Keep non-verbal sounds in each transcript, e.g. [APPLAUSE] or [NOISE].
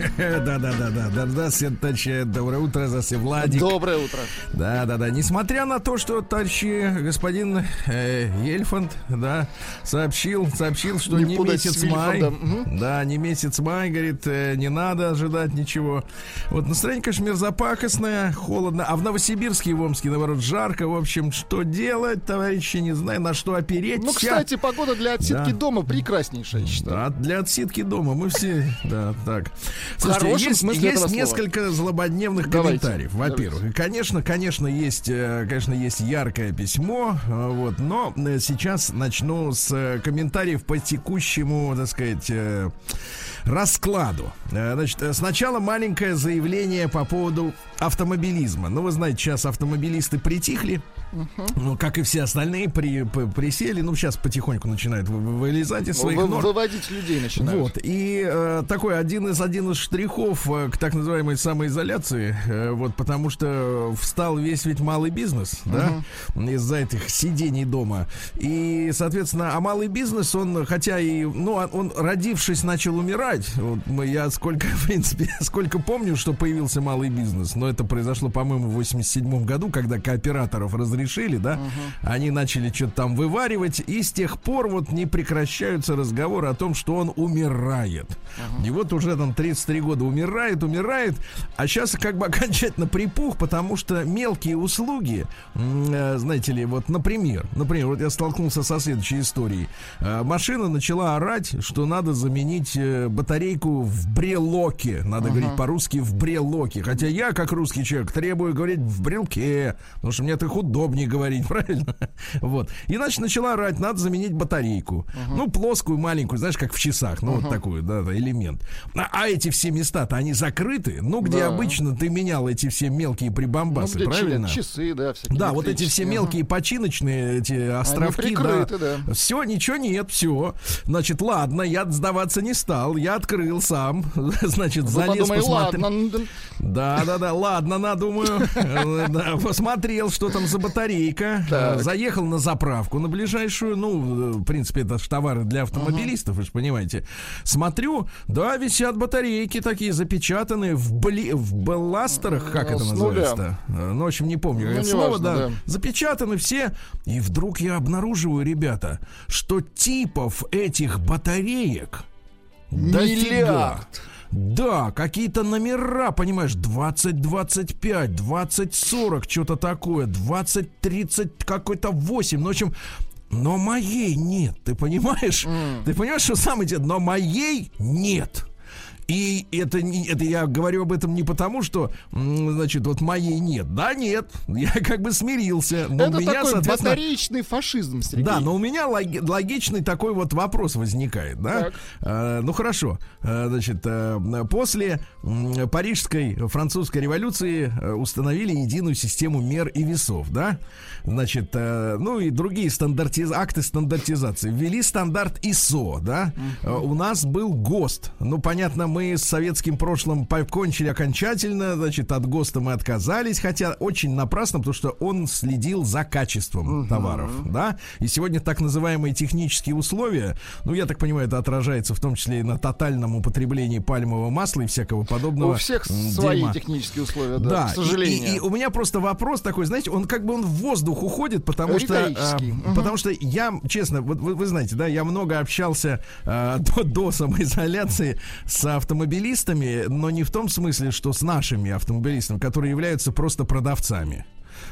[LAUGHS] Да-да-да-да. Здравствуйте, товарищи. Доброе утро, здравствуйте, Владик. Доброе утро. Да-да-да. Несмотря на то, что, товарищи, господин э, Ельфанд, да, сообщил, сообщил, что Не месяц май. Да, не месяц май, говорит, э, не надо ожидать ничего. Вот настроение, конечно, мерзопакостное, холодно. А в Новосибирске и в Омске, наоборот, жарко. В общем, что делать, товарищи, не знаю, на что опереть. Ну, кстати, погода для отсидки Да. дома прекраснейшая, я считаю. Да, для отсидки дома мы все, да, так. Слушайте, хорошем есть, смысле есть этого слова. несколько злободневных Давайте, комментариев. Во-первых, конечно, конечно, есть, э, конечно, есть яркое письмо, э, вот, но э, сейчас начну с комментариев по текущему, так сказать, раскладу. Значит, сначала маленькое заявление по поводу автомобилизма. Ну, вы знаете, сейчас автомобилисты притихли. Ну, как и все остальные, при, п- присели. Ну, сейчас потихоньку начинают вы- вы- вылезать из своих Вы- нор. Выводить людей начинают. Вот, и э, такой один из, один из штрихов э, к так называемой самоизоляции, э, вот, потому что встал весь ведь малый бизнес, да, из-за этих сидений дома. И, соответственно, а малый бизнес, он, хотя и, ну, он- он, родившись, начал умирать. Вот мы, я сколько, [LAUGHS] в принципе, сколько помню, что появился малый бизнес, но это произошло, по-моему, в 87 году, когда кооператоров разрешили, да, они начали что-то там вываривать, и с тех пор вот не прекращаются разговоры о том, что он умирает. И вот уже там 33 года умирает, умирает, а сейчас как бы [LAUGHS] окончательно припух, потому что мелкие услуги, э, знаете ли, вот, например, например, вот я столкнулся со следующей историей. Э, Машина начала орать, что надо заменить э, батарейку в брелоке, надо говорить по-русски в брелоке, хотя я, как русский человек, требую говорить в брелке, потому что мне так удобнее говорить, [LAUGHS] правильно? Вот. И, значит, начала орать, надо заменить батарейку. Ну, плоскую, маленькую, знаешь, как в часах, ну, вот такую, да, да, элемент. А, а эти все места-то, они закрыты, ну, где Да. обычно ты менял эти все мелкие Ну, прибамбасы, для правильно? Часы, да, всякие. Да, вот эти все мелкие починочные эти островки, прикрыты, да. Все, ничего нет, все. Значит, ладно, я сдаваться не стал, я открыл сам, [LAUGHS] значит, Вы залез подумали, посмотреть. ладно, Да, да, да, ладно, надумаю. [LAUGHS] Да, Посмотрел, что там за батарейка. Так. Э, Заехал на заправку, на ближайшую. Ну, э, в принципе, это ж товары для автомобилистов, вы же понимаете. Смотрю, да, висят батарейки такие запечатанные в, бли, в бластерах, как Э, это называется-то? Э, Ну, в общем, не помню, как Ну, это слово, неважно, да. да. Запечатаны все. И вдруг я обнаруживаю, ребята, что типов этих батареек дофига. Да, какие-то номера, понимаешь, 20, 25, 20, 40, что-то такое, 20, 30, какой-то 8. Ну, в общем, но моей нет, ты понимаешь? Ты понимаешь, что самое интересное? Но моей нет. И это, не, это я говорю об этом не потому, что, значит, вот моей нет. Да, нет. Я как бы смирился. Но Это у меня, такой соответственно, фашизм, Сергей. да, но у меня логи- логичный такой вот вопрос возникает, да? Так. Э, ну хорошо, Э, значит, э, после парижской французской революции установили единую систему мер и весов, да? Значит, э, ну и другие стандартиз... акты стандартизации. Ввели стандарт ИСО, да? Э, у нас был ГОСТ. Ну, понятно, мы с советским прошлым покончили окончательно, значит, от ГОСТа мы отказались, хотя очень напрасно, потому что он следил за качеством товаров, да? И сегодня так называемые технические условия, ну, я так понимаю, это отражается в том числе и на тотальном употреблении пальмового масла и всякого подобного. У всех м, свои дерьма. технические условия, да, Да, к и- сожалению. И, и у меня просто вопрос такой, знаете, он как бы он в воздух уходит, потому что, Мгм. потому что я, честно, вот вы, вы знаете, да, я много общался э, [LAUGHS] до, до самоизоляции с автомобилистами, но не в том смысле, что с нашими автомобилистами, которые являются просто продавцами.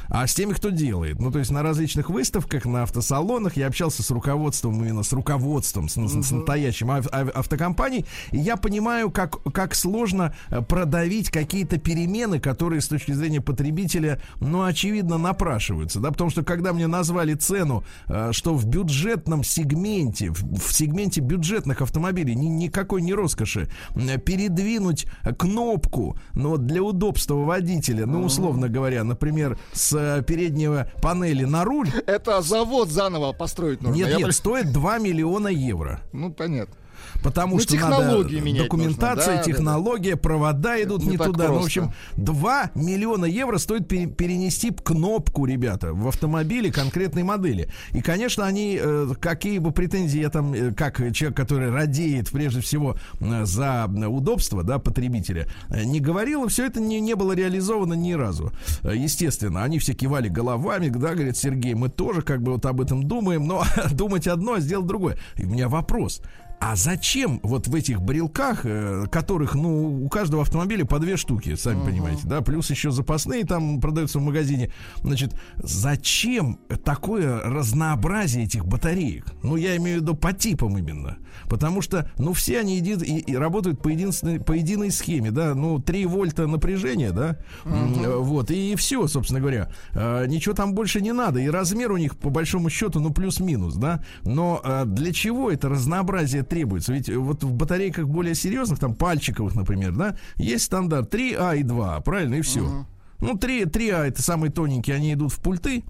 А с теми, кто делает. Ну, то есть на различных выставках, на автосалонах я общался с руководством, именно с руководством, с, с- с настоящим ав- ав- автокомпаний, и я понимаю, как, как сложно э, продавить какие-то перемены, которые с точки зрения потребителя, ну, очевидно, напрашиваются, да, потому что когда мне назвали цену, э, что в бюджетном сегменте, в, сегменте бюджетных автомобилей ни- никакой не роскоши, э, передвинуть кнопку, ну, вот для удобства водителя, ну, условно говоря, например, с э, переднего панели на руль. Это завод заново построить нужно. Нет, нет, стоит 2 миллиона евро. Ну, понятно. Потому Ну, что надо документация, нужно, да, да, технология, провода идут не не, туда. Ну, в общем, 2 миллиона евро стоит пере- перенести кнопку, ребята, в автомобиле конкретной модели. И, конечно, они, э, какие бы претензии я там, э, как человек, который радеет прежде всего за удобство, да, потребителя, э, не говорил, все это не, не было реализовано ни разу. Естественно, они все кивали головами, да, говорит Сергей, мы тоже как бы вот об этом думаем, но [LAUGHS] думать одно, а сделать другое. И у меня вопрос. А зачем вот в этих брелках, э, которых, ну, у каждого автомобиля по две штуки, сами понимаете, да, плюс еще запасные там продаются в магазине, значит, зачем такое разнообразие этих батареек? Ну, я имею в виду по типам именно. Потому что, ну, все они иди- и, и работают по, единственной, по единой схеме, да, ну, 3 вольта напряжения, да, э, вот, и все, собственно говоря. Э, ничего там больше не надо, и размер у них, по большому счету, ну, плюс-минус, да, но э, для чего это разнообразие требуется? Ведь э, вот в батарейках более серьезных, там, пальчиковых, например, да, есть стандарт 3А и 2, правильно, и все. Ну, 3, 3А это самые тоненькие, они идут в пульты,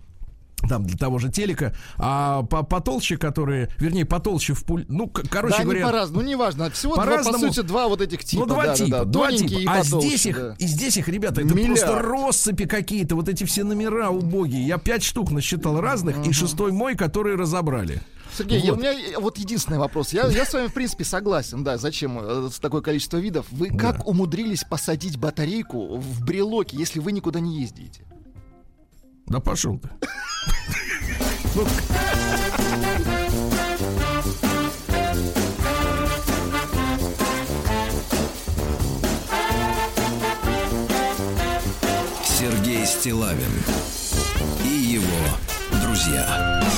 там для того же телека, а по потолще, которые, вернее, потолще в пуль, ну, короче да, говоря, по-разному, ну неважно. Всего два, по по-разному. сути, два вот этих типа. ну, два да, да, типа, да. два Тоненькие типа. и А потолще, здесь их, да. и здесь их, ребята, это Миллиард. просто россыпи какие-то, вот эти все номера убогие. Я пять штук насчитал разных, и шестой мой, который разобрали. Сергей, я- Вот. у меня вот единственный вопрос. Я, я с вами, в принципе, согласен, да, зачем э, такое количество видов. Вы как умудрились посадить батарейку в брелоке, если вы никуда не ездите? Да пошел ты. Сергей Стилавин и его друзья. [LAUGHS]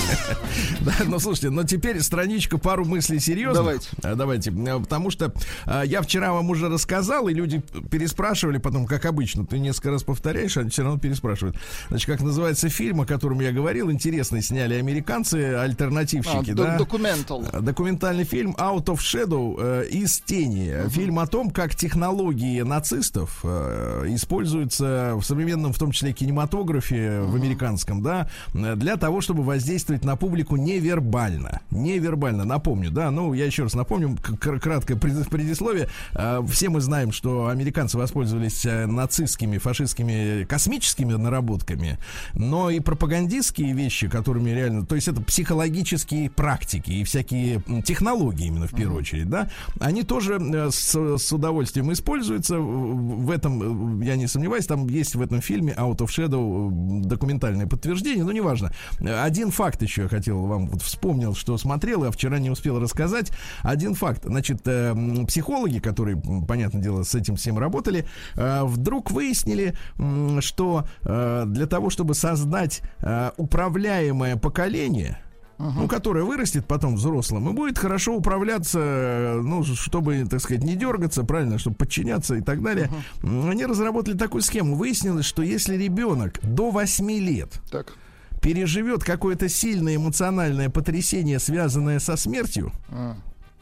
Да, ну слушайте, но теперь страничка, пару мыслей серьезных. Давайте. А, Давайте. А, Потому что а, я вчера вам уже рассказал, и люди переспрашивали потом, как обычно. Ты несколько раз повторяешь, а они все равно переспрашивают. Значит, как называется фильм, о котором я говорил, интересный, сняли американцы, А, альтернативщики, ду- да? Документал. А, Документальный фильм Out of Shadow э, из тени. Фильм о том, как технологии нацистов э, используются в современном, в том числе кинематографе, в американском, да, э, для того, чтобы воздействовать на публику невербально. Невербально, напомню, да, ну, я еще раз напомню, краткое пред- предисловие. Э, Все мы знаем, что американцы воспользовались э, нацистскими, фашистскими космическими наработками, но и пропагандистские вещи, которыми реально, то есть это психологические практики и всякие технологии именно в первую очередь, да, они тоже э, с, с удовольствием используются. В этом, э, я не сомневаюсь, там есть в этом фильме Out of Shadow э, документальное подтверждение, но неважно. Один факт еще я хотел вам вот вспомнил, что смотрел, а вчера не успел рассказать. Один факт. Значит, э, психологи, которые, понятное дело, с этим всем работали, э, вдруг выяснили, что э, для того, чтобы создать управляемое поколение, ну, которое вырастет потом взрослым и будет хорошо управляться, ну, чтобы, так сказать, не дергаться, правильно, чтобы подчиняться и так далее. М, Они разработали такую схему. Выяснилось, что если ребенок до 8 лет Так. Переживет какое-то сильное эмоциональное потрясение, связанное со смертью.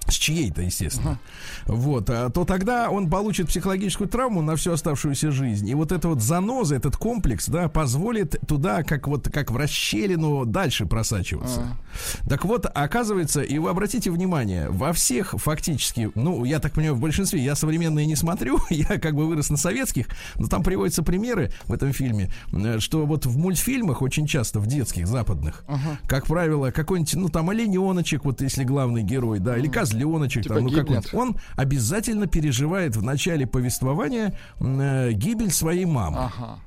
С чьей-то, естественно, вот, а, то тогда он получит психологическую травму на всю оставшуюся жизнь. И вот эта вот заноза, этот комплекс, да, позволит туда, как вот, как в расщелину, дальше просачиваться. Так вот, оказывается, и вы обратите внимание, во всех фактически, ну, я так понимаю, в большинстве, я современные не смотрю, [LAUGHS] я как бы вырос на советских, но там приводятся примеры в этом фильме, что вот в мультфильмах очень часто, в детских, западных, как правило, какой-нибудь, ну, там, олененочек, вот если главный герой, да, или козленочек, Типа там, ну, гибнет. какой-нибудь, он обязательно переживает в начале повествования э, гибель своей мамы. Ага.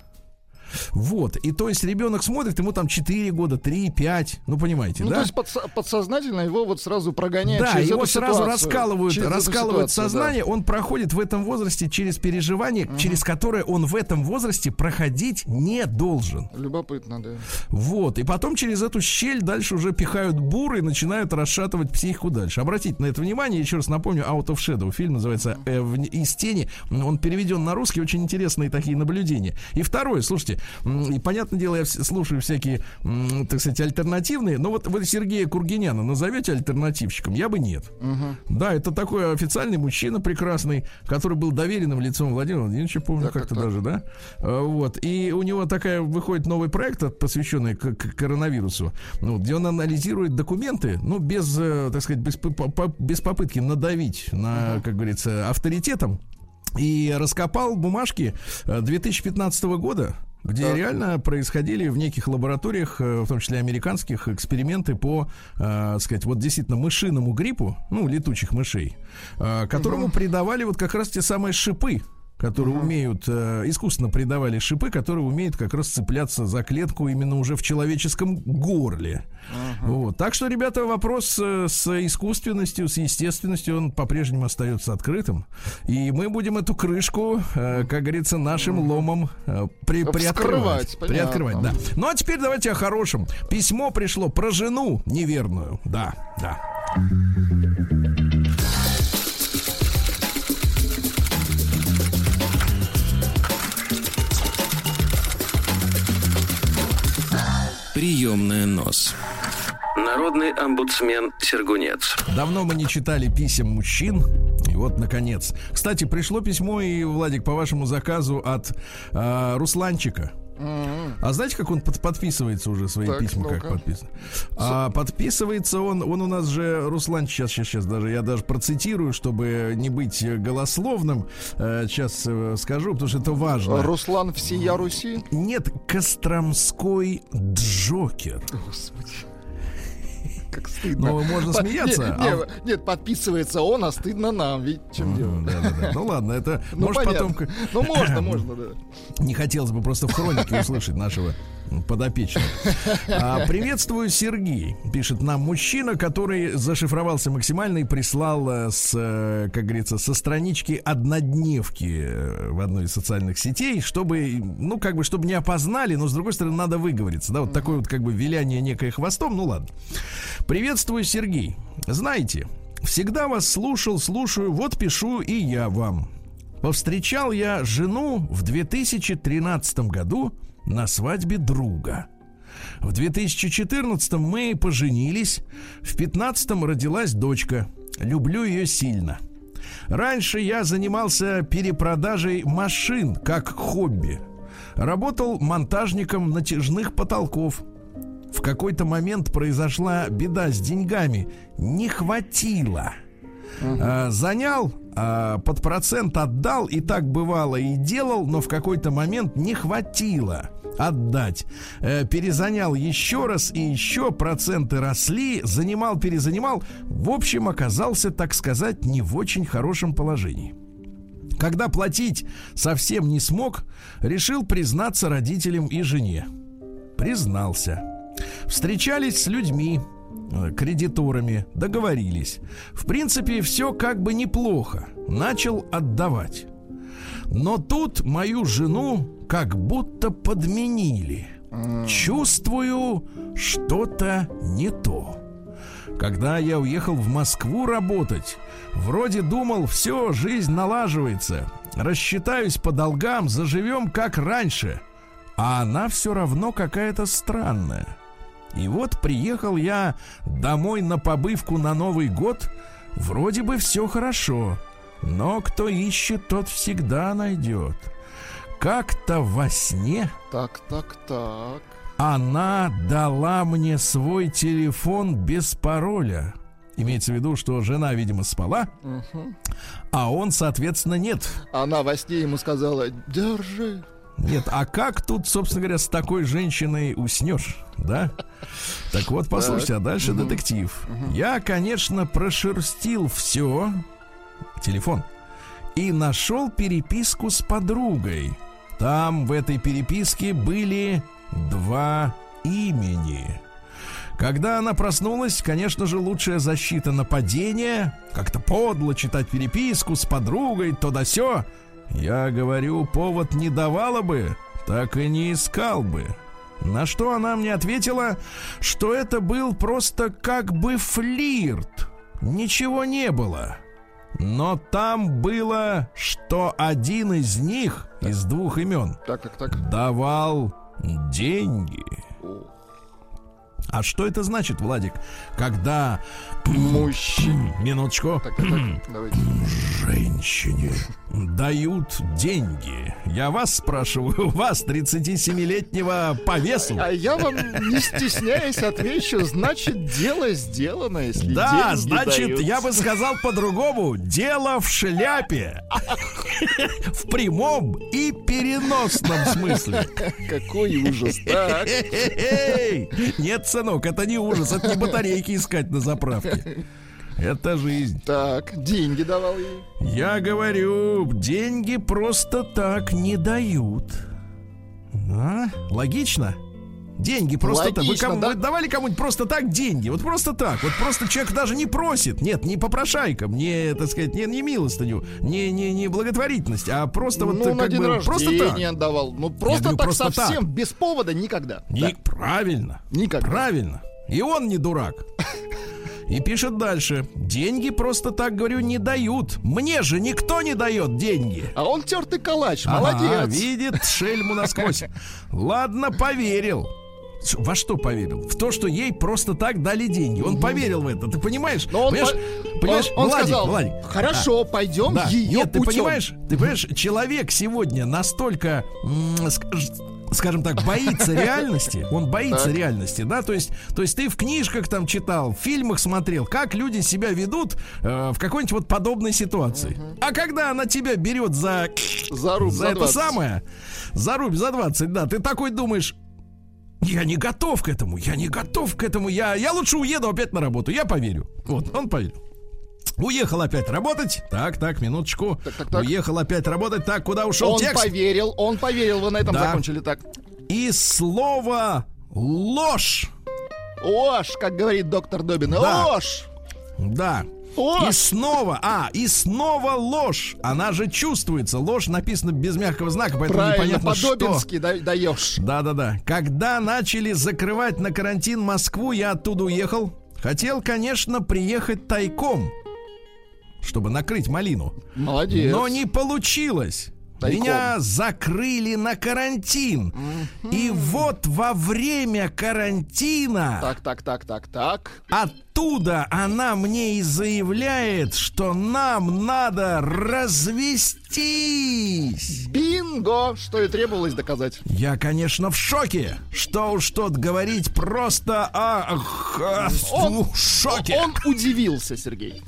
Вот. И то есть ребенок смотрит, ему там 4 года, 3, 5, ну, понимаете, Ну, да? то есть подсо- подсознательно его вот сразу прогоняют Да, через его сразу ситуацию. раскалывают, Через раскалывают ситуацию, сознание, он проходит в этом возрасте через переживание, через которое он в этом возрасте проходить не должен. да. Любопытно, да. Вот, и потом через эту щель дальше уже пихают буры и начинают расшатывать психику дальше. Обратите на это внимание, еще раз напомню, Out of Shadow, фильм называется э, «В- «Из тени», он переведен на русский, очень интересные такие наблюдения. И второе, слушайте, И, понятное дело, я слушаю всякие, так сказать, альтернативные. Но вот вы Сергея Кургиняна назовете альтернативщиком? Я бы нет. Угу. Да, это такой официальный мужчина прекрасный, который был доверенным лицом Владимира Владимировича, помню, да, как-то как даже, да? А, вот. И у него такая выходит новый проект, посвященный к, к коронавирусу, ну, где он анализирует документы, ну, без, э, так сказать, без, без попытки надавить на, как говорится, авторитетом. И раскопал бумажки 2015 э, года, где так. реально происходили в неких лабораториях, э, в том числе американских, эксперименты по, э, сказать, вот действительно мышиному гриппу, ну, летучих мышей, э, которому угу. придавали вот как раз те самые шипы, которые uh-huh. умеют, э, искусственно придавали шипы, которые умеют как раз цепляться за клетку именно уже в человеческом горле. Uh-huh. Вот. Так что, ребята, вопрос э, с искусственностью, с естественностью, он по-прежнему остается открытым. И мы будем эту крышку, э, как говорится, нашим uh-huh. ломом э, при, приоткрывать. Приоткрывать, да. Ну а теперь давайте о хорошем. Письмо пришло про жену неверную. Да, да. Приемная нос. Народный омбудсмен Сергунец. Давно мы не читали писем мужчин. И вот, наконец. Кстати, пришло письмо, и, Владик, по вашему заказу от э, Русланчика. А знаете, как он под, подписывается уже свои так, письма, как подписан? А, подписывается он, он у нас же, Руслан, сейчас, сейчас, сейчас, даже я даже процитирую, чтобы не быть голословным, сейчас э, скажу, потому что это важно. Руслан всея Руси? Нет, Костромской Джокер. Господи как стыдно. Ну, можно смеяться. Нет, а... нет, подписывается он, а стыдно нам. Ведь чем дело? Да, да, да. Ну ладно, это ну, может понятно. потом. Ну можно, [COUGHS] можно, да. Не хотелось бы просто в хронике услышать нашего подопечных. А, приветствую, Сергей. Пишет нам мужчина, который зашифровался максимально и прислал э, с, э, как говорится, со странички однодневки э, в одной из социальных сетей, чтобы, ну, как бы, чтобы не опознали, но, с другой стороны, надо выговориться. Да, вот такое вот, как бы, виляние некое хвостом, ну, ладно. Приветствую, Сергей. Знаете, всегда вас слушал, слушаю, вот пишу и я вам. Повстречал я жену в 2013 году на свадьбе друга. В 2014 мы поженились, в 2015 родилась дочка. Люблю ее сильно. Раньше я занимался перепродажей машин как хобби. Работал монтажником натяжных потолков. В какой-то момент произошла беда с деньгами. Не хватило. Uh-huh. занял а, под процент отдал, и так бывало и делал, но в какой-то момент не хватило отдать. Э, перезанял еще раз и еще проценты росли, занимал, перезанимал. В общем, оказался, так сказать, не в очень хорошем положении. Когда платить совсем не смог, решил признаться родителям и жене. Признался. Встречались с людьми, Э, кредиторами, договорились. В принципе, все как бы неплохо. Начал отдавать. Но тут мою жену как будто подменили. Чувствую, что-то не то. Когда я уехал в Москву работать, вроде думал, все, жизнь налаживается. Рассчитаюсь по долгам, заживем как раньше. А она все равно какая-то странная. И вот приехал я домой на побывку на Новый год. Вроде бы все хорошо, но кто ищет, тот всегда найдет. Как-то во сне... Так, так, так. Она дала мне свой телефон без пароля. Имеется в виду, что жена, видимо, спала, угу. а он, соответственно, нет. Она во сне ему сказала: Держи. Нет, а как тут, собственно говоря, с такой женщиной уснешь, да? Так вот, послушайте, а дальше детектив. Я, конечно, прошерстил все, телефон, и нашел переписку с подругой. Там в этой переписке были два имени. Когда она проснулась, конечно же, лучшая защита нападения. Как-то подло читать переписку с подругой, то да сё. Я говорю, повод не давала бы, так и не искал бы. На что она мне ответила, что это был просто как бы флирт. Ничего не было. но там было, что один из них, из двух имен, Так, так, так. давал деньги. А что это значит, Владик? Когда... Мужчине. [CLEARS THROAT] Минуточку. Так, так, так. Женщине дают деньги. Я вас спрашиваю, вас, 37-летнего, по весу? А я вам, не стесняясь, отвечу, значит, дело сделано, если Да, значит, дают. я бы сказал по-другому. Дело в шляпе. В прямом и переносном смысле. Какой ужас. Так. Нет, сынок, это не ужас, это не батарейки искать на заправке. Это жизнь. Так, деньги давал ей. Я говорю, деньги просто так не дают. А? Логично? Деньги просто так. Вы, Логично, кому- да? вы давали кому-нибудь просто так деньги? Вот просто так. Вот просто человек даже не просит. Нет, не попрошайкам, не, так сказать, не, не милостыню, не, не, не благотворительность, а просто вот ну, как на день бы просто так. рождения давал. Ну, просто говорю, так просто совсем, так. без повода никогда. Не- Да. Правильно. Никогда. Правильно. И он не дурак. [LAUGHS] И пишет дальше. Деньги просто так, говорю, не дают. Мне же никто не дает деньги. А он тертый калач, Ага, молодец. видит шельму насквозь. Ладно, поверил. Во что поверил? В то, что ей просто так дали деньги. Он поверил в это. Ты понимаешь? Но он, понимаешь, по- понимаешь? он, он Владик, сказал, Владик, хорошо, пойдем да. ее Нет, ты путем». понимаешь, ты понимаешь, человек сегодня настолько, м, ск- скажем так, боится [LAUGHS] реальности. Он боится Так. реальности, да. То есть, то есть ты в книжках там читал, в фильмах смотрел, как люди себя ведут э, в какой-нибудь вот подобной ситуации. А когда она тебя берет за За руб, за за это 20. самое, за рубь, за 20, да, ты такой думаешь. Я не готов к этому, я не готов к этому, я, я лучше уеду опять на работу, я поверю. Вот, он поверил. Уехал опять работать. Так, так, минуточку. Так, так, так. Уехал опять работать. Так, куда ушел Он текст? поверил, он поверил, вы на этом Да. закончили так. И слово ложь. Ож, как говорит доктор Добин, Да. ож, Да. ож. И снова, а, и снова ложь. Она же чувствуется. Ложь написана без мягкого знака, поэтому Правильно, непонятно, что. по-добински да- даешь. Да-да-да. Когда начали закрывать на карантин Москву, я оттуда уехал. Хотел, конечно, приехать тайком, чтобы накрыть малину. Молодец. Но не получилось. Тайком. Меня закрыли на карантин. И вот во время карантина Так, так, так, так, так. оттуда она мне и заявляет, что нам надо развестись. Бинго! Что и требовалось доказать. Я, конечно, в шоке. Что уж тут говорить, просто ах, а, Он- в шоке. Он удивился, Сергей.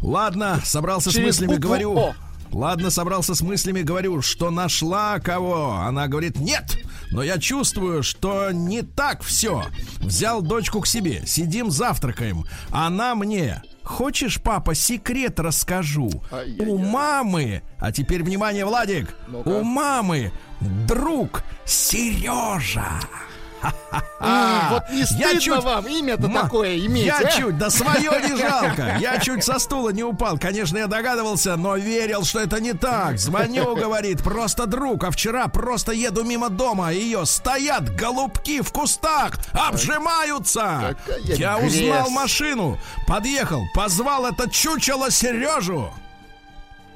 Ладно, собрался с Через мыслями, букву говорю. «О». Ладно, собрался с мыслями, говорю, что нашла кого. Она говорит, нет, но я чувствую, что не так все. Взял дочку к себе, сидим завтракаем. Она мне, хочешь, папа, секрет расскажу? Ай-яй-яй. У мамы, а теперь внимание, Владик, у мамы друг Сережа. Вот не я стыдно чуть- вам имя-то Ма- такое иметь, Я а? чуть, да свое не жалко. Я чуть со стула не упал. Конечно, я догадывался, но верил, что это не так. Звоню, говорит, просто друг. А вчера просто еду мимо дома. Ее стоят голубки в кустах, обжимаются. Какая Я грязь. узнал машину, подъехал, позвал это чучело Сережу.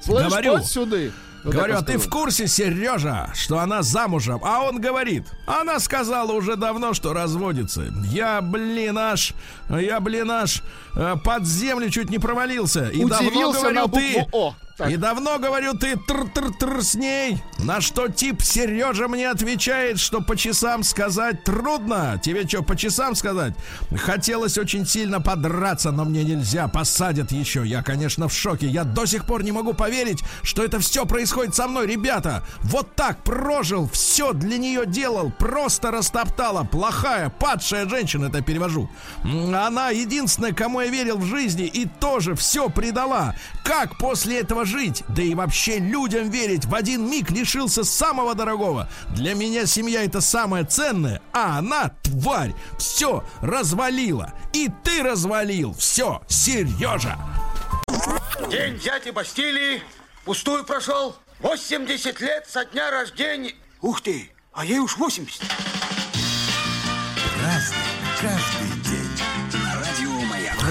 Слышь, Говорю. сюда. Вот Говорю, а ты в курсе, Сережа, что она замужем? А он говорит, она сказала уже давно, что разводится. Я, блин, аж, я, блин, аж э, под землю чуть не провалился. И давно, Удивился говорю, на ты... букву О. Так. И давно, говорю, ты тр-тр-тр с ней. На что тип Сережа мне отвечает, что по часам сказать трудно. Тебе что, по часам сказать? Хотелось очень сильно подраться, но мне нельзя. Посадят еще. Я, конечно, в шоке. Я до сих пор не могу поверить, что это все происходит со мной, ребята. Вот так прожил, все для нее делал, просто растоптала. Плохая, падшая женщина, это перевожу. Она единственная, кому я верил в жизни и тоже все предала. Как после этого жить? Да и вообще людям верить. В один миг лишился самого дорогого. Для меня семья это самое ценное, а она, тварь, все развалила. И ты развалил. Все, Сережа. День дяди Бастилии пустую прошел. 80 лет со дня рождения. Ух ты, а ей уж 80.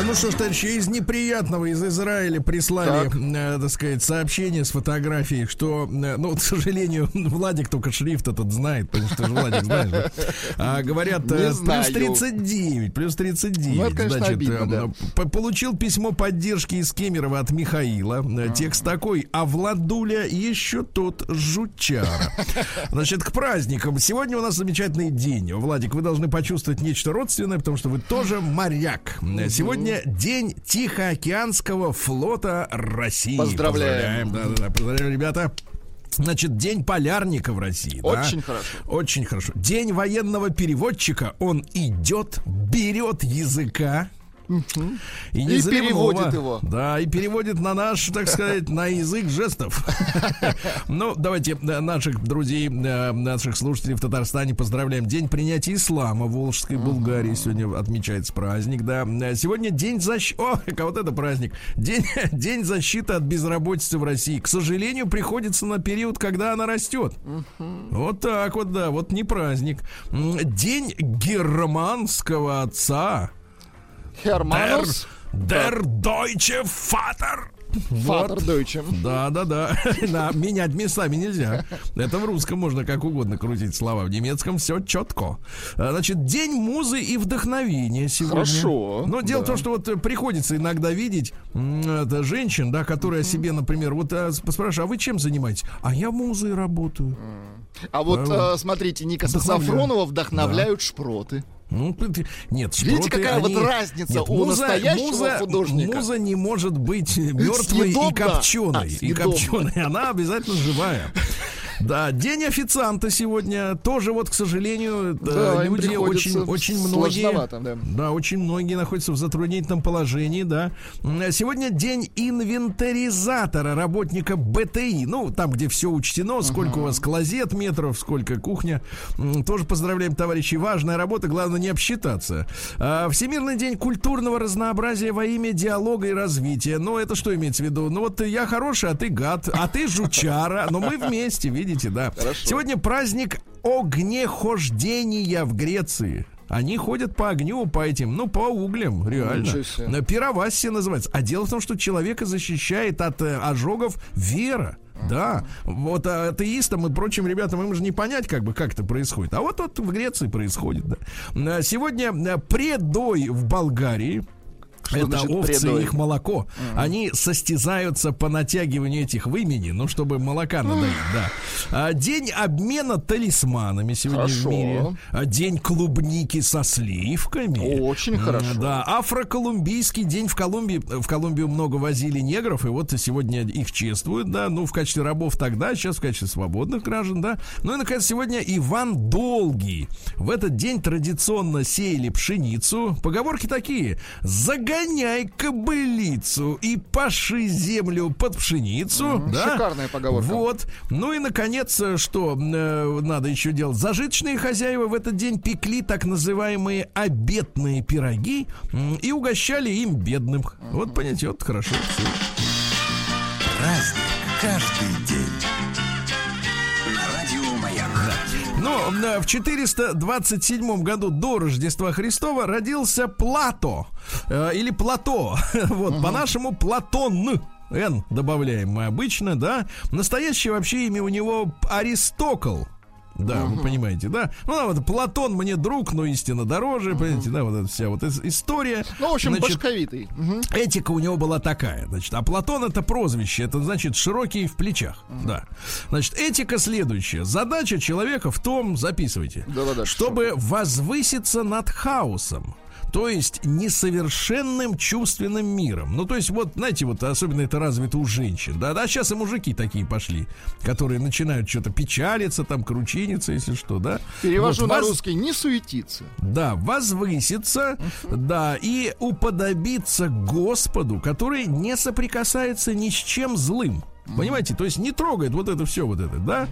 Ну что ж, товарищи, из неприятного из Израиля прислали, Так. э, так сказать, сообщение с фотографией, что, э, ну, к сожалению, [LAUGHS] Владик только шрифт этот знает, потому что ты же Владик знаешь, да? А, говорят, э, плюс знаю. 39, плюс 39. Ну, это, конечно, Значит, обидно, э, да. получил письмо поддержки из Кемерово от Михаила. Э, Текст такой, а Владуля еще тот жучара. Значит, к праздникам. Сегодня у нас замечательный день. Владик, вы должны почувствовать нечто родственное, потому что вы тоже моряк. Э, Сегодня день Тихоокеанского флота России. Поздравляем. Поздравляем, да, да, да, поздравляем, ребята. Значит, день полярника в России. да? Очень хорошо. Очень хорошо. День военного переводчика. Он идет, берет языка. И, не И переводит его. Да, и переводит на наш, так сказать, на язык жестов. [LAUGHS] Ну, давайте э, наших друзей, э, наших слушателей в Татарстане поздравляем. День принятия ислама в Волжской Булгарии. Сегодня отмечается праздник, да. Э, Сегодня день защиты... О, [LAUGHS] вот это праздник. День, [LAUGHS] день защиты от безработицы в России. К сожалению, приходится на период, когда она растет. Вот так вот, да, вот не праздник. День германского отца. Херманус. Der Deutsche Vater. Фатер Дойчем. Да, да, да. [LAUGHS] Да, менять местами нельзя. Это в русском можно как угодно крутить слова. В немецком все четко. А, Значит, день музы и вдохновения сегодня. Хорошо, Но дело в да. том, что вот э, приходится иногда видеть это, женщин, да, которые о себе, например, вот э, спрашивают, а вы чем занимаетесь? А я музой работаю. А вот Да. э, смотрите, Вдохновляю. Сафронова вдохновляют шпроты. Ну, нет, Видите, какая вот они- разница Нет, у настоящего муза, художника? Муза не может быть [LAUGHS] мертвой и копченой. А, и копченой. Она обязательно живая. Да, день официанта сегодня тоже вот, к сожалению, э, Да, люди очень, очень многие, сложновато, да. очень многие находятся в затруднительном положении, да. М, Сегодня день инвентаризатора, работника БТИ, ну, там, где все учтено, сколько у вас клозет метров, сколько кухня. Тоже поздравляем, товарищи, важная работа, главное не обсчитаться. А, Всемирный день культурного разнообразия во имя диалога и развития. Ну, это что имеется в виду? Ну, вот я хороший, а ты гад, а ты жучара, но мы вместе, видите, да. Хорошо. Сегодня праздник огнехождения в Греции. Они ходят по огню, по этим, ну, по углям, реально. На Пировансе называется. А дело в том, что человека защищает от э, ожогов вера. Да, вот атеистам и прочим ребятам им же не понять, как бы, как это происходит. А вот вот в Греции происходит, да. А, Сегодня э, предой в Болгарии. Что это значит овцы и их молоко. Они состязаются по натягиванию этих вымени, ну, чтобы молока надоить, да. А, День обмена талисманами сегодня Хорошо. в мире. А, День клубники со сливками. Очень хорошо. Да, афроколумбийский день в Колумбии. В Колумбию много возили негров, и вот сегодня их чествуют, да, ну, в качестве рабов тогда, сейчас в качестве свободных граждан, да. Ну и, наконец, сегодня Иван Долгий. В этот день традиционно сеяли пшеницу. Поговорки такие. Загоняй кобылицу и паши землю под пшеницу. Мгм, да? шикарная поговорка. Вот. Ну и, наконец, э, что э, надо еще делать? Зажиточные хозяева в этот день пекли так называемые обетные пироги м, и угощали им бедным. Вот, понимаете, вот хорошо. Праздник каждый Ну, э, в 427 году до Рождества Христова родился Плато. э, или Плато. [LAUGHS] Вот, по-нашему Платон. Н добавляем мы обычно, да. Настоящее вообще имя у него Аристокл. Да, вы понимаете, да? Ну, да, вот Платон мне друг, но истина дороже, понимаете, да, вот эта вся вот ис- история. Ну, в общем, Значит, башковитый. Мгм. Этика у него была такая, значит, а Платон это прозвище, это значит широкий в плечах, да. Значит, этика следующая. Задача человека в том, записывайте, Да-да-да, чтобы возвыситься над хаосом. То есть несовершенным чувственным миром. Ну, то есть, вот, знаете, вот особенно это развито у женщин. Да, да, сейчас и мужики такие пошли, которые начинают что-то печалиться, там, кручиниться, если что, да. Перевожу Вот, на воз- русский. Не суетиться. да, возвыситься, да, и уподобиться Господу, который не соприкасается ни с чем злым. Понимаете? То есть не трогает вот это все вот это, да?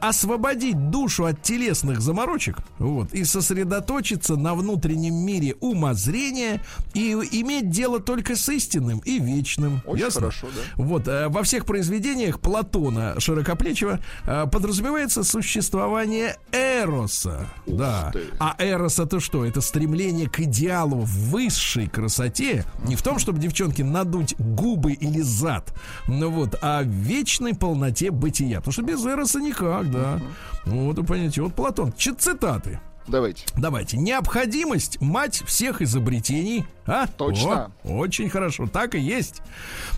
Освободить душу от телесных заморочек, вот, и сосредоточиться на внутреннем мире умозрения и иметь дело только с истинным и вечным. Очень Ясно? хорошо, да. Вот, э, во всех произведениях Платона Широкоплечего э, подразумевается существование эроса. да. ты. А эрос это что? Это стремление к идеалу в высшей красоте. Не в том, чтобы девчонки надуть губы или зад, ну вот, а вечной полноте бытия. Потому что без эроса никак, да. Вот, вы понимаете, вот Платон. Чит цитаты. Давайте. Давайте. Необходимость мать всех изобретений. А? Точно. О, очень хорошо. Так и есть.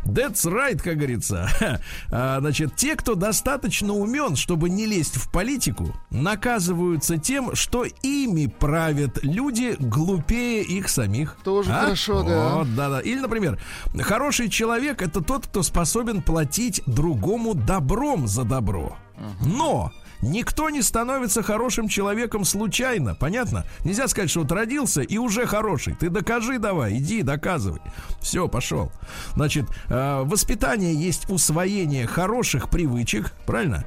That's right, как говорится. [LAUGHS] А, значит, те, кто достаточно умен, чтобы не лезть в политику, наказываются тем, что ими правят люди глупее их самих. Тоже А? хорошо, да. Вот, да, да. Или, например, хороший человек это тот, кто способен платить другому добром за добро. Но Никто не становится хорошим человеком случайно, понятно? Нельзя сказать, что вот родился и уже хороший. Ты докажи давай, иди, доказывай. Все, пошел. Значит, э, воспитание есть усвоение хороших привычек, правильно?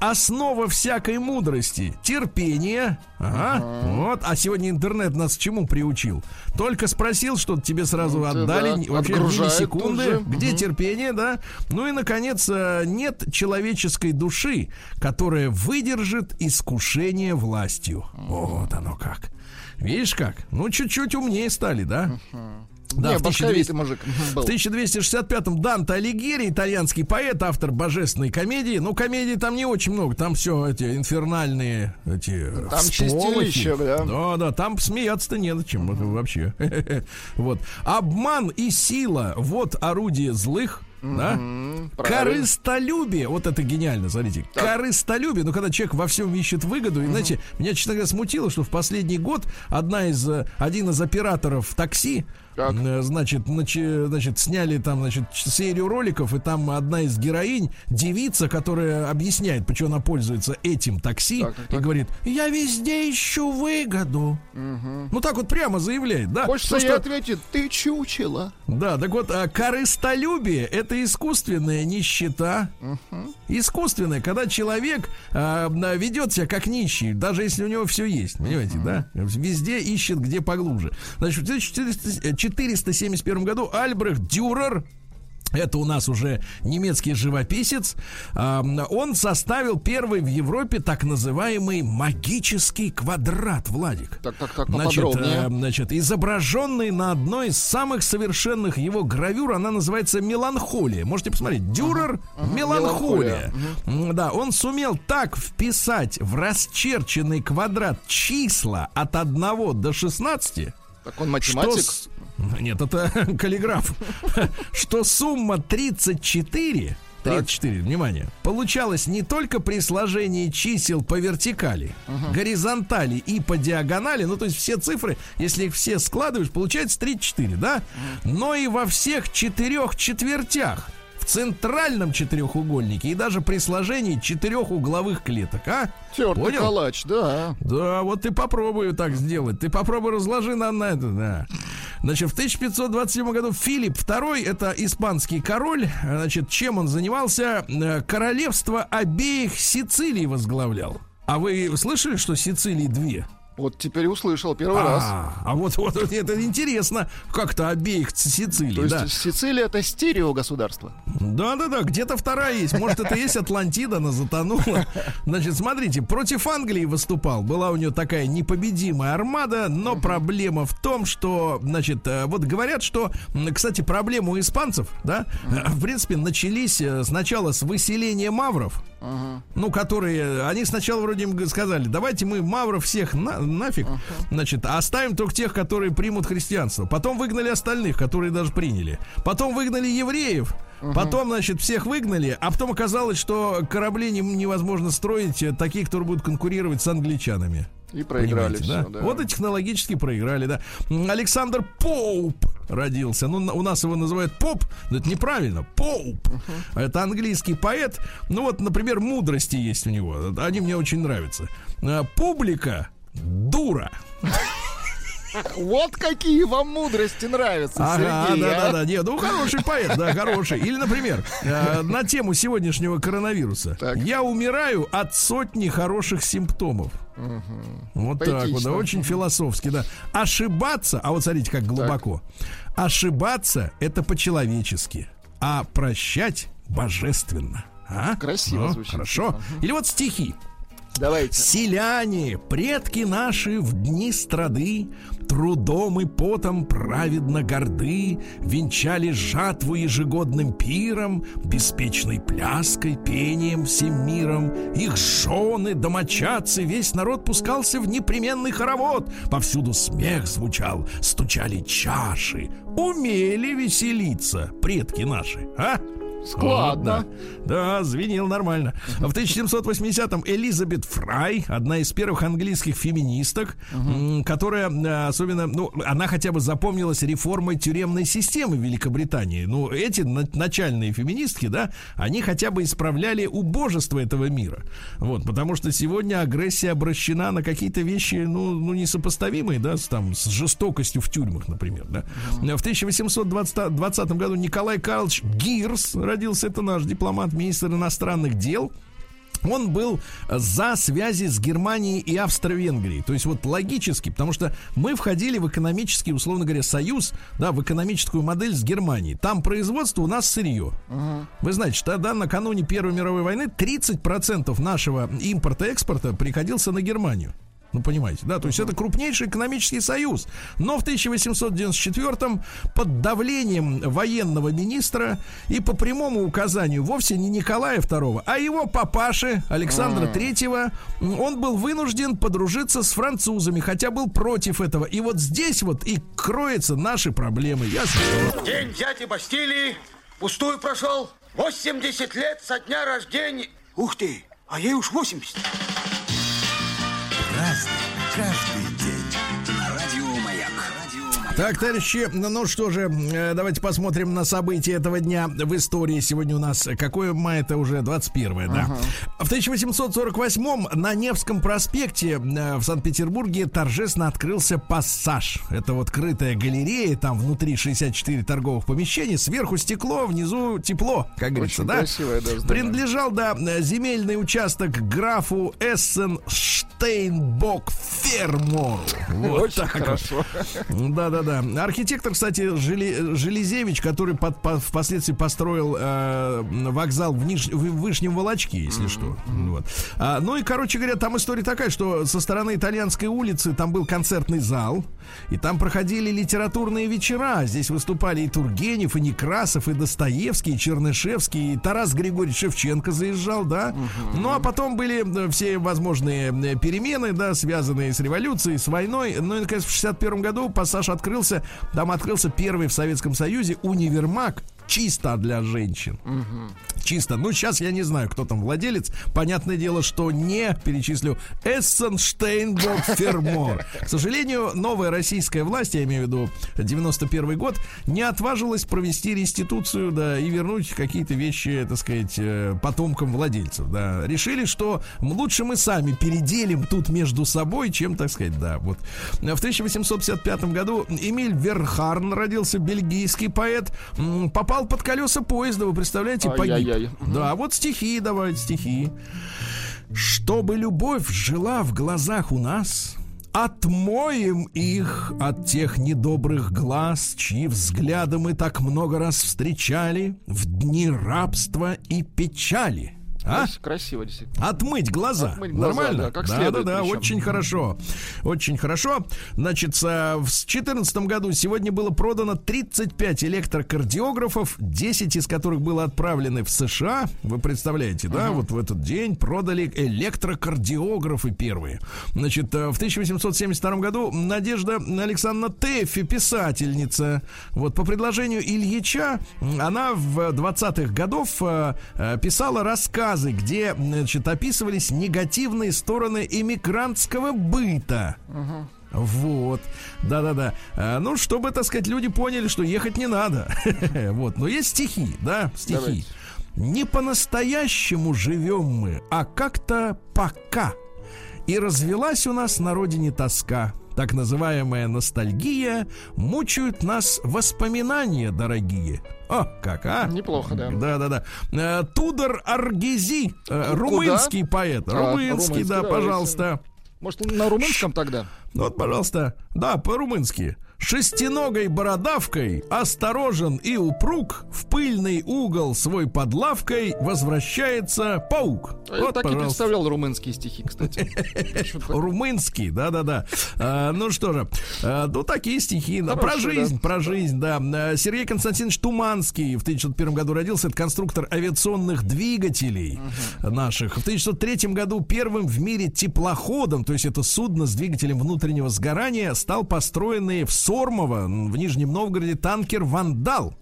Основа всякой мудрости терпение. Ага. Вот. А сегодня интернет нас к чему приучил? Только спросил, что тебе сразу Ну, отдали да, вообще в отгружает тут миллисекунды. же. Где терпение, да? Ну и, наконец, э, нет человеческой души, которая выдержит искушение властью. Вот оно как. Видишь как? Ну, чуть-чуть умнее стали, да? Да, Не, в башковитый 1200 мужик [LAUGHS] в был. 1265-м Данте Алигьери, итальянский поэт, автор божественной комедии. Ну, комедий там не очень много, там все эти инфернальные эти Там всполохи. чистилище, да. Да, да, там смеяться-то не на чем это вообще. [LAUGHS] Вот. Обман и сила, вот орудие злых. Да? правильно. Корыстолюбие, вот это гениально, смотрите. Корыстолюбие, ну когда человек во всем ищет выгоду, и знаете, меня, честно говоря, смутило, что в последний год одна из, э, один из операторов такси, Так. э, значит, начи- значит, сняли там, значит, серию роликов, и там одна из героинь, девица, которая объясняет, почему она пользуется этим такси, Так, так, и говорит, я везде ищу выгоду. Ну так вот прямо заявляет, да? Хочется ей что- ответить, ты чучело. да, так вот, а, корыстолюбие это искусственная нищета. Искусственная, когда человек а, на- ведет себя как нищий, даже если у него все есть, понимаете, да? Везде ищет, где поглубже. Значит, 1471 году Альбрехт Дюрер это у нас уже немецкий живописец. Он составил первый в Европе так называемый магический квадрат, Владик. Так, так, так, Значит, э, значит, изображенный на одной из самых совершенных его гравюр, она называется «Меланхолия». Можете посмотреть. Дюрер «Меланхолия». М, Да, он сумел так вписать в расчерченный квадрат числа от 1 до 16, Так он что математик? с- Нет, это [LAUGHS] каллиграф. [LAUGHS] Что сумма 34 34, внимание, получалось не только при сложении чисел по вертикали, горизонтали и по диагонали, ну то есть все цифры, если их все складываешь, получается 34, да? Но и во всех четырех четвертях, центральном четырехугольнике и даже при сложении четырех угловых клеток, а? Тертый Понял? калач, да. Да, вот ты попробуй так сделать. Ты попробуй разложи на, на это, да. Значит, в 1527 году Филипп II, это испанский король, значит, чем он занимался? Э, Королевство обеих Сицилий возглавлял. А вы слышали, что Сицилии две? Вот теперь услышал первый раз. А, а вот, вот, это интересно, как-то обеих Сицилий, То есть да. Сицилия это стерео государство. Да, да, да, где-то вторая есть. Может, это есть Атлантида, она затонула. Значит, смотрите, против Англии выступал. Была у нее такая непобедимая армада, но проблема в том, что, значит, э, вот говорят, что, кстати, проблемы у испанцев, да, э, в принципе, начались э, сначала с выселения мавров. Ну, которые, они сначала вроде им сказали, давайте мы мавров всех на- нафиг, значит, а оставим только тех, которые примут христианство. Потом выгнали остальных, которые даже приняли. Потом выгнали евреев. Потом, значит, всех выгнали, а потом оказалось, что корабли не- невозможно строить э, такие, которые будут конкурировать с англичанами. И проиграли Понимаете, все, да? да. Вот и технологически проиграли, да. Александр Поуп родился. Ну, у нас его называют Поп, но это неправильно. Поуп. Это английский поэт. Ну, вот, например, мудрости есть у него. Они мне очень нравятся. А, Публика дура. Вот какие вам мудрости нравятся, Ага, Сергей. да, да, а? да. Нет, ну хороший поэт, да, хороший. Или, например, э, на тему сегодняшнего коронавируса. Так. Я умираю от сотни хороших симптомов. Вот так вот, да, Поэтично. очень философски, да. Ошибаться, а вот смотрите, как глубоко. Ошибаться это по-человечески, а прощать божественно. А? Красиво Ну, звучит. Хорошо. Или вот стихи. Давайте. Селяне, предки наши в дни страды, Трудом и потом праведно горды, Венчали жатву ежегодным пиром, Беспечной пляской, пением всем миром. Их жены, домочадцы, весь народ пускался в непременный хоровод. Повсюду смех звучал, стучали чаши. Умели веселиться предки наши, а? Складно. Да. звенел нормально. В 1780-м Элизабет Фрай, одна из первых английских феминисток, м, которая э, особенно, ну, она хотя бы запомнилась реформой тюремной системы в Великобритании. Ну, эти на- начальные феминистки, да, они хотя бы исправляли убожество этого мира. Вот, потому что сегодня агрессия обращена на какие-то вещи, ну, ну несопоставимые, да, с, там, с жестокостью в тюрьмах, например, да. В 1820 году Николай Карлович Гирс родился, это наш дипломат, министр иностранных дел. Он был за связи с Германией и Австро-Венгрией. То есть вот логически, потому что мы входили в экономический, условно говоря, союз, да, в экономическую модель с Германией. Там производство, у нас сырье. Вы знаете, что тогда накануне Первой мировой войны 30% нашего импорта-экспорта приходился на Германию. Ну, понимаете, да? То есть это крупнейший экономический союз. Но в 1894-м под давлением военного министра и по прямому указанию вовсе не Николая II, а его папаши Александра III, он был вынужден подружиться с французами, хотя был против этого. И вот здесь вот и кроются наши проблемы. Ясно? День дяди Бастилии пустую прошел. 80 лет со дня рождения. Ух ты, а ей уж 80. Yeah. Так, товарищи, ну что же, э, давайте посмотрим на события этого дня в истории. Сегодня у нас, какое мая, это уже 21 да. В 1848-м на Невском проспекте э, в Санкт-Петербурге торжественно открылся пассаж. Это вот крытая галерея, там внутри 64 торговых помещений, сверху стекло, внизу тепло, как говорится, Очень да? красивое, да. Принадлежал, да, земельный участок графу Эссен Штейнбок Фермору. Вот Очень так хорошо. Да-да-да. Архитектор, кстати, Жели- Железевич, который под- по- впоследствии построил э, вокзал в, Ниж- в Вышнем Волочке, если что. Вот. А, ну и, короче говоря, там история такая, что со стороны Итальянской улицы там был концертный зал, и там проходили литературные вечера. Здесь выступали и Тургенев, и Некрасов, и Достоевский, и Чернышевский, и Тарас Григорьевич Шевченко заезжал, да. Ну а потом были э, все возможные э, перемены, да, связанные с революцией, с войной. Ну и, наконец, в 61 году пассаж открылся. Там открылся первый в Советском Союзе универмаг чисто для женщин. Чисто. Ну, сейчас я не знаю, кто там владелец. Понятное дело, что не перечислю Эссенштейнбок Фермор. [LAUGHS] К сожалению, новая российская власть, я имею в виду 91 год, не отважилась провести реституцию, да, и вернуть какие-то вещи, так сказать, э, потомкам владельцев, да. Решили, что лучше мы сами переделим тут между собой, чем, так сказать, да, вот. В 1855 году Эмиль Верхарн родился, бельгийский поэт, попал под колеса поезда, вы представляете, погиб. Ай-яй-яй. Да, вот стихи давайте, стихи. Чтобы любовь жила в глазах у нас, Отмоем их от тех недобрых глаз, Чьи взгляды мы так много раз встречали В дни рабства и печали. А? Крас- Красиво, действительно. Отмыть глаза. Отмыть глаза, Нормально? да, как да, следует да, да, причем. очень хорошо. Очень хорошо. Значит, а, в 2014 году сегодня было продано 35 электрокардиографов, 10 из которых было отправлены в США. Вы представляете, да? Вот в этот день продали электрокардиографы первые. Значит, э, в 1872 году Надежда Александровна Тэффи, писательница, вот по предложению Ильича, она в 20-х годов э, э, писала рассказы, где, значит, описывались негативные стороны иммигрантского быта. Вот, да-да-да. А, Ну, чтобы, так сказать, люди поняли, что ехать не надо. [LAUGHS] Вот, но есть стихи, да, стихи. Давайте. Не по-настоящему живем мы, а как-то пока. И развелась у нас на родине тоска. Так называемая ностальгия, мучают нас воспоминания дорогие. О, как, а? Неплохо, да. Да-да-да. Э, Тудор Аргези, э, румынский поэт. А, Румынский, румынский, да, да, пожалуйста. Может, на румынском тогда? Ну Вот, пожалуйста. Да, по-румынски. Шестиногой бородавкой, осторожен и упруг, в пыльный угол свой под лавкой возвращается паук. Я вот, так и пожалуйста. представлял румынские стихи, кстати. [LAUGHS] Румынский, да-да-да. А, ну что же, а, ну такие стихи. про жизнь, про жизнь, да. А, Сергей Константинович Туманский в 1901 году родился. Это конструктор авиационных двигателей наших. В 1903 году первым в мире теплоходом, то есть это судно с двигателем внутреннего сгорания, стал построенный в Сормово, в Нижнем Новгороде, танкер «Вандал».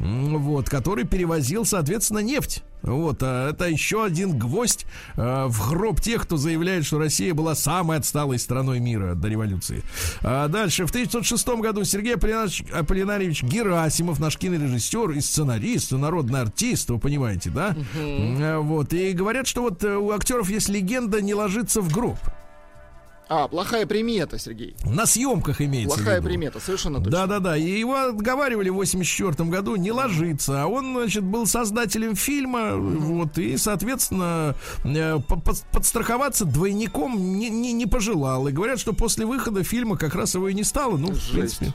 М, Вот, который перевозил, соответственно, нефть. Вот, а это еще один гвоздь э, в гроб тех, кто заявляет, что Россия была самой отсталой страной мира до революции. А дальше, в 1906 году Сергей Аполлинарьевич, Герасимов, наш кинорежиссер и сценарист, и народный артист, вы понимаете, да? Э, Вот, и говорят, что вот э, у актеров есть легенда не ложиться в гроб. А, плохая примета, Сергей. На съемках имеется Плохая примета, совершенно точно. Да-да-да, и его отговаривали в 84 году не ложиться, а он, значит, был создателем фильма, вот, и, соответственно, э, по- под- подстраховаться двойником не, не, не пожелал. И говорят, что после выхода фильма как раз его и не стало, ну, в принципе.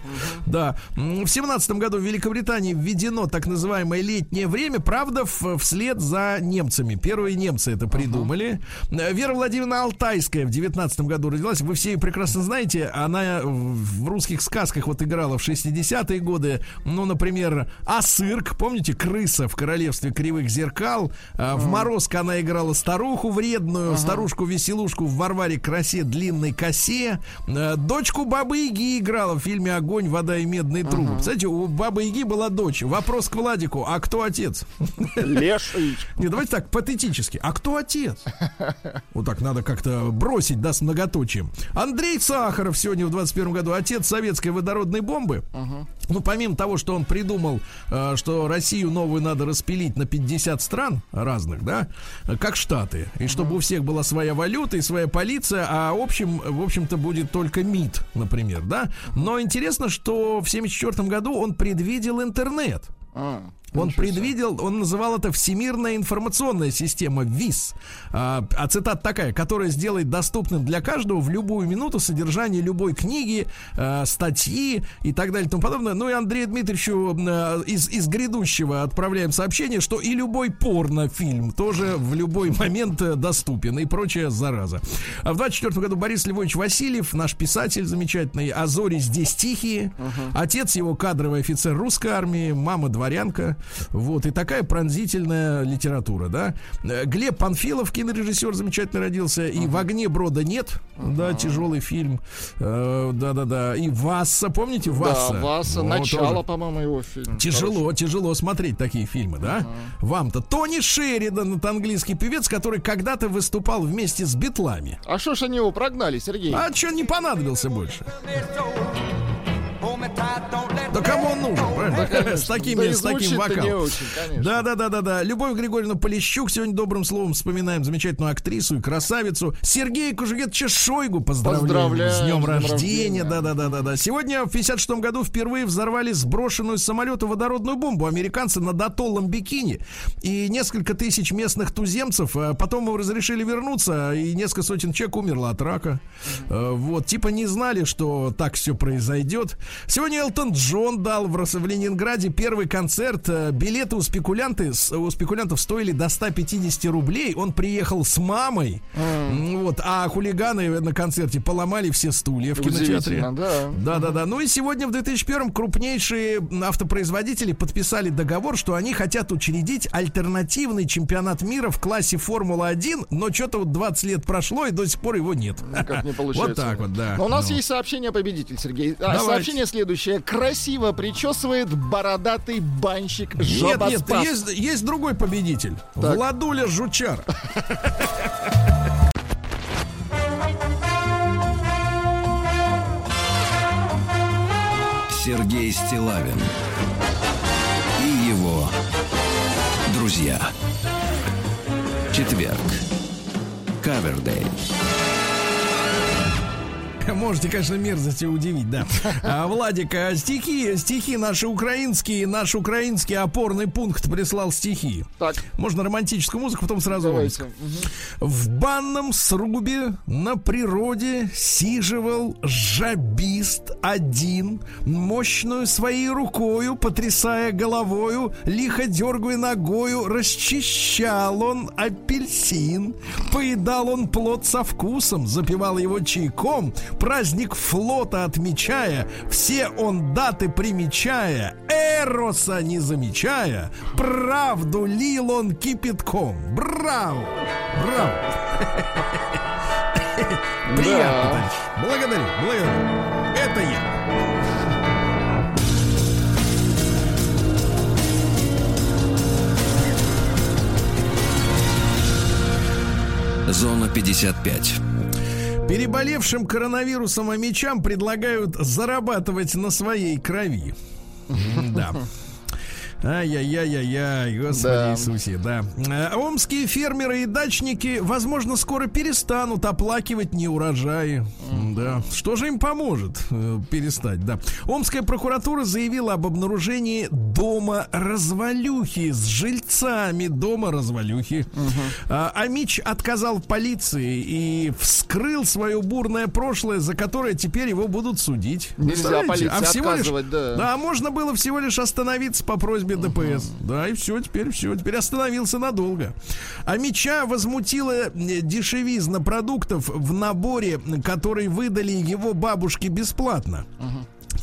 Да. М, В 17 году в Великобритании введено так называемое летнее время, правда, вслед за немцами. Первые немцы это придумали. Э, Вера Владимировна Алтайская в 19 году родилась. Вы все ее прекрасно знаете. Она в русских сказках вот играла в 60-е годы. Ну, например, Асырк, помните, крыса в королевстве кривых зеркал. А, В Морозко она играла старуху вредную, старушку-веселушку в Варваре красе длинной косе. Э, Дочку Бабы Яги играла в фильме «Огонь, вода и медные трубы». Кстати, у Бабы Яги была дочь. Вопрос к Владику. А кто отец? Леший. [LAUGHS] Не, давайте так, патетически. А кто отец? Вот так надо как-то бросить, да, с многоточием. Андрей Сахаров сегодня в 21 году отец советской водородной бомбы. Ну, помимо того, что он придумал, э, что Россию новую надо распилить на 50 стран разных, да, как Штаты. И чтобы у всех была своя валюта и своя полиция, а общем, в общем-то будет только МИД, например, да. Но интересно, что в 74 году он предвидел интернет. А, Он ничего предвидел, он называл это Всемирная информационная система ВИС. А, а цитата такая, которая сделает доступным для каждого в любую минуту содержание любой книги, а, статьи и так далее и тому подобное. Ну и Андрею Дмитриевичу а, из, из грядущего отправляем сообщение, что и любой порнофильм тоже в любой момент э, доступен и прочая зараза. А в 24 году Борис Львович Васильев, наш писатель замечательный, «А зори здесь тихие». Отец его кадровый офицер русской армии, мама дворянка. Вот, и такая пронзительная литература, да. Э, Глеб Панфилов, кинорежиссер, замечательно родился. И «В огне брода нет», да, тяжелый фильм. Э, Да-да-да. И «Васса», помните «Васса»? Да, Васа, Вот начало, тоже. по-моему, его фильм. Тяжело, тяжело смотреть такие фильмы, да? Вам-то. Тони Шеридан, это английский певец, который когда-то выступал вместе с Битлами. А что ж они его прогнали, Сергей? А что не понадобился больше? Да кому он нужен, правильно? С такими, Да с таким вокалом. очень. Да, да, да, да, да. Любовь Григорьевна Полищук сегодня добрым словом вспоминаем замечательную актрису и красавицу. Сергея Кужугетовича Шойгу поздравляем. Поздравляем с днем рождения. Да, да, да, да, да. Сегодня в 56 году впервые взорвали сброшенную с самолета водородную бомбу американцы над атоллом Бикини. И несколько тысяч местных туземцев а потом им разрешили вернуться, и несколько сотен человек умерло от рака. Э, Вот, типа не знали, что так все произойдет. Сегодня Элтон Джон дал в, в Ленинграде первый концерт. Э, Билеты у, спекулянты, у спекулянтов стоили до 150 рублей. Он приехал с мамой. М, Вот, а хулиганы на концерте поломали все стулья в кинотеатре. Удивительно, да. Да, да, да. Ну и сегодня в 2001 крупнейшие автопроизводители подписали договор, что они хотят учредить альтернативный чемпионат мира в классе Формула-1, но что-то вот 20 лет прошло, и до сих пор его нет. Никак не [LAUGHS] получается. Вот так вот, да. Но у нас Ну. есть сообщение победитель, Сергей. А, сообщение следующее. Красиво причесывает бородатый банщик Нет, Жоба нет, Спас. есть, есть другой победитель. Так. Владуля Жучар. Сергей Стилавин и его друзья. Четверг. Кавердей. [LAUGHS] Можете, конечно, мерзости удивить, да. [LAUGHS] А, Владик, а стихи, стихи наши украинские, наш украинский опорный пункт прислал стихи. Так, Можно романтическую музыку, потом сразу давайте. Омск. В банном срубе на природе сиживал жабист один, мощную своей рукою, потрясая головою, лихо дергая ногою, расчищал он апельсин, поедал он плод со вкусом, запивал его чайком, праздник флота отмечая, все он даты примечая, эроса не замечая, правду лил он кипятком. Браво! Браво! [LAUGHS] Приятно, товарищ. Благодарю, благодарю. Это я. Зона 55. Переболевшим коронавирусом амичам предлагают зарабатывать на своей крови. Да. [LAUGHS] Ай-яй-яй-яй-яй, господи Да. Иисусе, да. Э, Омские фермеры и дачники, возможно, скоро перестанут оплакивать неурожаи. Да. Что же им поможет э, перестать, да. Омская прокуратура заявила об обнаружении дома развалюхи с жильцами дома развалюхи. А, Амич отказал полиции и вскрыл свое бурное прошлое, за которое теперь его будут судить. Нельзя полиции всего лишь- отказывать, да. Да, можно было всего лишь остановиться по просьбе ДПС. Да, и все, теперь все. Теперь остановился надолго. А меча возмутила э, дешевизна продуктов в наборе, который выдали его бабушке бесплатно.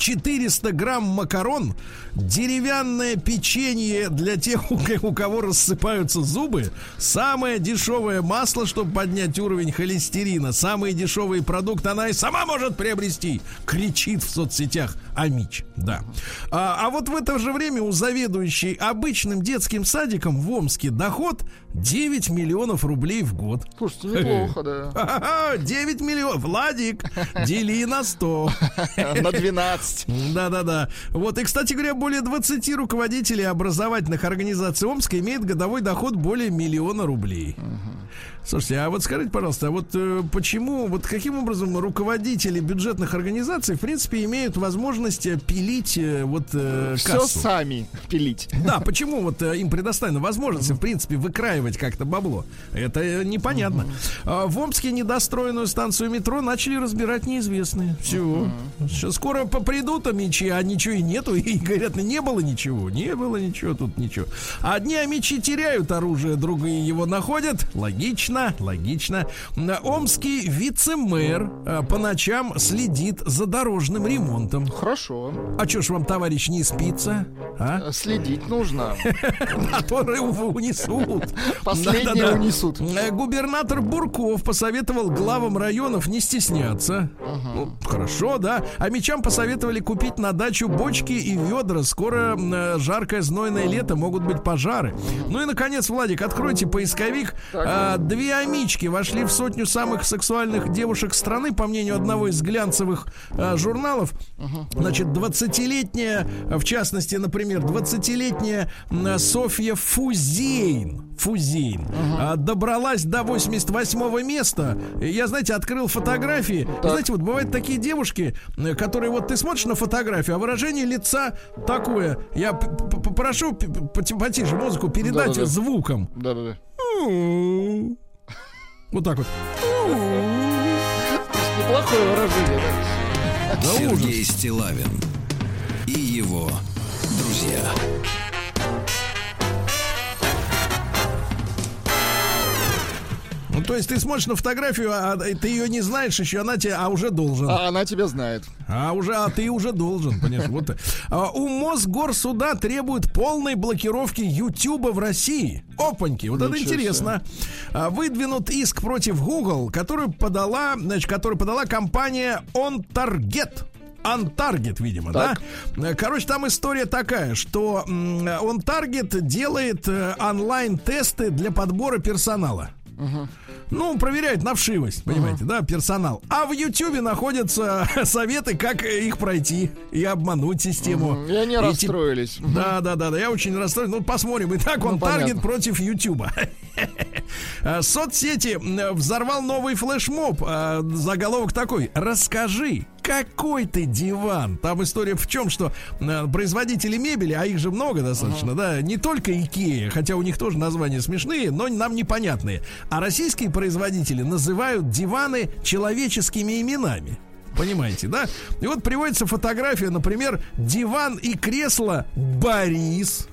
400 грамм макарон, деревянное печенье для тех, у ко- у кого рассыпаются зубы, самое дешевое масло, чтобы поднять уровень холестерина, самые дешевые продукты она и сама может приобрести, кричит в соцсетях Амич, да. А, а вот в это же время у заведующей обычным детским садиком в Омске доход 9 миллионов рублей в год. Слушайте, неплохо, да. Ха-ха-ха, 9 миллионов. Владик, дели на 100. [LAUGHS] На 12. Да-да-да. Вот, и, кстати говоря, более 20 руководителей образовательных организаций Омска имеют годовой доход более миллиона рублей. Слушайте, а вот скажите, пожалуйста, а вот э, почему, вот каким образом руководители бюджетных организаций, в принципе, имеют возможность э, пилить э, вот э, Все кассу? сами пилить. Да, почему вот э, им предоставлена возможность, в принципе, выкраивать как-то бабло? Это э, непонятно. А, В Омске недостроенную станцию метро начали разбирать неизвестные. Все. Сейчас скоро по- придут а мечи, а ничего и нету. [LAUGHS] И говорят, не было ничего. Не было ничего, тут ничего. Одни мечи теряют оружие, другие его находят. Логично, логично. Омский вице-мэр э, по ночам следит за дорожным ремонтом. Хорошо. А чё ж вам, товарищ, не спится? А? Следить нужно. [LAUGHS] которые унесут. Последние унесут. Э, Губернатор Бурков посоветовал главам районов не стесняться. Ну, хорошо, да. А мечам посоветовали купить на дачу бочки и ведра. Скоро э, жаркое знойное лето, могут быть пожары. Ну и, наконец, Владик, откройте поисковик. А, Две амички вошли в сотню самых сексуальных девушек страны, по мнению одного из глянцевых а, журналов. Значит, 20-летняя, в частности, например, 20-летняя м, Софья Фузейн. Фузейн. а, добралась до 88 места. Я, знаете, открыл фотографии. Знаете, вот бывают такие девушки, э, которые вот ты смотришь на фотографию, а выражение лица такое. Я попрошу потише музыку передать Да-да-да. звуком. Да-да-да. Вот так вот. Неплохое выражение, да. Да. Сергей Стилавин и его друзья. Ну, то есть ты смотришь на фотографию, а ты ее не знаешь еще, она тебе, а уже должен. А она тебя знает. А уже, а ты уже должен, понимаешь? Вот. А, у Мосгорсуда требуют полной блокировки Ютуба в России. Опаньки, вот это интересно. А, выдвинут иск против Google, которую подала, значит, который подала компания OnTarget. OnTarget, видимо, Так. да? Короче, там история такая, что м, OnTarget делает э, онлайн-тесты для подбора персонала. Ну, проверяют на вшивость, понимаете, да, персонал. А в Ютьюбе находятся [LAUGHS] советы, как их пройти и обмануть систему. И они тип- расстроились. Да, да, да, да, я очень расстроен. Ну, посмотрим. Итак, он Ну, понятно. таргет против Ютуба. [LAUGHS] А, Соцсети взорвал новый флешмоб. А, Заголовок такой. Расскажи, какой ты диван? Там история в чем, что э, производители мебели, а их же много достаточно, да, не только Икея, хотя у них тоже названия смешные, но нам непонятные. А российские производители называют диваны человеческими именами. Понимаете, да? И вот приводится фотография, например, диван и кресло Борис.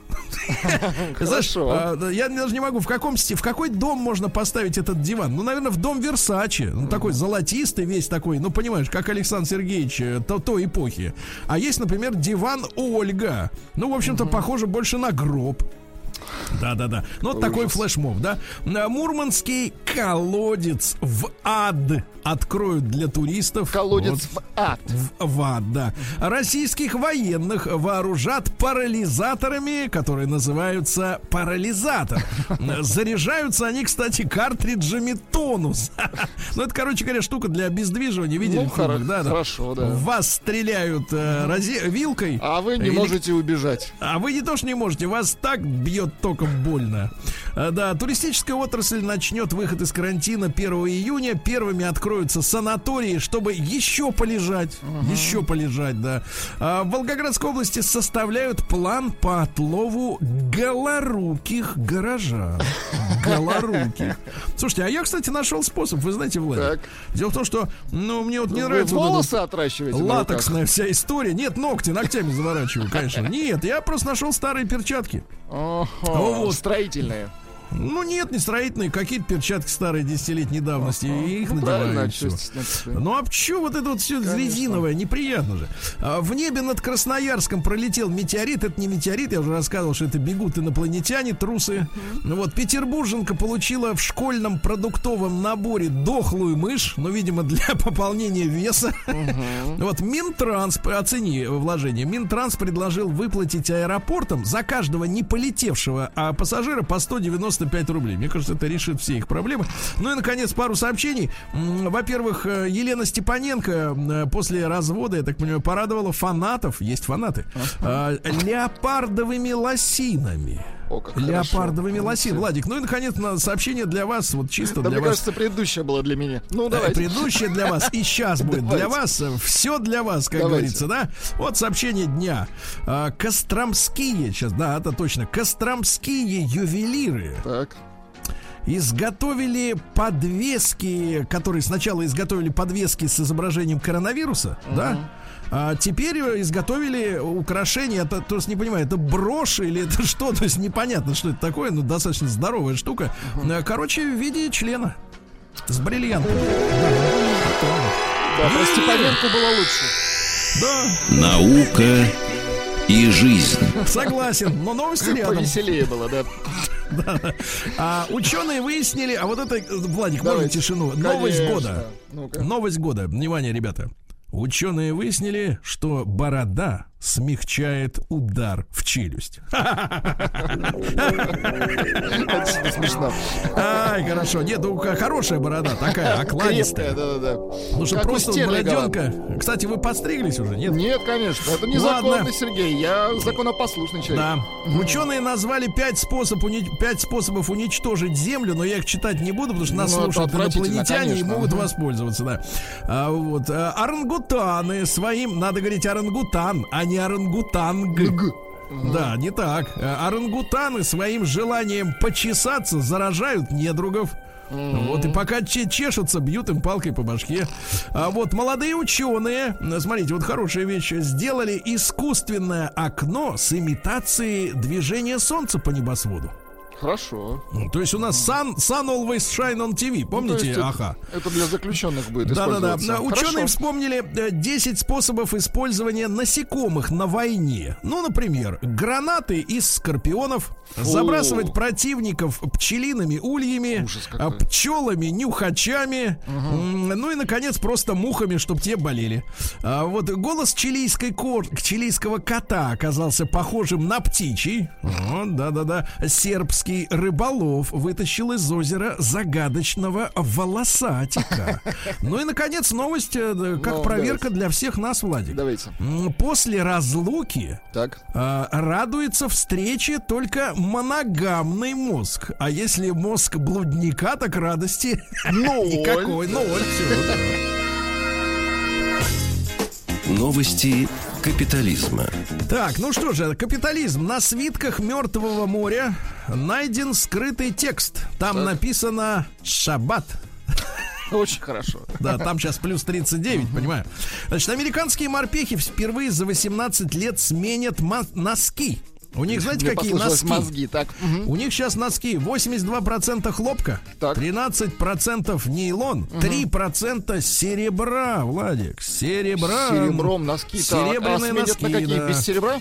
[LAUGHS] Хорошо. а, я даже не могу, в каком в какой дом можно поставить этот диван? Ну, наверное, в дом Версаче. Ну, такой золотистый весь такой, ну, понимаешь, как Александр Сергеевич э, то, той эпохи. А есть, например, диван Ольга. Ну, в общем-то, похоже больше на гроб. Да-да-да. Ну, вот такой флешмоб, да. Мурманский колодец в ад откроют для туристов. Колодец Вот. в ад. В, в ад, да. Российских военных вооружат парализаторами, которые называются парализатор. [LAUGHS] Заряжаются они, кстати, картриджами тонус. [LAUGHS] Ну, это, короче говоря, штука для обездвиживания. Видели? Ну, хоро- Да, да. хорошо, да. Вас стреляют э, вилкой. А вы не Или- можете убежать. а вы не то, что не можете, вас так бьет током больно. А, Да, туристическая отрасль начнет выход из карантина 1 июня. Первыми откроются санатории, чтобы еще полежать. Еще полежать, да. А в Волгоградской области составляют план по отлову голоруких горожан. [LAUGHS] Голоруких. Слушайте, а я, кстати, нашел способ, вы знаете, Влад. Дело в том, что, ну, мне вот не Вы нравится это вот волосы отращиваете? Латексная вся история. Нет, ногти ногтями заворачиваю, конечно. Нет, я просто нашел старые перчатки. Ага, Вот. Строительные. Ну нет, не строительные, какие-то перчатки старые десятилетней давности. И их Ну, правильно, надеваю. и чё всё. стесняться-то? Ну а почему вот это вот все резиновое? Неприятно же. А, В небе над Красноярском пролетел метеорит. Это не метеорит, я уже рассказывал, что это бегут инопланетяне, трусы. Ну Вот Петербурженка получила в школьном продуктовом наборе дохлую мышь, ну, видимо, для [LAUGHS] пополнения веса. Вот Минтранс, оцени вложение, Минтранс предложил выплатить аэропортам за каждого не полетевшего а пассажира по 195 рублей. Мне кажется, это решит все их проблемы. Ну и, наконец, пару сообщений. Во-первых, э, Елена Степаненко э, после развода, я так понимаю, порадовала фанатов, есть фанаты, э, леопардовыми лосинами. О, как Леопардовыми хорошо. лосинами. Владик, ну и, наконец, на сообщение для вас, вот чисто Да, для мне вас. кажется, предыдущая была для меня. Ну, Э, давайте. Предыдущее для вас и сейчас будет для Давайте. вас. Все для вас, как Давайте. говорится, да? Вот сообщение дня. А, Костромские, сейчас, да, это точно. Костромские ювелиры Так. изготовили подвески, которые сначала изготовили подвески с изображением коронавируса, да? А теперь э, изготовили украшения, это, то есть не понимаю, это брошь или это что, то есть непонятно, что это такое, но достаточно здоровая штука. Э, Короче, в виде члена с бриллиантом. Да, про Степаненко было лучше. Да, Наука и жизнь. согласен, но новости рядом. Повеселее было, да. А, ученые выяснили, а вот это, Владик, можно Давайте. тишину? Новость Конечно. года. Ну-ка. Новость года. Внимание, ребята. Ученые выяснили, что борода смягчает удар в челюсть. Это смешно. Ай, хорошо. Нет, ну хорошая борода, такая окладистая. да-да-да. Ну что, Как у просто бороденка. Кстати, вы подстриглись уже, нет? Нет, конечно, это незаконно. Сергей. Я законопослушный человек. Да. Ученые назвали пять, способов уничтожить Землю, но я их читать не буду, потому что нас Ну, слушают инопланетяне и могут воспользоваться, да. А, вот. а, орангутаны своим, надо говорить орангутан, а не орангутанг. Да, не так. А, Орангутаны своим желанием почесаться заражают недругов. Вот и пока че- чешутся, бьют им палкой по башке. А вот молодые ученые, э, смотрите, вот хорошая вещь, сделали искусственное окно с имитацией движения Солнца по небосводу. Хорошо. Ну, То есть у нас Sun, sun always shine on TV, Ну, помните? это- Ага. Это для заключенных будет Да-да-да. Ученые вспомнили э, 10 способов использования насекомых на войне. Ну, например, гранаты из скорпионов, забрасывать противников пчелиными ульями, а, пчелами, нюхачами, м, ну и, наконец, просто мухами, чтобы те болели. А вот голос чилийской кор- чилийского кота оказался похожим на птичий. Да-да-да. Сербский американский рыболов вытащил из озера загадочного волосатика. Ну и, наконец, новость, э, как Ну, проверка для всех нас, Владик. Давайте. После разлуки Так. а, радуется встрече только моногамный мозг. А если мозг блудника, так радости Ноль. никакой. Ноль. Да. Новости капитализма. Так, ну что же, капитализм. На свитках Мертвого моря найден скрытый текст. Там написано «Шаббат». Очень хорошо. Да, там сейчас плюс 39, понимаю. Значит, американские морпехи впервые за 18 лет сменят носки. У них, знаете, Мне какие носки? мозги. Так. мгм. У них сейчас носки 82% хлопка, Так. 13% нейлон, 3% серебра, Владик. Серебра. Серебром носки. А Серебряные сменят носки, на какие? да. Без серебра?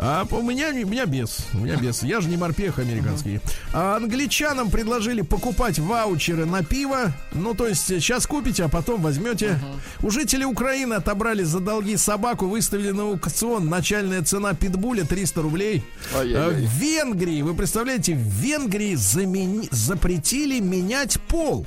А у меня, у меня без. У меня без. Я же не морпех американский. А англичанам предложили покупать ваучеры на пиво. Ну, то есть сейчас купите, а потом возьмете. У жителей Украины отобрали за долги собаку, выставили на аукцион. Начальная цена питбуля 300 рублей. А В Венгрии, вы представляете, в Венгрии замени- запретили менять пол.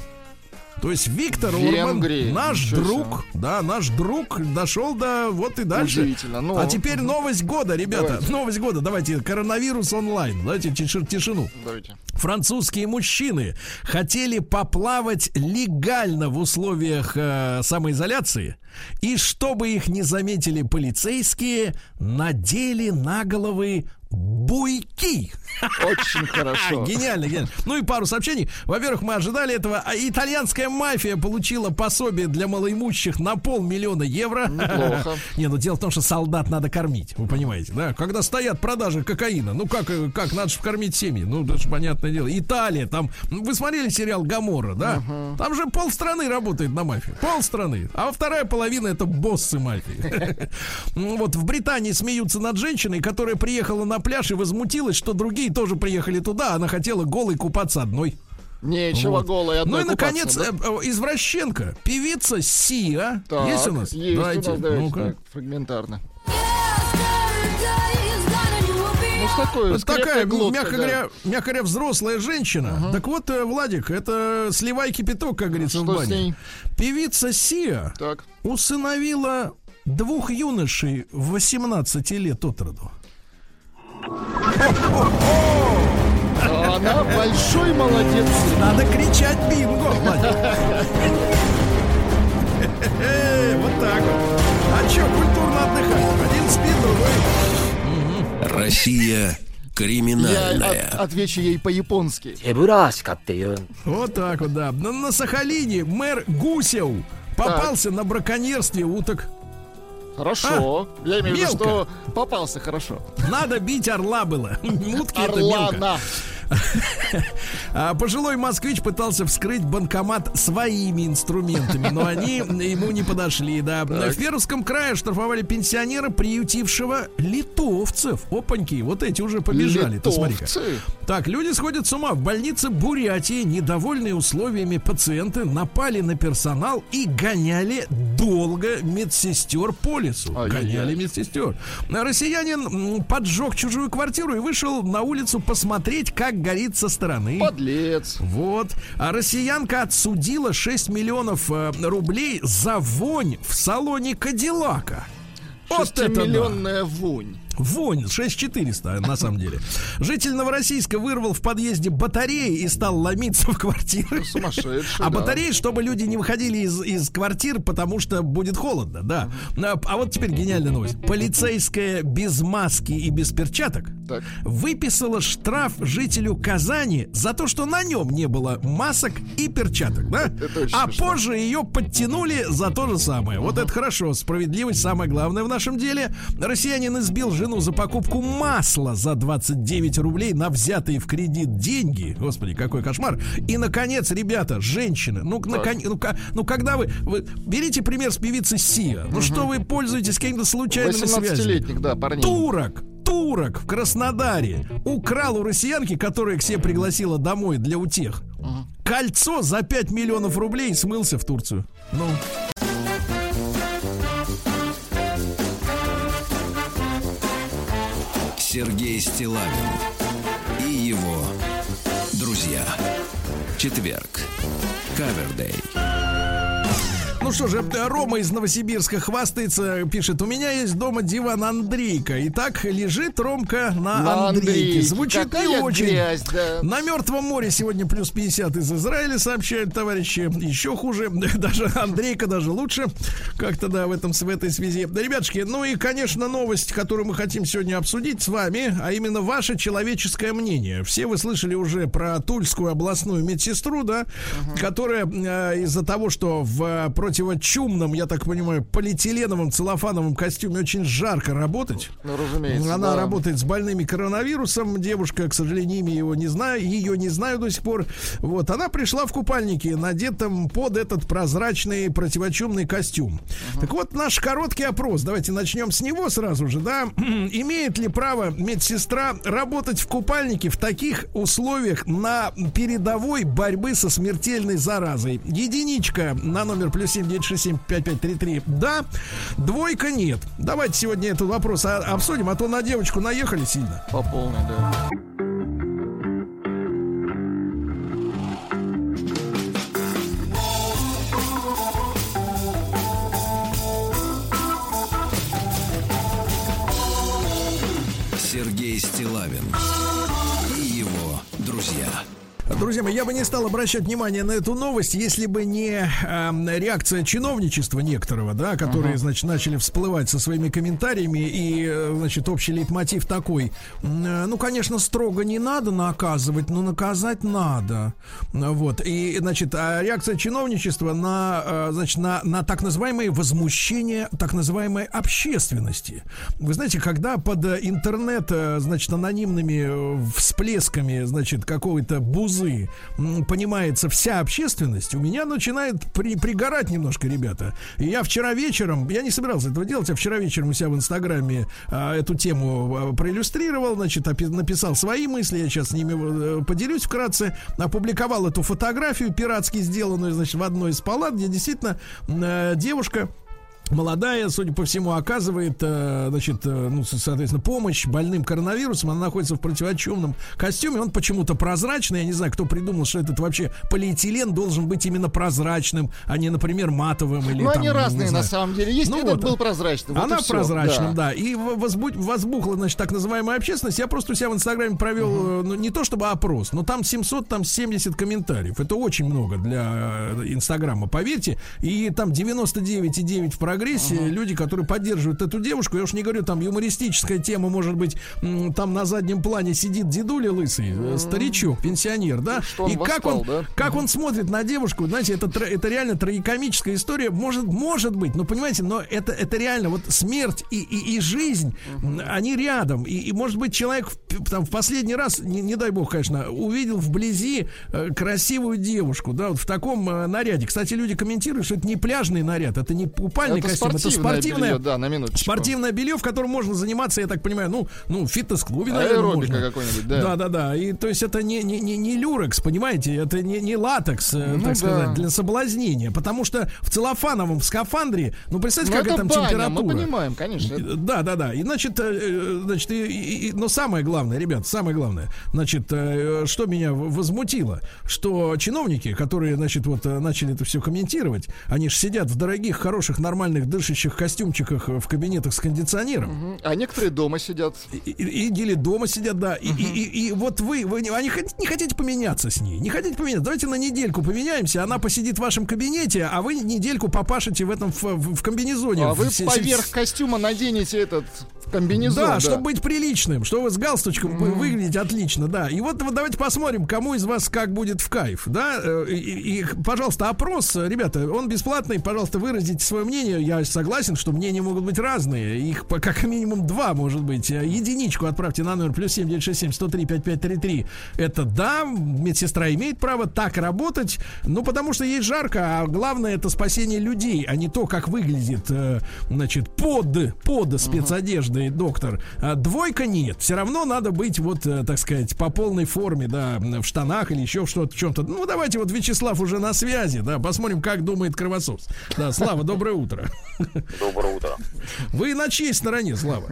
То есть Виктор Венгрии. Урбан, наш Ничего друг, да, наш друг дошел до вот и дальше. Удивительно. Ну, А теперь новость года, ребята. Давайте. Новость года. Давайте. Коронавирус онлайн. Давайте тиши- тишину. Давайте. Французские мужчины хотели поплавать легально в условиях э, самоизоляции. И чтобы их не заметили полицейские, надели на головы буйки. Очень [LAUGHS] хорошо. Гениально, гениально. Ну и пару сообщений. Во-первых, мы ожидали этого. А итальянская мафия получила пособие для малоимущих на полмиллиона евро. Неплохо. [LAUGHS] Не, ну дело в том, что солдат надо кормить, вы понимаете, да? Когда стоят продажи кокаина, ну как, э, как надо же кормить семьи, ну это же понятное дело. Италия, там, вы смотрели сериал Гамора, да? Там же полстраны работает на мафию, полстраны, а вторая половина это боссы мафии. [LAUGHS] Ну, Вот в Британии смеются над женщиной, которая приехала на пляж и возмутилась, что другие тоже приехали туда, она хотела голой купаться одной. Нечего Вот. голой Ну одной и, наконец, да? э, э, извращенка, певица Сия. Так, есть у нас? Есть Давайте, у нас, давайте, ну-ка. так, фрагментарно. Ну, с такой, Вот такая, глоткой, мягко, да. говоря, мягко говоря, взрослая женщина. Так вот, э, Владик, это сливай кипяток, как говорится, в Что с бане. ней? Певица Сия Так. усыновила двух юношей в 18 лет от роду. Она большой молодец. Надо кричать бинго, Вот так вот. А что, культурно отдыхать? Один спит, другой. Россия криминальная. Я отвечу ей по-японски. Вот так вот, да. На, Сахалине мэр Гусев попался на браконьерстве уток. Хорошо. Я имею в виду, А, что попался хорошо. Надо бить орла было. [LAUGHS] Утки это мелко. А пожилой москвич пытался вскрыть банкомат своими инструментами, но они ему не подошли, да. В Пермском крае штрафовали пенсионера, приютившего литовцев. Опаньки, вот эти уже побежали. Литовцы. Так, люди сходят с ума. В больнице Бурятии, недовольные условиями пациенты, напали на персонал и гоняли долго медсестер по лесу. Ай-яй-яй. Гоняли медсестер. Россиянин поджег чужую квартиру и вышел на улицу посмотреть, как горит со стороны. Подлец. Вот. А россиянка отсудила 6 миллионов э, рублей за вонь в салоне Кадиллака. Вот это да. Шестимиллионная вонь. Вонь, 6400 на самом деле. Житель Новороссийска вырвал в подъезде батареи и стал ломиться в квартиры. Сумасшедший, А да. батареи, чтобы люди не выходили из, из квартир, потому что будет холодно, да. А, а вот теперь гениальная новость. Полицейская без маски и без перчаток Так. выписала штраф жителю Казани за то, что на нем не было масок и перчаток, да? А смешно. позже ее подтянули за то же самое. Вот это хорошо. Справедливость самое главное в нашем деле. Россиянин избил жену за покупку масла за 29 рублей на взятые в кредит деньги. Господи, какой кошмар. И, наконец, ребята, женщины, ну, наконец, ну, ну когда вы, вы берите пример с певицы Сия. Ну что вы пользуетесь какими-то случайными связями? 18-летних, да, парней. Турок, турок в Краснодаре украл у россиянки, которая к себе пригласила домой для утех, кольцо за 5 миллионов рублей и смылся в Турцию. Ну, Сергей Стилавин и его друзья. Четверг. Кавердей. Ну что же, Рома из Новосибирска хвастается, пишет, у меня есть дома диван Андрейка. И так лежит Ромка на, На Андрейке. Андрейке. Звучит Какая не очень. грязь, да. На Мертвом море сегодня плюс 50 из Израиля, сообщают товарищи. Еще хуже. [LAUGHS] Даже Андрейка даже лучше. Как-то, да, в, этом, в этой связи. Да, ребятушки, ну и, конечно, новость, которую мы хотим сегодня обсудить с вами, а именно ваше человеческое мнение. Все вы слышали уже про Тульскую областную медсестру, да, которая э, из-за того, что в э, противочумном, я так понимаю, полиэтиленовом целлофановом костюме очень жарко работать. Ну, разумеется. Она да. работает с больными коронавирусом. Девушка, к сожалению, имя его не знаю, ее не знаю до сих пор. Вот, она пришла в купальнике, надетом под этот прозрачный противочумный костюм. Так вот, наш короткий опрос. Давайте начнем с него сразу же, да. [CLEARS THROAT] Имеет ли право медсестра работать в купальнике в таких условиях на передовой борьбы со смертельной заразой? Единичка на номер плюс 7967 5533. Да. Двойка нет. Давайте сегодня этот вопрос обсудим, а то на девочку наехали сильно. По полной, да. Сергей Стилавин. Друзья мои, я бы не стал обращать внимание на эту новость, если бы не эм, реакция чиновничества некоторого, да, которые, значит, начали всплывать со своими комментариями, и, э, значит, общий лейтмотив такой. э, Ну, конечно, строго не надо наказывать, но наказать надо. Вот. И, значит, а реакция чиновничества на, э, значит, на, на так называемое возмущение так называемой общественности. Вы знаете, когда под э, интернет, э, значит, анонимными э, всплесками, значит, какой-то бузы м, понимается вся общественность, у меня начинает при, пригорать немножко, ребята. И я вчера вечером, я не собирался этого делать, а вчера вечером у себя в Инстаграме а, эту тему а, проиллюстрировал, значит, написал свои мысли, я сейчас с ними э, поделюсь вкратце, опубликовал эту фотографию пиратски сделанную, значит, в одной из палат, где действительно э, девушка Молодая, судя по всему, оказывает, э, значит, э, ну, со- соответственно, помощь больным коронавирусом. Она находится в противочумном костюме. Он почему-то прозрачный. Я не знаю, кто придумал, что этот вообще полиэтилен должен быть именно прозрачным, а не, например, матовым или Ну, там, они разные, на самом деле. Есть Ну этот вот. был прозрачный. вот Она всё, прозрачным, да. да. И возбу- возбухла, значит, так называемая общественность. Я просто у себя в Инстаграме провел, э, ну, не то чтобы опрос, но там 700, там 70 комментариев. Это очень много для Инстаграма, поверьте. И там 99,9 в прогрессе. Люди, которые поддерживают эту девушку. Я уж не говорю, там юмористическая тема, может быть, там на заднем плане сидит дедуля лысый, э, старичок, пенсионер, да? что он И как восстал, он, да? как он смотрит на девушку, знаете, это, это реально трагикомическая история. Может, может быть, но понимаете, но это, это реально вот смерть и, и, и жизнь, м, они рядом. И, и, может быть, человек в, там, в последний раз, не, не дай бог, конечно, увидел вблизи э, красивую девушку, да, вот в таком э, наряде. Кстати, люди комментируют, что это не пляжный наряд, это не купальный Это костюм, это спортивное белье, да, на минуточку. Спортивное белье, в котором можно заниматься, я так понимаю, ну, ну, фитнес-клубе, наверное, Аэробика можно. какой-нибудь, да. Да, да, да. И то есть это не, не, не, не люрекс, понимаете, это не, не латекс, э, Ну так да. сказать, для соблазнения. Потому что в целлофановом скафандре, ну, представьте, Ну, какая это там баня, температура. мы понимаем, конечно. Да, да, да. И значит, э, э, значит, и, и- и- но самое главное, ребят, самое главное, значит, что меня возмутило, что чиновники, которые, значит, вот начали это все комментировать, они же сидят в дорогих, хороших, нормальных, дышащих костюмчиках в кабинетах с кондиционером. А некоторые дома сидят. И, и- или дома сидят, да. И, и- и- вот вы, вы не, а не хот- не хотите поменяться с ней. Не хотите поменяться. Давайте на недельку поменяемся. Она посидит в вашем кабинете, а вы недельку попашете в этом в, в- в комбинезоне. А В- вы с- с- поверх костюма наденете этот комбинезон. да, чтобы быть приличным, что вы с галстучком вы выглядите отлично, да. И вот, вот давайте посмотрим, кому из вас как будет в кайф, да. Э, И, и- и, пожалуйста, опрос, ребята, он бесплатный, пожалуйста, выразите свое мнение. Я согласен, что мнения могут быть разные. Их по как минимум два, может быть. Э, Единичку отправьте на номер плюс семь девять шесть семь сто три пять пять три три. Это да, медсестра имеет право так работать, ну потому что ей жарко, а главное это спасение людей, а не то, как выглядит, э, значит, под под спецодеждой доктор. А двойка нет, все равно надо быть вот, э, так сказать, по полной форме, да, в штанах или еще что-то, в чем-то. Ну давайте вот Вячеслав уже на связи, да, посмотрим, как думает кровосос. Да, Слава, доброе утро. [LAUGHS] Доброе утро. Вы на чьей стороне, Слава?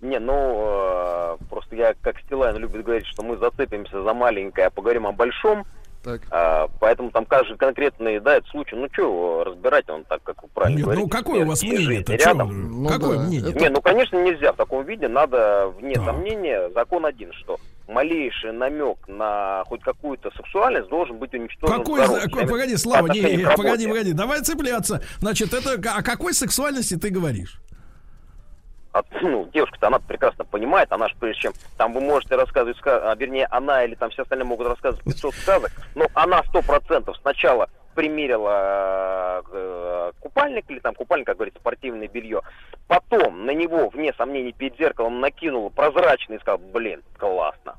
Не, ну, э, просто я как Стилайн любит говорить, что мы зацепимся за маленькое, а поговорим о большом. Так. А, поэтому там каждый конкретный, да, это случай, ну что разбирать он так, как вы правильно Нет, говорите. ну какое у вас мнение-то? жизнь Чё рядом. Ну Какое да, мнение? это- Не, ну, конечно, нельзя в таком виде. Надо, вне Да. сомнения, закон один, что малейший намек на хоть какую-то сексуальность должен быть уничтожен. Какой, какой- погоди, Слава, не, не, погоди, погоди, давай цепляться. Значит, это о какой сексуальности ты говоришь? От- ну, девушка-то она прекрасно понимает, она же прежде чем, там вы можете рассказывать, ска- а, вернее, она или там все остальные могут рассказывать [LAUGHS] 500 сказок, но она сто процентов сначала примерила э, купальник или там купальник, как говорится, спортивное белье, потом на него, вне сомнений, перед зеркалом накинула прозрачный и сказала, блин, классно.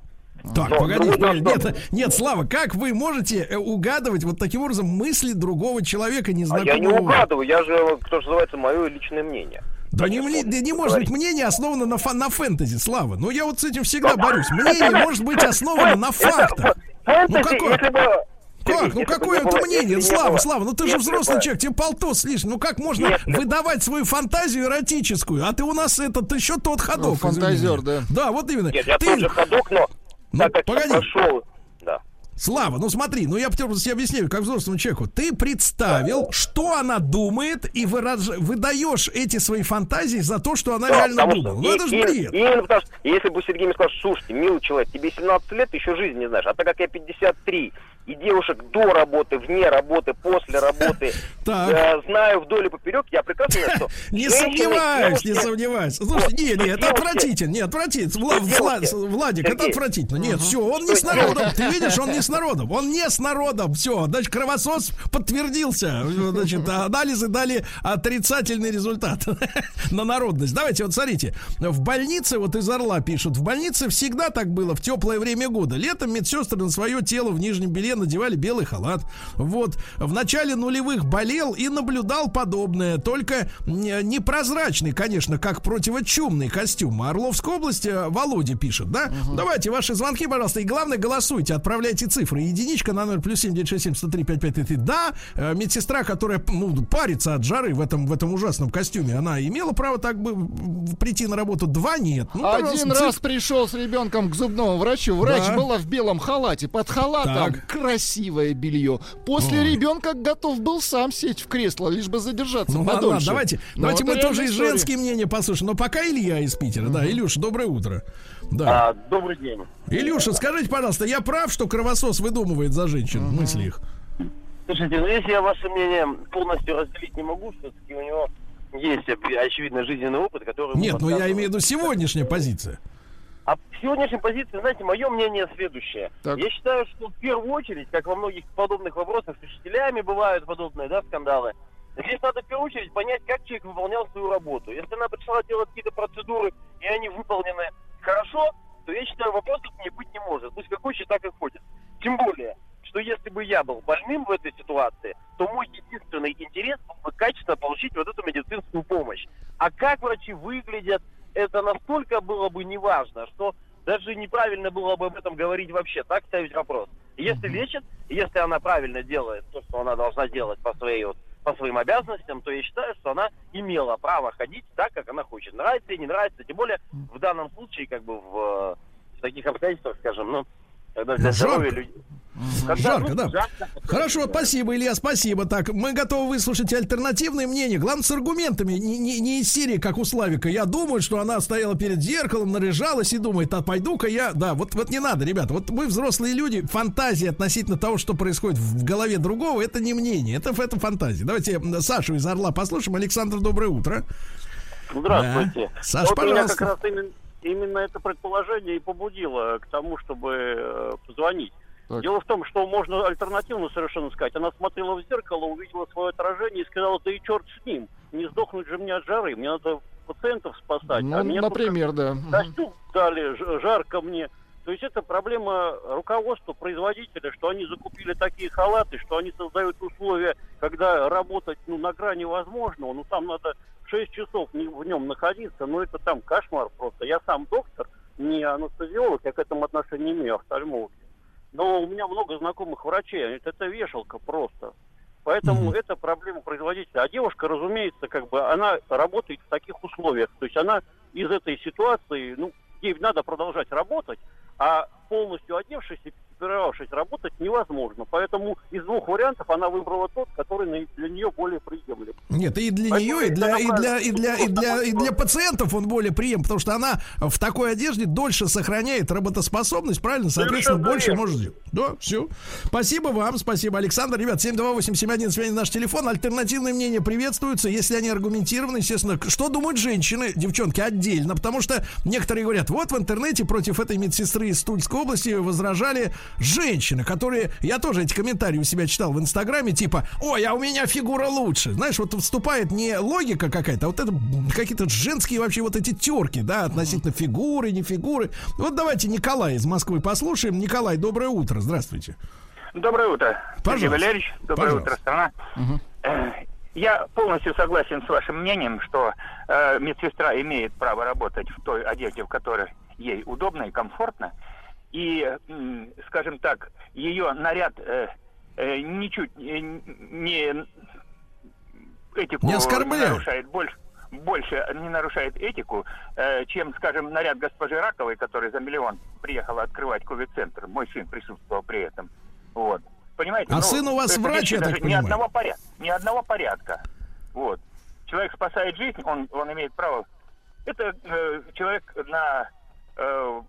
Так, Но погоди, погоди, нет, нет, Слава, как вы можете э, угадывать вот таким образом мысли другого человека, А незнакомого? я не угадываю, я же, кто же называется, мое личное мнение. Да не, да не может быть мнение основано на, фа- на фэнтези, Слава. Ну я вот с этим всегда борюсь. Мнение может быть основано на фактах. Ну какое? если бы- Как? Ну какое это мнение? Слава, Слава, ну ты же взрослый человек, тебе полтос лишь. Ну как можно выдавать свою фантазию эротическую? А ты у нас этот еще тот ходок. Ну, фантазер, извини меня. Да, вот именно. Нет, я тоже ходок, но Ну, так как погоди. я прошел... Да. Слава, ну смотри, ну я себе объясняю, как взрослому человеку. Ты представил, что она думает, и выраж- выдаешь эти свои фантазии за то, что она Да, реально думала. Ну и- это же и- бред. Именно потому что, если бы Сергей мне сказал, слушайте, милый человек, тебе 17 лет, ты еще жизни не знаешь, а так как я 53, и девушек до работы, вне работы, после работы, [LAUGHS] э, знаю вдоль и поперек, я прекрасно знаю, что [LAUGHS] Не сомневаюсь, не сомневаюсь. Слушай, не, не, это отвратительно, не, отвратительно. Владик, это отвратительно. Нет, все, он не с народом. Ты видишь, он не с [LAUGHS] народом. Он не с народом. Все, значит, кровосос подтвердился. Значит, анализы дали отрицательный результат на народность. Давайте, вот смотрите. В больнице, вот из Орла пишут, в больнице всегда так было в теплое время года. Летом медсестры на свое тело в нижнем белье надевали белый халат. Вот. В начале нулевых болел и наблюдал подобное. Только не- непрозрачный, конечно, как противочумный костюм. А Орловская область, э, Володя пишет, да? Давайте ваши звонки, пожалуйста, и главное, голосуйте, отправляйте цифры. Единичка на номер плюс семь девять шесть семь сто три пять пять три. Да, э, медсестра, которая ну, парится от жары в этом, в этом ужасном костюме, она имела право так бы прийти на работу. Два нет. Ну, Один раз циф- пришел с ребенком к зубному врачу. Врач Да. была в белом халате. Под халатом Так. Красивое белье. После Ой. ребенка готов был сам сесть в кресло, лишь бы задержаться Ну ладно, подольше. ладно, давайте, Ну, давайте мы тоже история. женские мнения послушаем. Но пока Илья из Питера. Да, Илюша, доброе утро. Да. А, добрый день. Илюша, скажите, пожалуйста, я прав, что кровосос выдумывает за женщин мысли их? Слушайте, ну если я ваше мнение полностью разделить не могу, все-таки у него есть очевидно жизненный опыт, который... Нет, ну я имею в виду сегодняшняя позиция. А в сегодняшней позиции, знаете, мое мнение следующее. Так. Я считаю, что в первую очередь, как во многих подобных вопросах с учителями бывают подобные, да, скандалы, здесь надо в первую очередь понять, как человек выполнял свою работу. Если она пришла делать какие-то процедуры, и они выполнены хорошо, то я считаю, вопросов не быть не может. Пусть как хочет, так и ходит. Тем более, что если бы я был больным в этой ситуации, то мой единственный интерес был бы качественно получить вот эту медицинскую помощь. А как врачи выглядят, это настолько было бы неважно, что даже неправильно было бы об этом говорить вообще, так ставить вопрос. Если лечит, если она правильно делает то, что она должна делать по своей вот, по своим обязанностям, то я считаю, что она имела право ходить так, как она хочет. Нравится ей, не нравится. Тем более в данном случае, как бы в, в таких обстоятельствах, скажем, ну, когда для здоровья людей... Когда, Жарко, ну, да. жарко, Хорошо, да. спасибо, Илья, спасибо. Так, мы готовы выслушать альтернативные мнения. Главное, с аргументами, не, не, не из серии, как у Славика. Я думаю, что она стояла перед зеркалом, наряжалась и думает, а пойду-ка я... Да, вот, вот не надо, ребята. Вот мы взрослые люди, фантазия относительно того, что происходит в голове другого, это не мнение, это, это фантазия. Давайте Сашу из Орла послушаем. Александр, доброе утро. Здравствуйте. Да. Саш, вот меня пожалуйста. как раз именно, именно это предположение и побудило к тому, чтобы э, позвонить. Так. Дело в том, что можно альтернативно совершенно сказать. Она смотрела в зеркало, увидела свое отражение и сказала, да и черт с ним, не сдохнуть же мне от жары, мне надо пациентов спасать. Ну, а мне например, да. Костюм дали, жарко мне. То есть это проблема руководства, производителя, что они закупили такие халаты, что они создают условия, когда работать ну, на грани возможного, ну там надо 6 часов в нем находиться, ну это там кошмар просто. Я сам доктор, не анестезиолог, я к этому отношения не имею, офтальмолог. Но у меня много знакомых врачей, они это вешалка просто. Поэтому Мгм. это проблема производителя. А девушка, разумеется, как бы она работает в таких условиях. То есть она из этой ситуации, ну, ей надо продолжать работать, а полностью одевшись и экипировавшись работать невозможно. Поэтому из двух вариантов она выбрала тот, который для нее более приемлем. Нет, и для Поэтому нее, и для, и для, и для, и для, и для пациентов он более прием, потому что она в такой одежде дольше сохраняет работоспособность, правильно? Соответственно, Совершенно больше верно. может сделать. Да, все. Спасибо вам, спасибо, Александр. Ребят, 728-7171 наш телефон. Альтернативные мнения приветствуются, если они аргументированы, естественно. Что думают женщины, девчонки, отдельно? Потому что некоторые говорят, вот в интернете против этой медсестры из Тульской области возражали женщины, которые... Я тоже эти комментарии у себя читал в Инстаграме, типа, ой, а у меня фигура лучше. Знаешь, вот вступает не логика какая-то, а вот это какие-то женские вообще вот эти терки, да, относительно фигуры, не фигуры. Вот давайте Николай из Москвы послушаем. Николай, доброе утро, здравствуйте. Доброе утро, Сергей. Валерьевич. Доброе Пожалуйста. утро, страна. Э, Я полностью согласен с вашим мнением, что э, медсестра имеет право работать в той одежде, в которой ей удобно и комфортно. И, скажем так, ее наряд э, э, ничуть э, не этику Не оскорбляет. нарушает больше больше не нарушает этику, э, чем, скажем, наряд госпожи Раковой, которая за миллион приехала открывать ковид-центр. Мой сын присутствовал при этом. Вот. Понимаете? А сын у вас врач, я так даже Ни понимаю? одного, порядка, ни одного порядка. Вот. Человек спасает жизнь, он, он имеет право. Это э, человек на, э,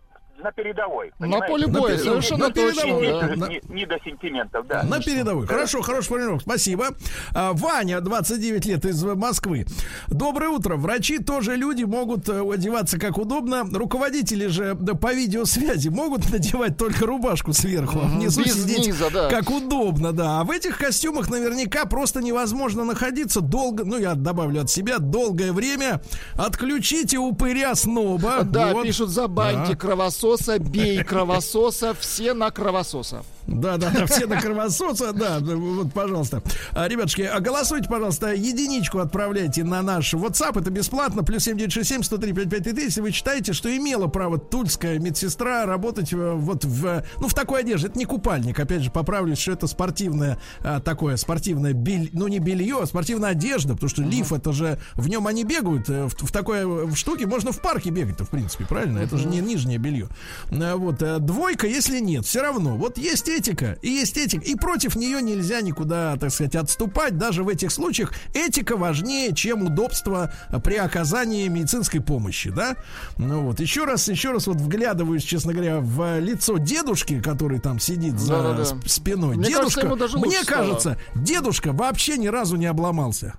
на передовой. На понимаете? поле боя, передовой. совершенно На передовой, точно. да. да. Не, не до сентиментов, да. На передовой. Хорошо, хороший формулировка. Спасибо. А, Ваня, 29 лет из Москвы. Доброе утро. Врачи тоже люди могут э, одеваться как удобно. Руководители же да, по видеосвязи могут [LAUGHS] надевать только рубашку сверху, а внизу без сидеть низа, да. как удобно, да. А в этих костюмах наверняка просто невозможно находиться долго, ну я добавлю от себя, долгое время. Отключите упыря сноба. Да, Вот. пишут, забаньте Да. Кровососа, бей кровососа, все на кровососа. Да, да, да, все до кровососа, да, вот, пожалуйста. А, ребятушки, а голосуйте, пожалуйста, единичку отправляйте на наш WhatsApp, это бесплатно, плюс 7967 103 5533, если вы считаете, что имела право тульская медсестра работать э, вот в, ну, в такой одежде. Это не купальник, опять же, поправлюсь, что это спортивное, а, такое спортивное, бель, ну, не белье, а спортивная одежда, потому что лиф, это же, в нем они бегают, э, в, в такой э, в штуке можно в парке бегать-то, в принципе, правильно? Это же не нижнее белье. А, Вот, э, двойка, если нет, все равно. Вот есть этика, и есть этика, и против нее нельзя никуда, так сказать, отступать. Даже в этих случаях этика важнее, чем удобство при оказании медицинской помощи, да? Ну вот, еще раз, еще раз вот вглядываюсь, честно говоря, в лицо дедушки, который там сидит за Да-да-да. сп- спиной. Мне кажется, дедушка, даже мне лучше стало. кажется, дедушка вообще ни разу не обломался.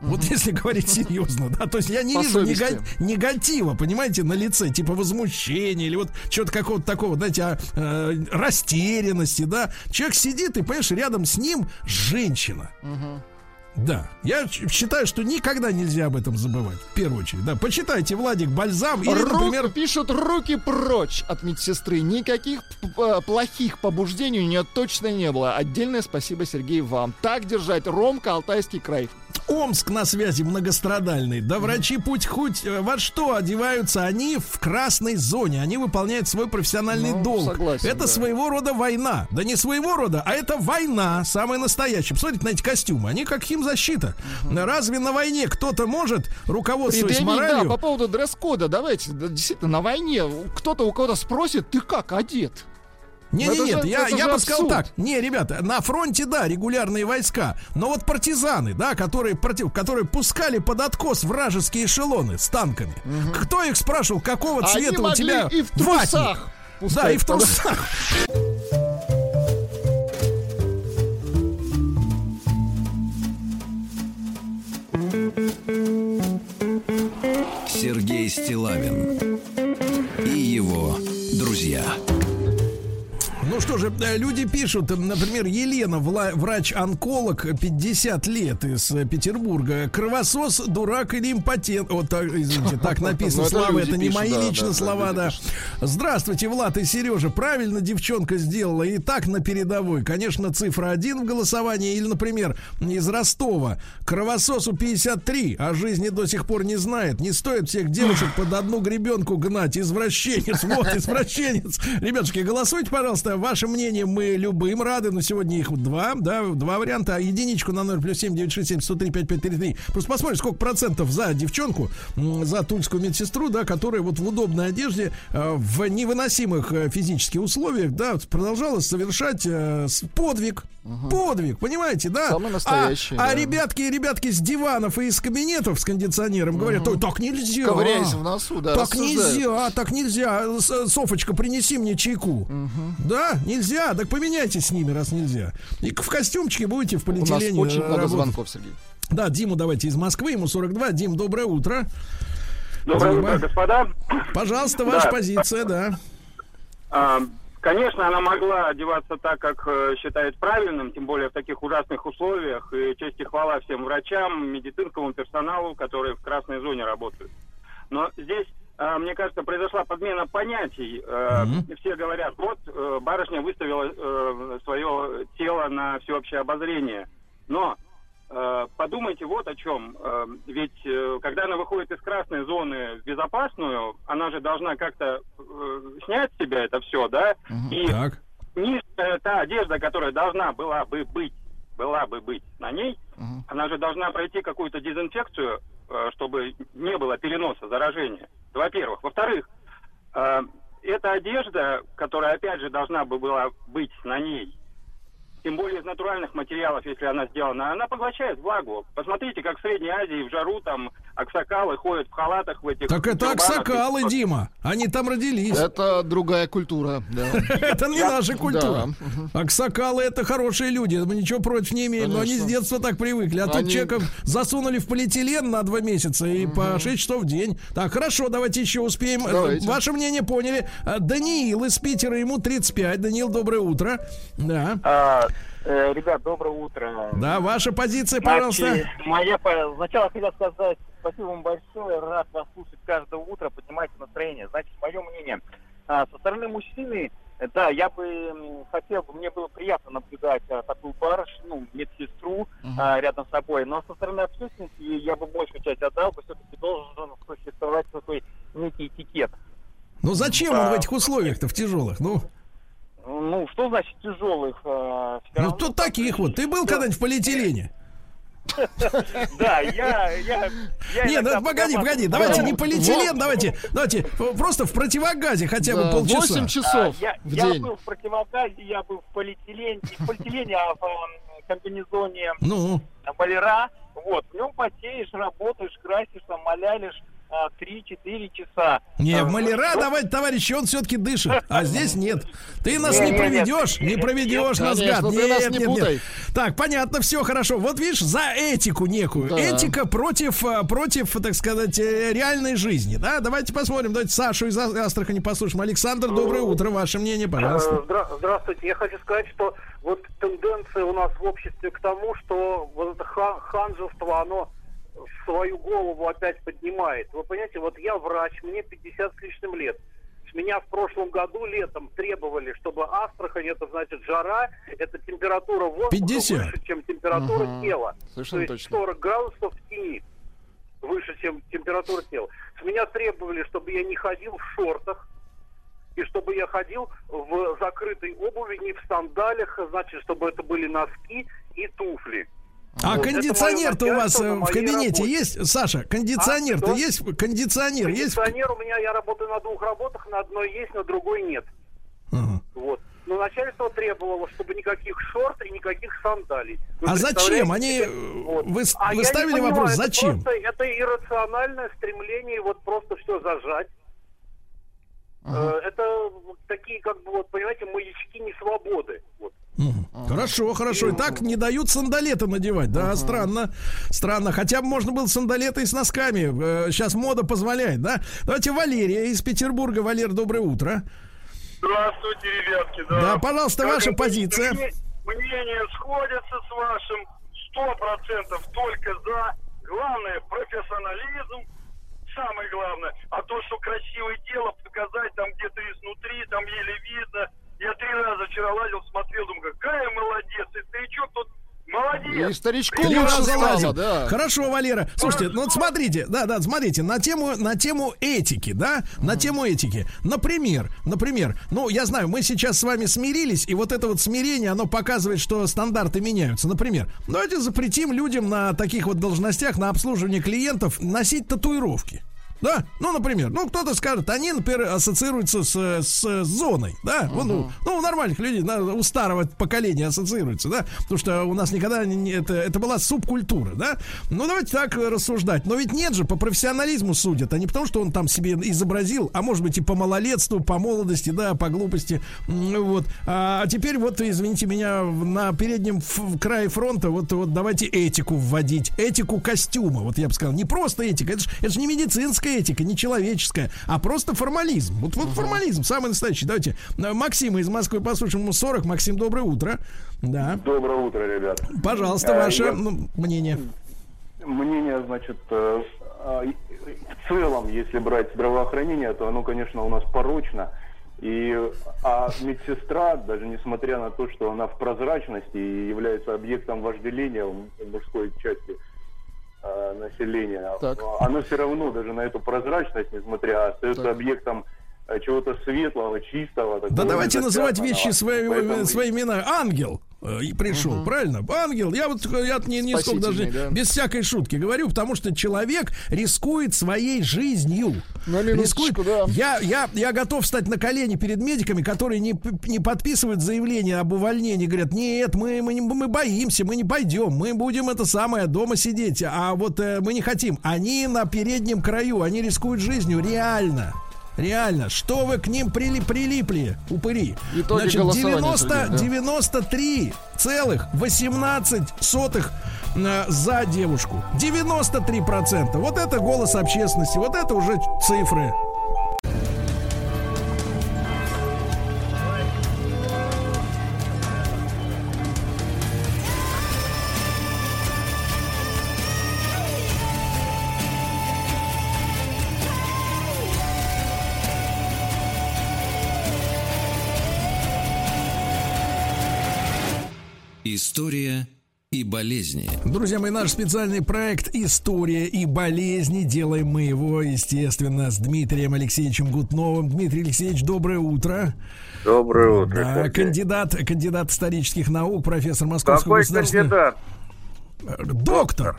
Вот если говорить серьезно, да, то есть я не По вижу нега- негатива, понимаете, на лице, типа возмущения или вот что-то какого-то такого, знаете, а, э, растерянности, да. Человек сидит и, понимаешь, рядом с ним женщина. Да, я считаю, что никогда нельзя об этом забывать. В первую очередь, да. Почитайте Владик Бальзам или, Ру- например, Пишут руки прочь от медсестры. Никаких п- плохих побуждений у нее точно не было. Отдельное спасибо, Сергей, вам. Так держать. Ромка, Алтайский край. Омск на связи многострадальный. Да врачи путь хоть э, во что одеваются, они в красной зоне. Они выполняют свой профессиональный Ну, долг. согласен, это да. своего рода война. Да не своего рода, а это война, самая настоящая. Посмотрите на эти костюмы. Они как химзащита. Разве на войне кто-то может, руководствуясь Предъявить, да, моралью... по поводу дресс-кода, давайте, да, действительно, на войне кто-то у кого-то спросит, ты как одет? Не, не, это нет, я, я бы сказал так. Не, ребята, на фронте, да, регулярные войска. Но вот партизаны, да, которые против, которые пускали под откос вражеские эшелоны с танками. Кто их спрашивал, какого Они цвета у тебя и в трусах Да, и в трусах. Сергей Стилавин и его друзья. Ну что же, э, люди пишут, э, например, Елена, врач-онколог, 50 лет из э, Петербурга. Кровосос, дурак или импотент. Вот так, извините, так [LAUGHS] написано Ну, слова, люди это не пишут, мои да, лично да, да, слова, да. Здравствуйте, Влад и Сережа. Правильно девчонка сделала. И так на передовой. Конечно, цифра один в голосовании. Или, например, из Ростова. Кровососу 53, а жизни до сих пор не знает. Не стоит всех девушек [LAUGHS] под одну гребенку гнать. Извращенец. Вот, извращенец. Ребятушки, голосуйте, пожалуйста. Ваше мнение мы любым рады, но сегодня их два, да, два варианта. Единичку на 0 плюс 7 967 103 5533. Просто посмотрим, сколько процентов за девчонку, за тульскую медсестру, да, которая вот в удобной одежде, э, в невыносимых э, физических условиях, да, продолжала совершать э, подвиг. Подвиг, понимаете, да? Самый настоящий, А, а да. ребятки и ребятки с диванов и из кабинетов с кондиционером говорят, ой, так нельзя. Ковыряясь в носу, да, Так рассуждают. нельзя, так нельзя. Софочка, принеси мне чайку. Да, нельзя. Так поменяйтесь с ними, раз нельзя. И в костюмчике будете в У нас очень э, много работать. звонков, Сергей. Да, Диму давайте из Москвы, ему 42. Дим, доброе утро. Доброе Дима. утро, господа. Пожалуйста, ваша Да. позиция, да. А, Конечно, она могла одеваться так, как э, считает правильным, тем более в таких ужасных условиях. И честь и хвала всем врачам, медицинскому персоналу, которые в красной зоне работают. Но здесь, мне кажется, произошла подмена понятий. Э, Все говорят, вот э, барышня выставила э, свое тело на всеобщее обозрение. Но подумайте вот о чем. Ведь когда она выходит из красной зоны в безопасную, она же должна как-то снять с себя это все, да? И Так. нижняя та одежда, которая должна была бы быть, была бы быть на ней, она же должна пройти какую-то дезинфекцию, э, чтобы не было переноса заражения. Во-первых. Во-вторых, э, эта одежда, которая опять же должна бы была быть на ней, тем более из натуральных материалов, если она сделана, она поглощает влагу. Посмотрите, как в Средней Азии, в жару там аксакалы ходят в халатах в этих... Так это тюрбанах. аксакалы, Дима. Они там родились. Это другая культура. [LAUGHS] Это не наша культура. Аксакалы это хорошие люди. Мы ничего против не имеем, но они с детства так привыкли. А тут человека засунули в полиэтилен на два месяца и по 6 часов в день. Так, хорошо, давайте еще успеем. Э. Ваше мнение поняли. А, Даниил из Питера, ему 35. Даниил, доброе утро. Да. Э, ребят, доброе утро. Да, ваша позиция, пожалуйста. Значит, моя, сначала хотел сказать спасибо вам большое, рад вас слушать каждое утро, поднимайте настроение. Значит, мое мнение, а, со стороны мужчины, да, я бы хотел, мне было приятно наблюдать а, такую барышню, ну, медсестру а, рядом с собой, но со стороны общественности я бы большую часть отдал, бы все-таки должен существовать такой некий этикет. Ну зачем он в этих условиях-то, в тяжелых? Ну, Ну, что значит тяжелых? а, всё ну тут там таких вот. Ты был Да. когда-нибудь в полиэтилене? Да, я, я, я Нет, иногда ну, погоди, погоди, давайте не полиэтилен, давайте, давайте э, просто в противогазе хотя бы полчаса. 8 А, часов я, в я день. был в противогазе, я был в полиэтилене, не в полиэтилене, а в эм, комбинезоне Ну, маляра. Вот, в нем потеешь, работаешь, красишься, малялишь а, 3-4 часа. не, А, в маляра что- давать, товарищи, он все-таки дышит, а [LAUGHS] здесь нет. Ты нас Не, проведешь, не проведешь нас, гад. Нет, не нет, нет. Так, понятно, все хорошо. Вот видишь, за этику некую. Да. Этика против, а, против, так сказать, э, реальной жизни. Да, давайте посмотрим. Давайте Сашу из А- Астрахани послушаем. Александр, доброе утро. Ваше мнение, пожалуйста. Э, здра- Здравствуйте. Я хочу сказать, что вот тенденция у нас в обществе к тому, что вот это ха- ханжество, оно свою голову опять поднимает. Вы понимаете, вот я врач, мне 50 с лишним лет. С Меня в прошлом году летом требовали, чтобы Астрахань, это значит жара, это температура воздуха 50. выше, чем температура Ага, тела. совершенно То есть точно. 40 градусов в тени выше, чем температура тела. С меня требовали, чтобы я не ходил в шортах, и чтобы я ходил в закрытой обуви, не в сандалях, значит, чтобы это были носки и туфли. А Вот, кондиционер-то у вас э, в кабинете работе. есть, Саша? Кондиционер-то А, есть? Кондиционер есть? Кондиционер у меня, я работаю на двух работах, на одной есть, на другой нет. Ага. Вот. Но начальство требовало, чтобы никаких шорт и никаких сандалий. Вы А зачем? Они, Вот. вы А вы ставили понимаю, вопрос, это зачем? просто- это иррациональное стремление вот просто все зажать. Э, Это такие, как бы, вот, понимаете, маячки несвободы. Вот. Мгм. Хорошо, хорошо. И так не дают сандалеты надевать. Да, странно. Странно. Хотя бы можно было сандалеты и с носками. Э, Сейчас мода позволяет, да? Давайте Валерия из Петербурга. Валер, доброе утро. Здравствуйте, ребятки. Да, Да, пожалуйста, Как ваша говорится, позиция. мне- Мнения сходятся с вашим. Сто процентов только за. Главное, профессионализм. Самое главное. А то, что красивое дело показать там где-то изнутри, там еле видно. Я три раза вчера лазил, смотрел, думаю, какая молодец. И старичок тут Молодец. И старичку Три лучше раза стало, лазил. да. Хорошо, Валера. Слушайте, ну вот смотрите, да, да, смотрите, на тему, на тему этики, да, на тему этики. Например, например, ну, я знаю, мы сейчас с вами смирились, и вот это вот смирение, оно показывает, что стандарты меняются. Например, давайте запретим людям на таких вот должностях, на обслуживание клиентов носить татуировки. Да, ну, например, ну, кто-то скажет, они, например, ассоциируются с, с зоной, да, ну, ну, ну, у нормальных людей, у старого поколения ассоциируются, да, потому что у нас никогда не, это, это была субкультура, да, ну, давайте так рассуждать, но ведь нет же, по профессионализму судят, а не потому, что он там себе изобразил, а может быть и по малолетству, по молодости, да, по глупости, М, вот, а теперь вот, извините меня, на переднем крае фронта, вот, вот давайте этику вводить, этику костюма, вот я бы сказал, не просто этика, это же это ж не медицинская этика, не человеческая, а просто формализм. Вот, вот формализм, самый настоящий. Давайте э, Максима из Москвы послушаем, ему 40. Максим, доброе утро. Да. Доброе утро, ребят. Пожалуйста, Э, ваше я- ну, мнение. Мнение, значит, э, в целом, если брать здравоохранение, то оно, конечно, у нас порочно. И, а медсестра, даже несмотря на то, что она в прозрачности и является объектом вожделения в мужской части э, населения, Так. она все равно даже на эту прозрачность, несмотря, остается Так. объектом э, чего-то светлого, чистого. Да такого давайте называть вещи своими, Поэтому- своими именами. Ангел э, и пришел, правильно? Ангел. Я вот я не, не сколько даже да. без всякой шутки говорю, потому что человек рискует своей жизнью. На минуточку, да. Я, я, я готов встать на колени перед медиками, которые не, не подписывают заявление об увольнении. Говорят, нет, мы, мы, мы боимся, мы не пойдем, мы будем это самое дома сидеть, а вот э, мы не хотим. Они на переднем краю, они рискуют жизнью, реально. Реально, что вы к ним прили, прилипли, упыри? Итоги Значит, голосования 90, судей, да. 93 целых 18 сотых э, за девушку. 93 процента. Вот это голос общественности, вот это уже цифры. История и болезни. Друзья мои, наш специальный проект «История и болезни». Делаем мы его, естественно, с Дмитрием Алексеевичем Гутновым. Дмитрий Алексеевич, доброе утро. Доброе утро. Да, Сергей. кандидат, кандидат исторических наук, профессор Московского Какой государственного... кандидат? Доктор.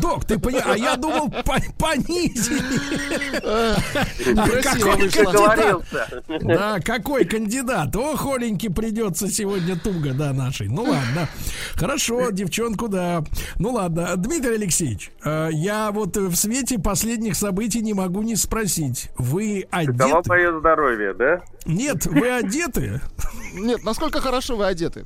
Док, ты понял? А я думал, по- понизили. Красиво Какой вышло. кандидат? Да, какой кандидат? О, холенький придется сегодня туго, да, нашей. Ну ладно. Хорошо, девчонку, да. Ну ладно. Дмитрий Алексеевич, э, я вот в свете последних событий не могу не спросить. Вы одеты? мое здоровье, да? Нет, вы одеты? Нет, насколько хорошо вы одеты?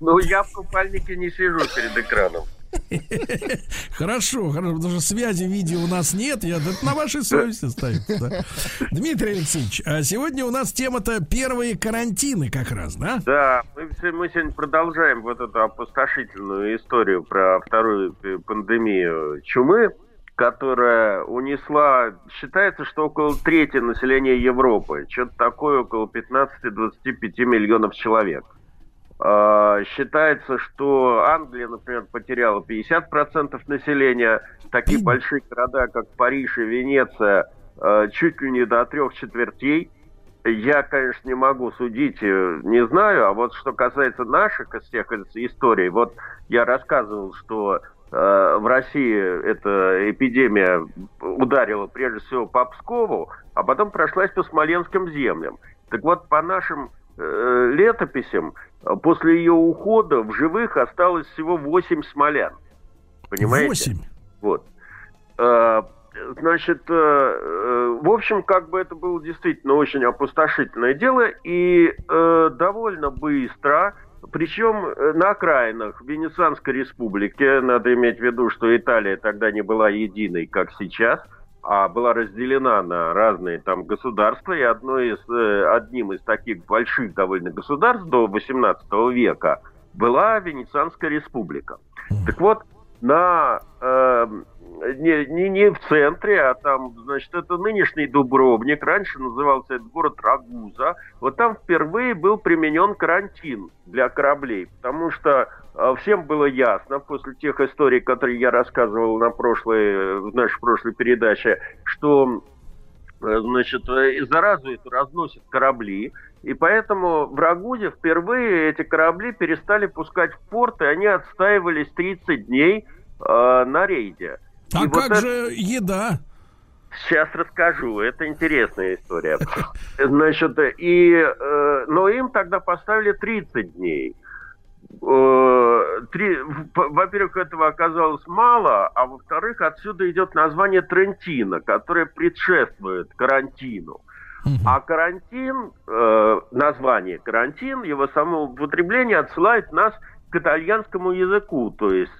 Ну, я в купальнике не сижу перед экраном. [LAUGHS] Хорошо, хорошо, потому что связи видео у нас нет, я на вашей совести ставит. да. Дмитрий Алексеевич, а сегодня у нас тема-то первые карантины как раз, да? Да, мы, мы сегодня продолжаем вот эту опустошительную историю про вторую э, пандемию чумы, которая унесла, считается, что около трети населения Европы, что-то такое около 15-25 миллионов человек. А, Считается, что Англия, например, потеряла 50% населения. Такие большие города, как Париж и Венеция, э, чуть ли не до трех четвертей. Я, конечно, не могу судить, э, не знаю. А вот что касается наших из всех историй, вот я рассказывал, что э, в России эта эпидемия ударила прежде всего по Пскову, а потом прошлась по Смоленским землям. Так вот, по нашим э, летописям, после ее ухода в живых осталось всего 8 смолян. Понимаете? Восемь. Вот. Э, Значит, э, э, в общем, как бы это было действительно очень опустошительное дело, и э, довольно быстро, причем на окраинах Венецианской республики, надо иметь в виду, что Италия тогда не была единой, как сейчас, а была разделена на разные там государства, и одно из, э, одним из таких больших довольно государств до 18 века была Венецианская республика. Так вот, на э, не, не, не в центре, а там, значит, это нынешний Дубровник, раньше назывался этот город Рагуза. Вот там впервые был применен карантин для кораблей, потому что э, всем было ясно после тех историй, которые я рассказывал на прошлой, в нашей прошлой передаче, что э, значит, э, заразу эту разносят корабли, и поэтому в Рагуде впервые эти корабли перестали пускать в порт, и они отстаивались 30 дней э, на рейде. А И как вот же еда? Сейчас расскажу, это интересная история. [LAUGHS] Значит, и, э, но им тогда поставили 30 дней. Э, три- во-первых, этого оказалось мало, а во-вторых, отсюда идет название Трентино, которое предшествует карантину. А карантин, э, название карантин, его само употребление отсылает нас к итальянскому языку, то есть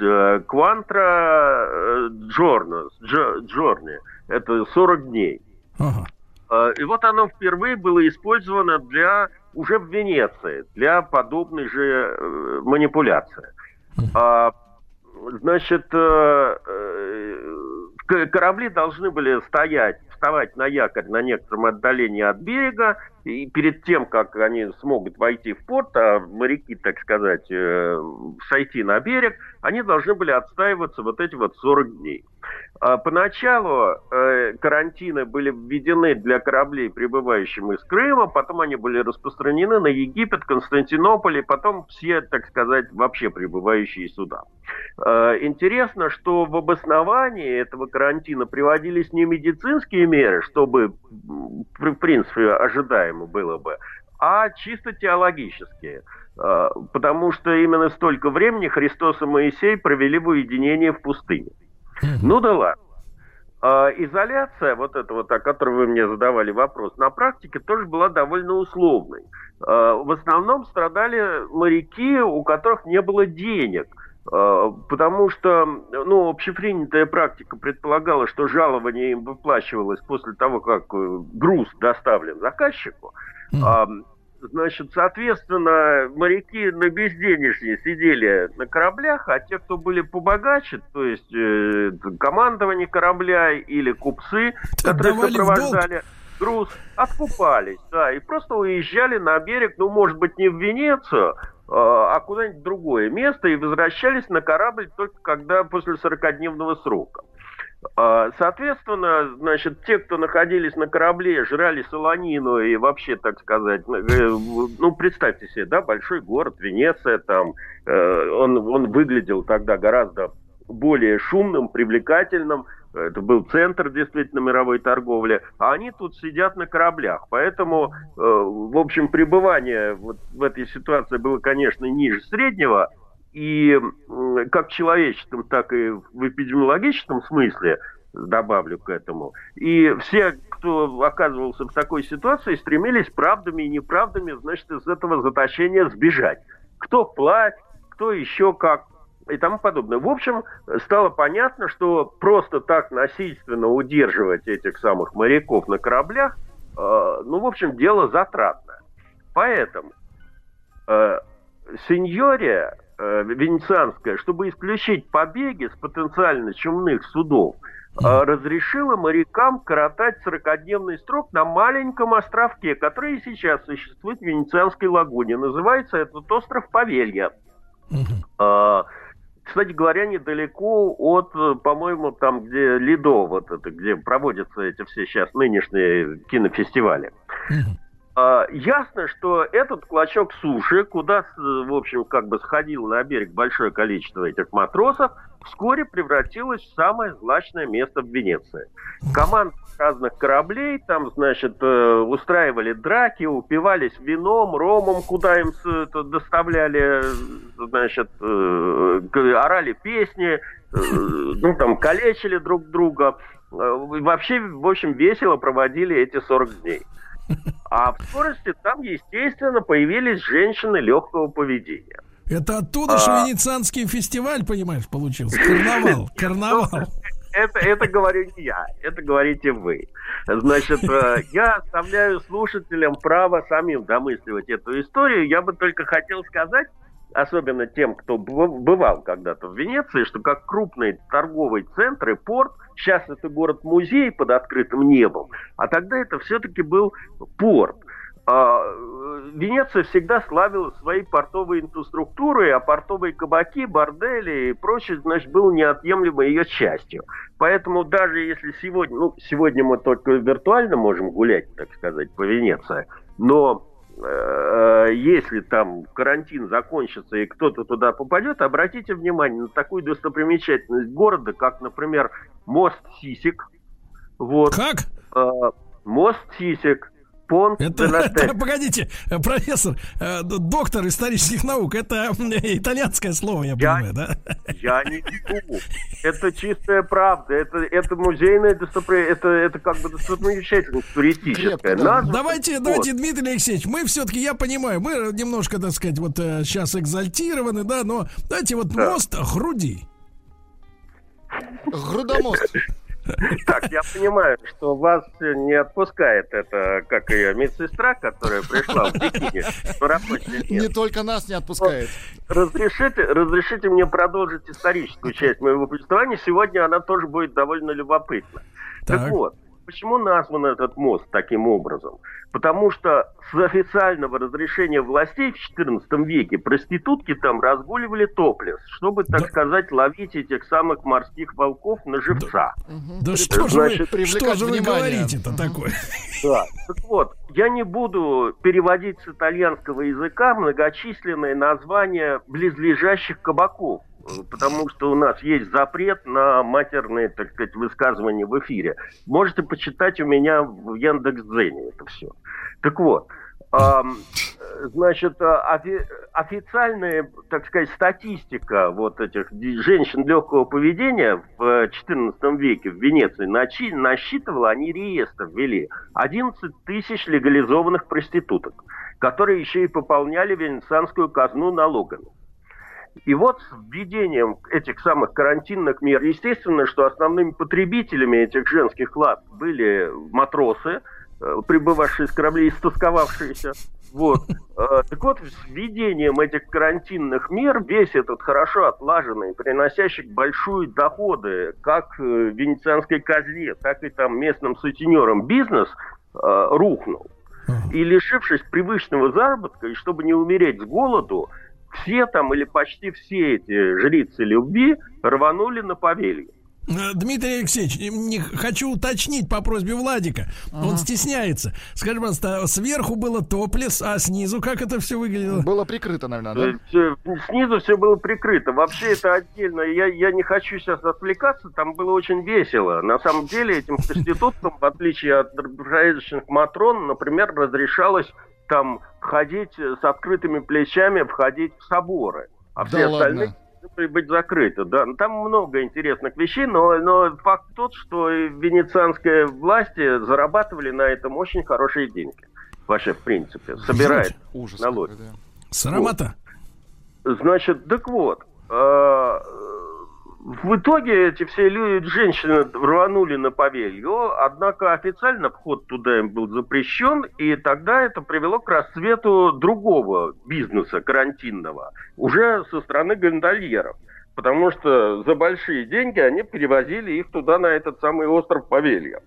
квантра джорно, джо- джорни, это 40 дней. Э, И вот оно впервые было использовано для уже в Венеции, для подобной же э, манипуляции. А, Значит, э, к- корабли должны были стоять, вставать на якорь на некотором отдалении от берега, и перед тем, как они смогут войти в порт, а моряки, так сказать, э, сойти на берег, они должны были отстаиваться вот эти вот 40 дней. А Поначалу э, карантины были введены для кораблей, прибывающих из Крыма, потом они были распространены на Египет, Константинополь, и потом все, так сказать, вообще прибывающие сюда. Э, Интересно, что в обосновании этого карантина приводились не медицинские меры, чтобы, в принципе, ожидаемо было бы, а чисто теологические. Э, Потому что именно столько времени Христос и Моисей провели в уединении в пустыне. Ну да ладно. А, изоляция, вот эта вот, о которой вы мне задавали вопрос, на практике тоже была довольно условной. А, в основном страдали моряки, у которых не было денег. А, Потому что, ну, общепринятая практика предполагала, что жалование им выплачивалось после того, как э, груз доставлен заказчику. А, Значит, соответственно, моряки на безденежье сидели на кораблях, а те, кто были побогаче, то есть э, командование корабля или купцы, которые в долг. сопровождали груз, откупались, да, и просто уезжали на берег, ну, может быть, не в Венецию, а куда-нибудь другое место, и возвращались на корабль только когда после 40-дневного срока. А, Соответственно, значит, те, кто находились на корабле, жрали солонину и вообще, так сказать, э, ну, представьте себе, да, большой город, Венеция, там, э, он, он выглядел тогда гораздо более шумным, привлекательным, это был центр действительно мировой торговли, а они тут сидят на кораблях. Поэтому, э, в общем, пребывание вот в этой ситуации было, конечно, ниже среднего, и м, как в человеческом, так и в эпидемиологическом смысле, добавлю к этому. И все, кто оказывался в такой ситуации, стремились правдами и неправдами, значит, из этого заточения сбежать. Кто вплавь, кто еще как и тому подобное. В общем, стало понятно, что просто так насильственно удерживать этих самых моряков на кораблях, э, ну, в общем, дело затратное. Поэтому э, сеньория э, венецианская, чтобы исключить побеги с потенциально чумных судов, э, разрешила морякам коротать 40-дневный срок на маленьком островке, который и сейчас существует в Венецианской лагуне. Называется этот остров Павелья. Э, кстати говоря, недалеко от, э, по-моему, там, где Лидо, вот это, где проводятся эти все сейчас нынешние кинофестивали. А, Ясно, что этот клочок суши, куда, в общем, как бы сходило на берег большое количество этих матросов, вскоре превратилось в самое злачное место в Венеции. Команд разных кораблей там, значит, э, устраивали драки, упивались вином, ромом, куда им доставляли, значит, э, орали песни, э, ну, там, калечили друг друга. Вообще, в общем, весело проводили эти 40 дней. А в скорости там, естественно, появились женщины легкого поведения. Это оттуда же А. венецианский фестиваль, понимаешь, получился. Карнавал, [LAUGHS] карнавал. Это, это говорю не я, это говорите вы. Значит, э, я оставляю слушателям право самим домысливать эту историю. Я бы только хотел сказать, особенно тем, кто быв- бывал когда-то в Венеции, что как крупный торговый центр и порт, сейчас это город-музей под открытым небом, а тогда это все-таки был порт. а, э, Венеция всегда славилась своей портовой инфраструктурой, а портовые кабаки, бордели и прочее, значит, был неотъемлемой ее частью. Поэтому даже если сегодня, ну, сегодня мы только виртуально можем гулять, так сказать, по Венеции, но если там карантин закончится и кто-то туда попадет, обратите внимание на такую достопримечательность города, как, например, мост Сисик. Вот. Как? Э, мост Сисик. Понт это, это, [LAUGHS] погодите, э, профессор, э, доктор исторических наук, это итальянское слово, я, я понимаю, да? Я не веду. Это чистая правда. Это, это музейное достопри... это, это как бы достопримечательность туристическая. Да. Давайте, вот. давайте, Дмитрий Алексеевич, мы все-таки, я понимаю, мы немножко, так сказать, вот сейчас экзальтированы, да, но давайте вот да. мост груди. Грудомост. Так, я понимаю, что вас не отпускает это, как ее медсестра, которая пришла в бикини на рабочий Не только нас не отпускает. Разрешите, разрешите мне продолжить историческую часть моего повествования. Сегодня она тоже будет довольно любопытна. Так, так вот, Почему назван этот мост таким образом? Потому что с официального разрешения властей в XIV веке проститутки там разгуливали топлес, чтобы, так да. сказать, ловить этих самых морских волков на живца. Да, да что, Значит, же вы, что же вы говорите-то такое? Да, так вот, я не буду переводить с итальянского языка многочисленные названия близлежащих кабаков потому что у нас есть запрет на матерные, так сказать, высказывания в эфире. Можете почитать у меня в Яндекс.Дзене это все. Так вот, значит, офи официальная, так сказать, статистика вот этих женщин легкого поведения в XIV веке в Венеции насчитывала, они реестр ввели, 11 тысяч легализованных проституток, которые еще и пополняли венецианскую казну налогами. И вот с введением этих самых карантинных мер, естественно, что основными потребителями этих женских лад были матросы, э, прибывавшие с кораблей, истосковавшиеся. Вот. Э, так вот, с введением этих карантинных мер весь этот хорошо отлаженный, приносящий большие доходы как э, венецианской казне, так и там местным сутенерам бизнес рухнул. И лишившись привычного заработка, и чтобы не умереть с голоду, все там или почти все эти жрицы любви рванули на повелье. Э, Дмитрий Алексеевич, не хочу уточнить по просьбе Владика. Ага. Он стесняется. Скажи, пожалуйста, сверху было топлес, а снизу как это все выглядело? Было прикрыто, наверное, да? Снизу все было прикрыто. Вообще это отдельно. Я, я не хочу сейчас отвлекаться. Там было очень весело. На самом деле этим проституткам, в отличие от праздничных матрон, например, разрешалось там ходить с открытыми плечами, входить в соборы. А все да остальные ладно? быть закрыты. Да. Там много интересных вещей, но, но факт тот, что венецианские власти зарабатывали на этом очень хорошие деньги. Вообще, в принципе, собирает Ужас налоги. Да. Сарамата. Вот. Значит, так вот, э, в итоге эти все люди, женщины рванули на Павелью, однако официально вход туда им был запрещен, и тогда это привело к расцвету другого бизнеса карантинного, уже со стороны гондольеров. Потому что за большие деньги они перевозили их туда, на этот самый остров Павелья.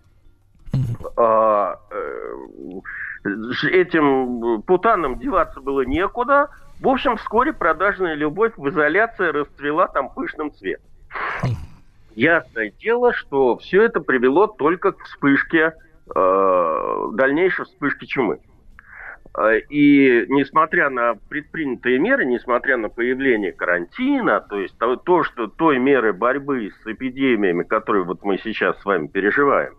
А, э, этим путанам деваться было некуда. В общем, вскоре продажная любовь в изоляции расцвела там пышным цветом. Ясное дело, что все это привело только к вспышке, э, дальнейшей вспышке чумы. Э, и несмотря на предпринятые меры, несмотря на появление карантина, то есть то, то что той меры борьбы с эпидемиями, которые вот мы сейчас с вами переживаем,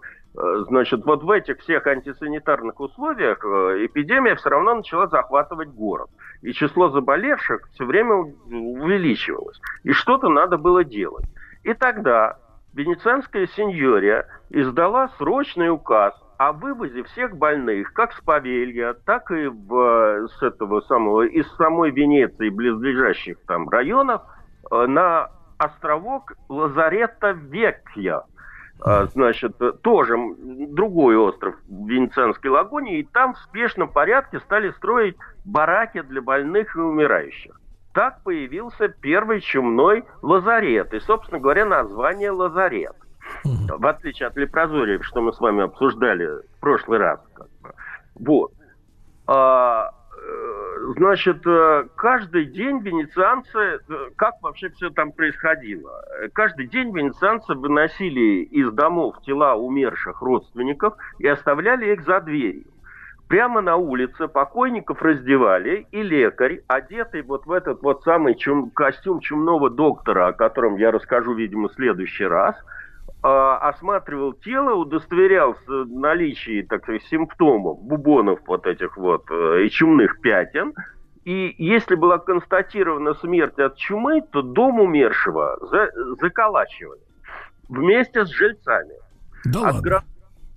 значит, вот в этих всех антисанитарных условиях э, эпидемия все равно начала захватывать город. И число заболевших все время увеличивалось. И что-то надо было делать. И тогда венецианская сеньория издала срочный указ о вывозе всех больных, как с Павелья, так и в, с этого самого, из самой Венеции, близлежащих там районов, э, на островок Лазарета Векья. Э, значит, тоже другой остров Венецианской лагуне, и там в спешном порядке стали строить бараки для больных и умирающих так появился первый чумной лазарет. И, собственно говоря, название лазарет. В отличие от лепрозория, что мы с вами обсуждали в прошлый раз. Как бы. Вот. А, Значит, э, каждый день венецианцы, э, как вообще все там происходило? Э, Каждый день венецианцы выносили из домов тела умерших родственников и оставляли их за дверью. Прямо на улице покойников раздевали, и лекарь, одетый вот в этот вот самый чум- костюм чумного доктора, о котором я расскажу, видимо, в следующий раз, осматривал тело, удостоверялся в наличии, так сказать, симптомов, бубонов вот этих вот э, и чумных пятен. И если была констатирована смерть от чумы, то дом умершего за- заколачивали вместе с жильцами. Да от ладно. гра-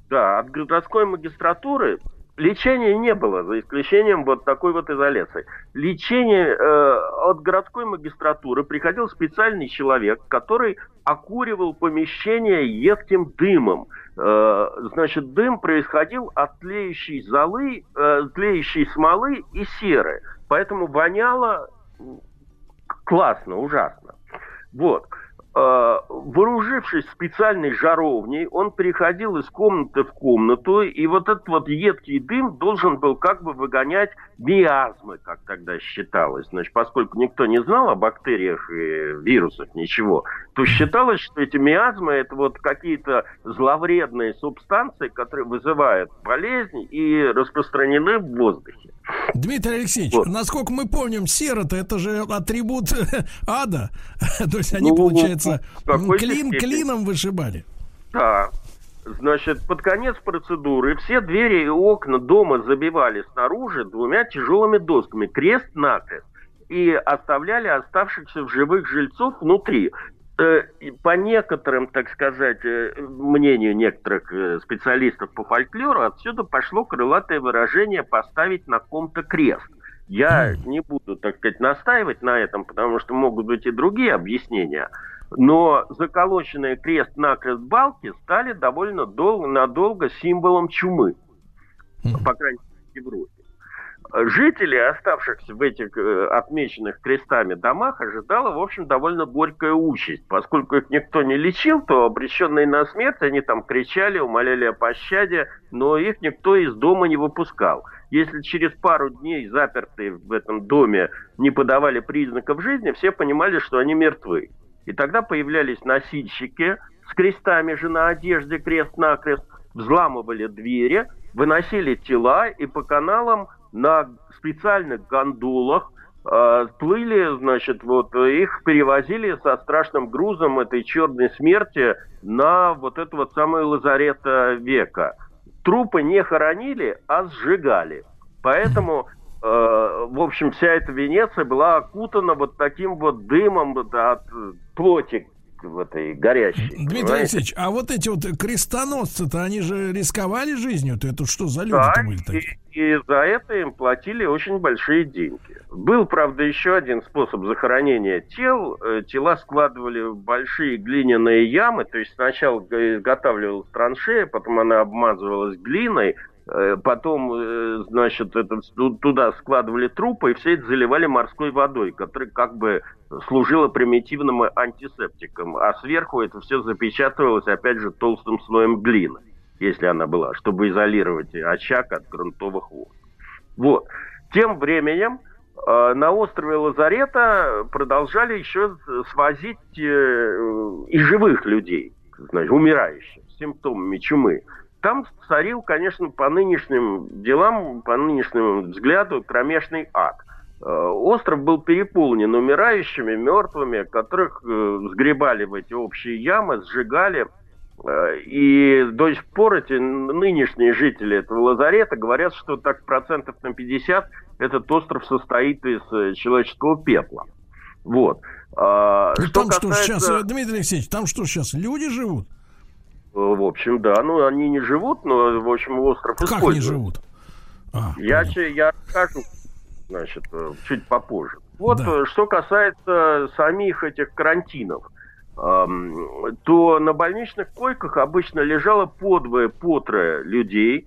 Да, от городской магистратуры лечения не было, за исключением вот такой вот изоляции. Лечение э, от городской магистратуры приходил специальный человек, который окуривал помещение едким дымом. Э, значит, дым происходил от тлеющей золы, э, тлеющей смолы и серы. Поэтому воняло классно, ужасно. Вот. Э, Вооружившись специальной жаровней, он переходил из комнаты в комнату, и вот этот вот едкий дым должен был как бы выгонять миазмы, как тогда считалось. Значит, поскольку никто не знал о бактериях и вирусах ничего, то считалось, что эти миазмы это вот какие-то зловредные субстанции, которые вызывают болезнь и распространены в воздухе. Дмитрий Алексеевич, насколько мы помним, сера-то это же атрибут [LAUGHS] ада. [LAUGHS] То есть они, Ну, получается, какой-то клин клином вышибали. Да. Значит, под конец процедуры все двери и окна дома забивали снаружи двумя тяжелыми досками, крест-накрест, и оставляли оставшихся в живых жильцов внутри. Э, По некоторым, так сказать, э, мнению некоторых э, специалистов по фольклору, отсюда пошло крылатое выражение «поставить на ком-то крест». Я не буду, так сказать, настаивать на этом, потому что могут быть и другие объяснения. Но заколоченные крест-накрест балки стали довольно дол- надолго символом чумы. По крайней мере, в Европе. Жители, оставшихся в этих э, отмеченных крестами домах, ожидала, в общем, довольно горькая участь. Поскольку их никто не лечил, то обреченные на смерть, они там кричали, умоляли о пощаде, но их никто из дома не выпускал. Если через пару дней запертые в этом доме не подавали признаков жизни, все понимали, что они мертвы. И тогда появлялись носильщики с крестами же на одежде, крест-накрест, взламывали двери, выносили тела и по каналам на специальных гондолах э, плыли, значит, вот их перевозили со страшным грузом этой черной смерти на вот это вот самое лазарета века. Трупы не хоронили, а сжигали. Поэтому, э, в общем, вся эта Венеция была окутана вот таким вот дымом от плоти в этой горящей. Дмитрий понимаете? Алексеевич, а вот эти вот крестоносцы-то, они же рисковали жизнью-то? Это что за Да, люди-то были такие? и, и за это им платили очень большие деньги. Был, правда, еще один способ захоронения тел. Э, Тела складывали в большие глиняные ямы, то есть сначала изготавливалась траншея, потом она обмазывалась глиной, потом, э, значит, это, ту- туда складывали трупы и все это заливали морской водой, которая как бы служила примитивным антисептиком, а сверху это все запечатывалось, опять же, толстым слоем глины если она была, чтобы изолировать очаг от грунтовых вод. Вот. Тем временем э, на острове Лазарета продолжали еще свозить э, и живых людей, значит, умирающих, симптомами чумы. Там царил, конечно, по нынешним делам, по нынешнему взгляду, кромешный ад. Э, Остров был переполнен умирающими, мертвыми, которых э, сгребали в эти общие ямы, сжигали. Э, И до сих пор эти нынешние жители этого лазарета говорят, что так процентов на 50 этот остров состоит из человеческого пепла. Вот. А, Ну, что там что касается- сейчас, э, Дмитрий Алексеевич, там что сейчас, люди живут? Э, В общем, да, ну они не живут, но, в общем, остров Как не используют. живут? А, Я, че- я расскажу, значит, э, чуть попозже. Вот Да. э, что касается самих этих карантинов, эм, то на больничных койках обычно лежало подвое, потрое людей,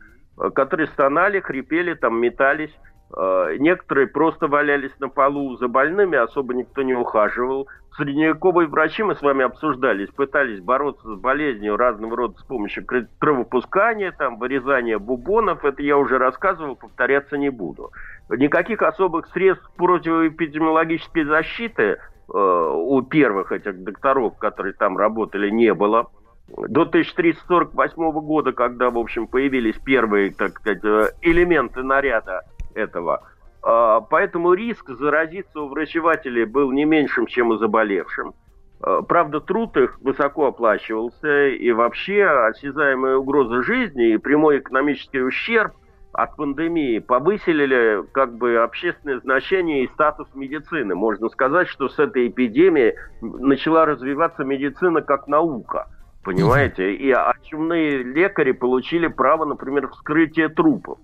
которые стонали, хрипели, там метались. Э, некоторые просто валялись на полу за больными, особо никто не ухаживал. Средневековые врачи, мы с вами обсуждали, пытались бороться с болезнью разного рода с помощью кровопускания, там, вырезания бубонов. Это я уже рассказывал, повторяться не буду. Никаких особых средств противоэпидемиологической защиты э, у первых этих докторов, которые там работали, не было. До 1348 года, когда, в общем, появились первые, так сказать, э, элементы наряда этого. А, поэтому риск заразиться у врачевателей был не меньшим, чем у заболевшим. А, правда, труд их высоко оплачивался, и вообще осязаемая угроза жизни и прямой экономический ущерб от пандемии повысили как бы общественное значение и статус медицины. Можно сказать, что с этой эпидемией начала развиваться медицина как наука. Понимаете? И а чумные лекари получили право, например, вскрытия трупов.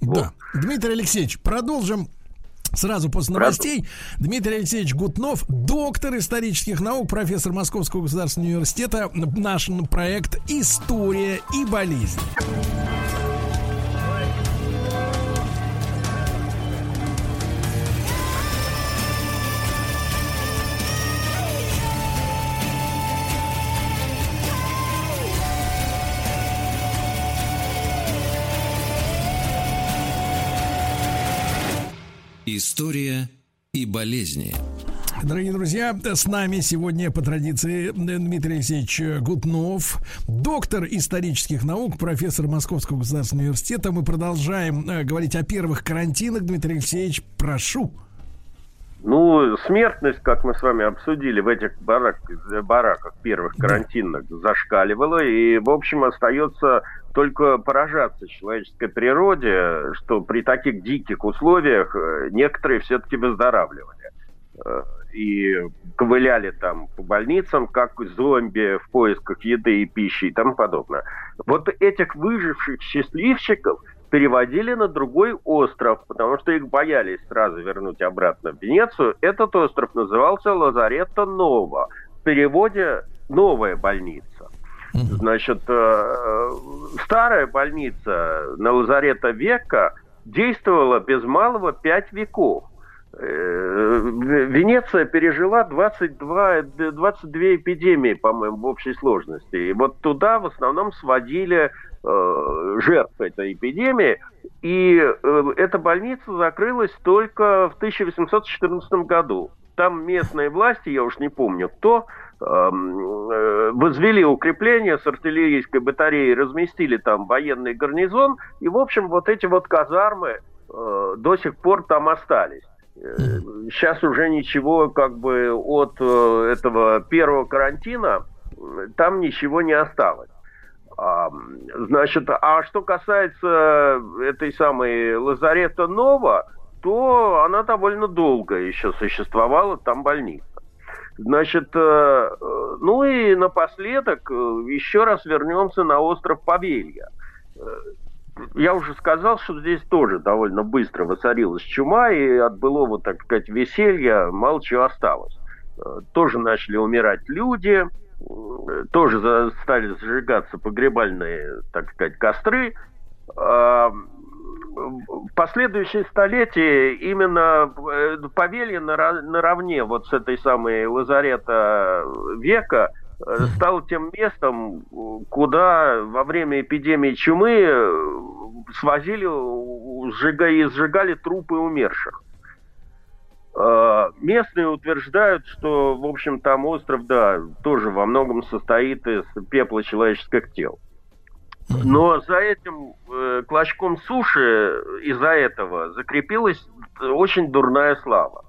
Да. Дмитрий Алексеевич, продолжим Сразу после новостей Дмитрий Алексеевич Гутнов, доктор исторических наук, профессор Московского государственного университета, наш проект «История и болезнь». История и болезни. Дорогие друзья, с нами сегодня по традиции Дмитрий Алексеевич Гутнов, доктор исторических наук, профессор Московского государственного университета. Мы продолжаем э, говорить о первых карантинах. Дмитрий Алексеевич, прошу. Ну, смертность, как мы с вами обсудили, в этих барак, бараках первых карантинных зашкаливала, и, в общем, остается только поражаться человеческой природе, что при таких диких условиях э, некоторые все-таки выздоравливали. Э, и ковыляли там по больницам, как зомби в поисках еды и пищи и тому подобное. Вот этих выживших счастливчиков переводили на другой остров, потому что их боялись сразу вернуть обратно в Венецию. Этот остров назывался Лазаретто Нова. В переводе «новая больница». Значит, э, старая больница на лазарета века действовала без малого пять веков. Э, Венеция пережила 22, 22 эпидемии, по-моему, в общей сложности. И вот туда в основном сводили жертв этой эпидемии. И э, эта больница закрылась только в 1814 году. Там местные власти, я уж не помню кто, Эм, э, возвели укрепления с артиллерийской батареей, разместили там военный гарнизон, и, в общем, вот эти вот казармы э, до сих пор там остались. Сейчас э, уже ничего как бы от этого первого карантина там ничего не осталось. А, значит, а что касается этой самой Лазарета Нова, то она довольно долго еще существовала, там больница. Значит, э, э, ну и напоследок э, еще раз вернемся на остров Павелья. Я уже сказал, что здесь тоже довольно быстро воцарилась чума, и от былого, так сказать, веселья мало чего осталось. Тоже начали умирать люди, тоже стали зажигаться погребальные, так сказать, костры в последующие столетия именно э, Павелья наравне вот с этой самой лазарета века э, стал тем местом, куда во время эпидемии чумы э, свозили и сжигали трупы умерших. Местные утверждают, что, в общем, там остров, да, тоже во многом состоит из пепла человеческих тел. Но за этим э, клочком суши из-за этого закрепилась очень дурная слава.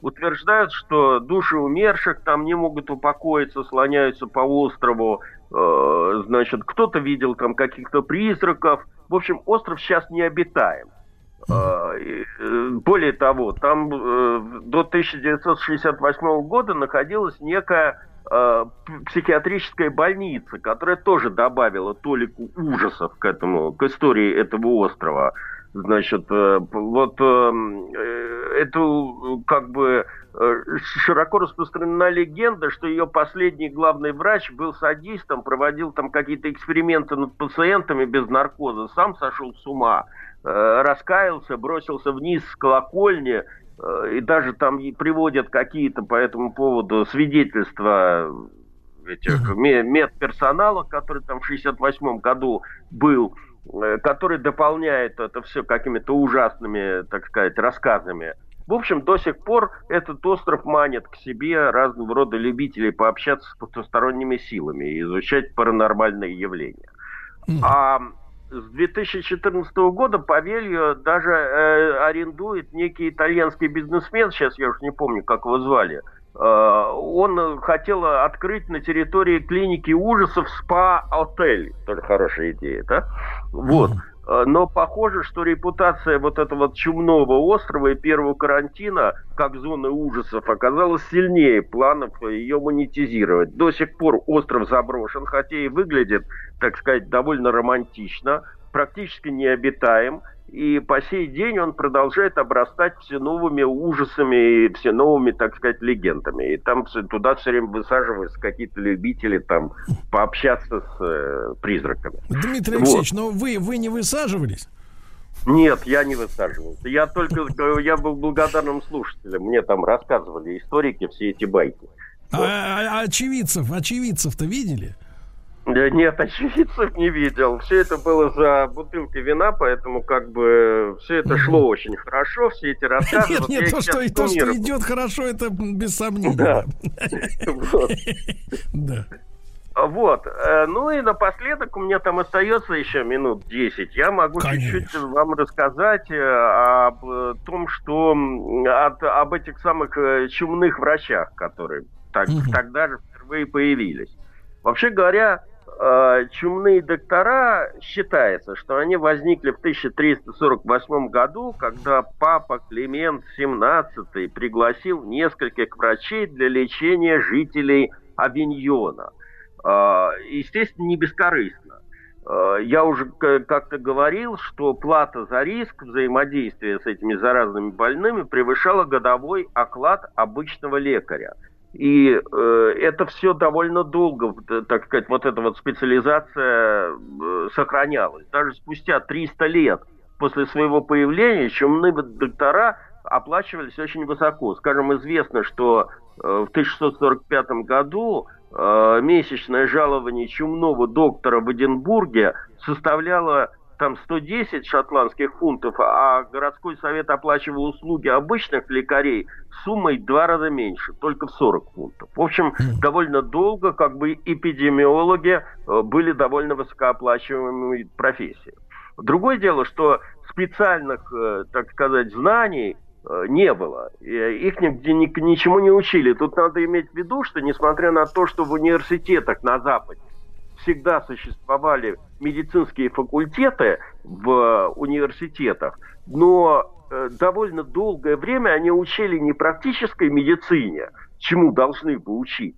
Утверждают, что души умерших там не могут упокоиться, слоняются по острову. Э, значит, кто-то видел там каких-то призраков. В общем, остров сейчас не обитаем. Э, э, более того, там э, до 1968 года находилась некая э, психиатрическая больница, которая тоже добавила толику ужасов к этому, к истории этого острова. Значит, э, вот э, эту как бы э, широко распространена легенда, что ее последний главный врач был садистом, проводил там какие-то эксперименты над пациентами без наркоза, сам сошел с ума, э, раскаялся, бросился вниз с колокольни, и даже там приводят какие-то по этому поводу свидетельства этих медперсонала, который там в 68 году был, Э, который дополняет это все какими-то ужасными, так сказать, рассказами. В общем, до сих пор этот остров манит к себе разного рода любителей пообщаться с потусторонними силами и изучать паранормальные явления. А с 2014 года Павелью даже э, арендует некий итальянский бизнесмен, сейчас я уже не помню, как его звали, Э, он хотел открыть на территории клиники ужасов спа-отель. Тоже хорошая идея, да? Вот. Э, но похоже, что репутация вот этого чумного острова и первого карантина, как зоны ужасов, оказалась сильнее планов ее монетизировать. До сих пор остров заброшен, хотя и выглядит, так сказать, довольно романтично, практически необитаем и по сей день он продолжает обрастать все новыми ужасами и все новыми, так сказать, легендами. И там туда все время высаживаются какие-то любители там пообщаться с э, призраками. Дмитрий Алексеевич, вот. но вы, вы не высаживались? Нет, я не высаживался. Я только, я был благодарным слушателем. Мне там рассказывали историки все эти байки. А, а, а очевидцев, очевидцев-то видели? Нет, очевидцев не видел. Все это было за бутылкой вина, поэтому как бы все это шло очень хорошо, все эти [LAUGHS] рассказы. Нет, нет, то, что, то, что идет хорошо, это без сомнений. Да. [LAUGHS] Да. Вот. Э, ну и напоследок у меня там остается еще минут 10. Я могу чуть-чуть вам рассказать э, об э, том, что от, об этих самых чумных врачах, которые так, угу. тогда же впервые появились. Вообще говоря, Э, чумные доктора считается, что они возникли в 1348 году, когда папа Климент XVII пригласил нескольких врачей для лечения жителей Авиньона. Э, естественно, не бескорыстно. Э, я уже как-то говорил, что плата за риск взаимодействия с этими заразными больными превышала годовой оклад обычного лекаря – и э, это все довольно долго, э, так сказать, вот эта вот специализация э, сохранялась. Даже спустя 300 лет после своего появления чумные доктора оплачивались очень высоко. Скажем, известно, что э, в 1645 году э, месячное жалование чумного доктора в Эдинбурге составляло там 110 шотландских фунтов, а городской совет оплачивал услуги обычных лекарей суммой в два раза меньше, только в 40 фунтов. В общем, довольно долго как бы эпидемиологи э, были довольно высокооплачиваемыми профессией. Другое дело, что специальных, э, так сказать, знаний э, не было. Их нигде ничему не учили. Тут надо иметь в виду, что несмотря на то, что в университетах на Западе всегда существовали медицинские факультеты в университетах, но э, довольно долгое время они учили не практической медицине, чему должны бы учить,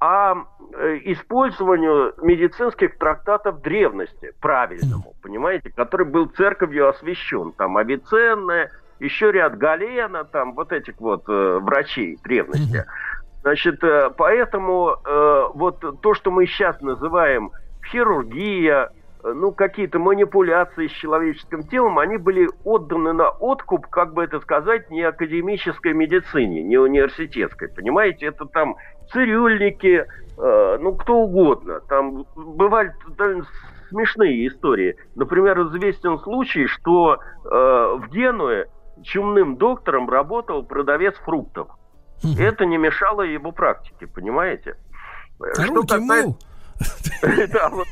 а э, использованию медицинских трактатов древности, правильному, понимаете, который был церковью освящен. Там Авиценна, еще ряд Галена, там вот этих вот э, врачей древности. Значит, э, поэтому э, вот то, что мы сейчас называем хирургия, э, ну, какие-то манипуляции с человеческим телом, они были отданы на откуп, как бы это сказать, не академической медицине, не университетской, понимаете? Это там цирюльники, э, ну, кто угодно. Там бывали довольно смешные истории. Например, известен случай, что э, в Генуе чумным доктором работал продавец фруктов. Это не мешало его практике, понимаете? А Что касается... [LAUGHS] Да, вот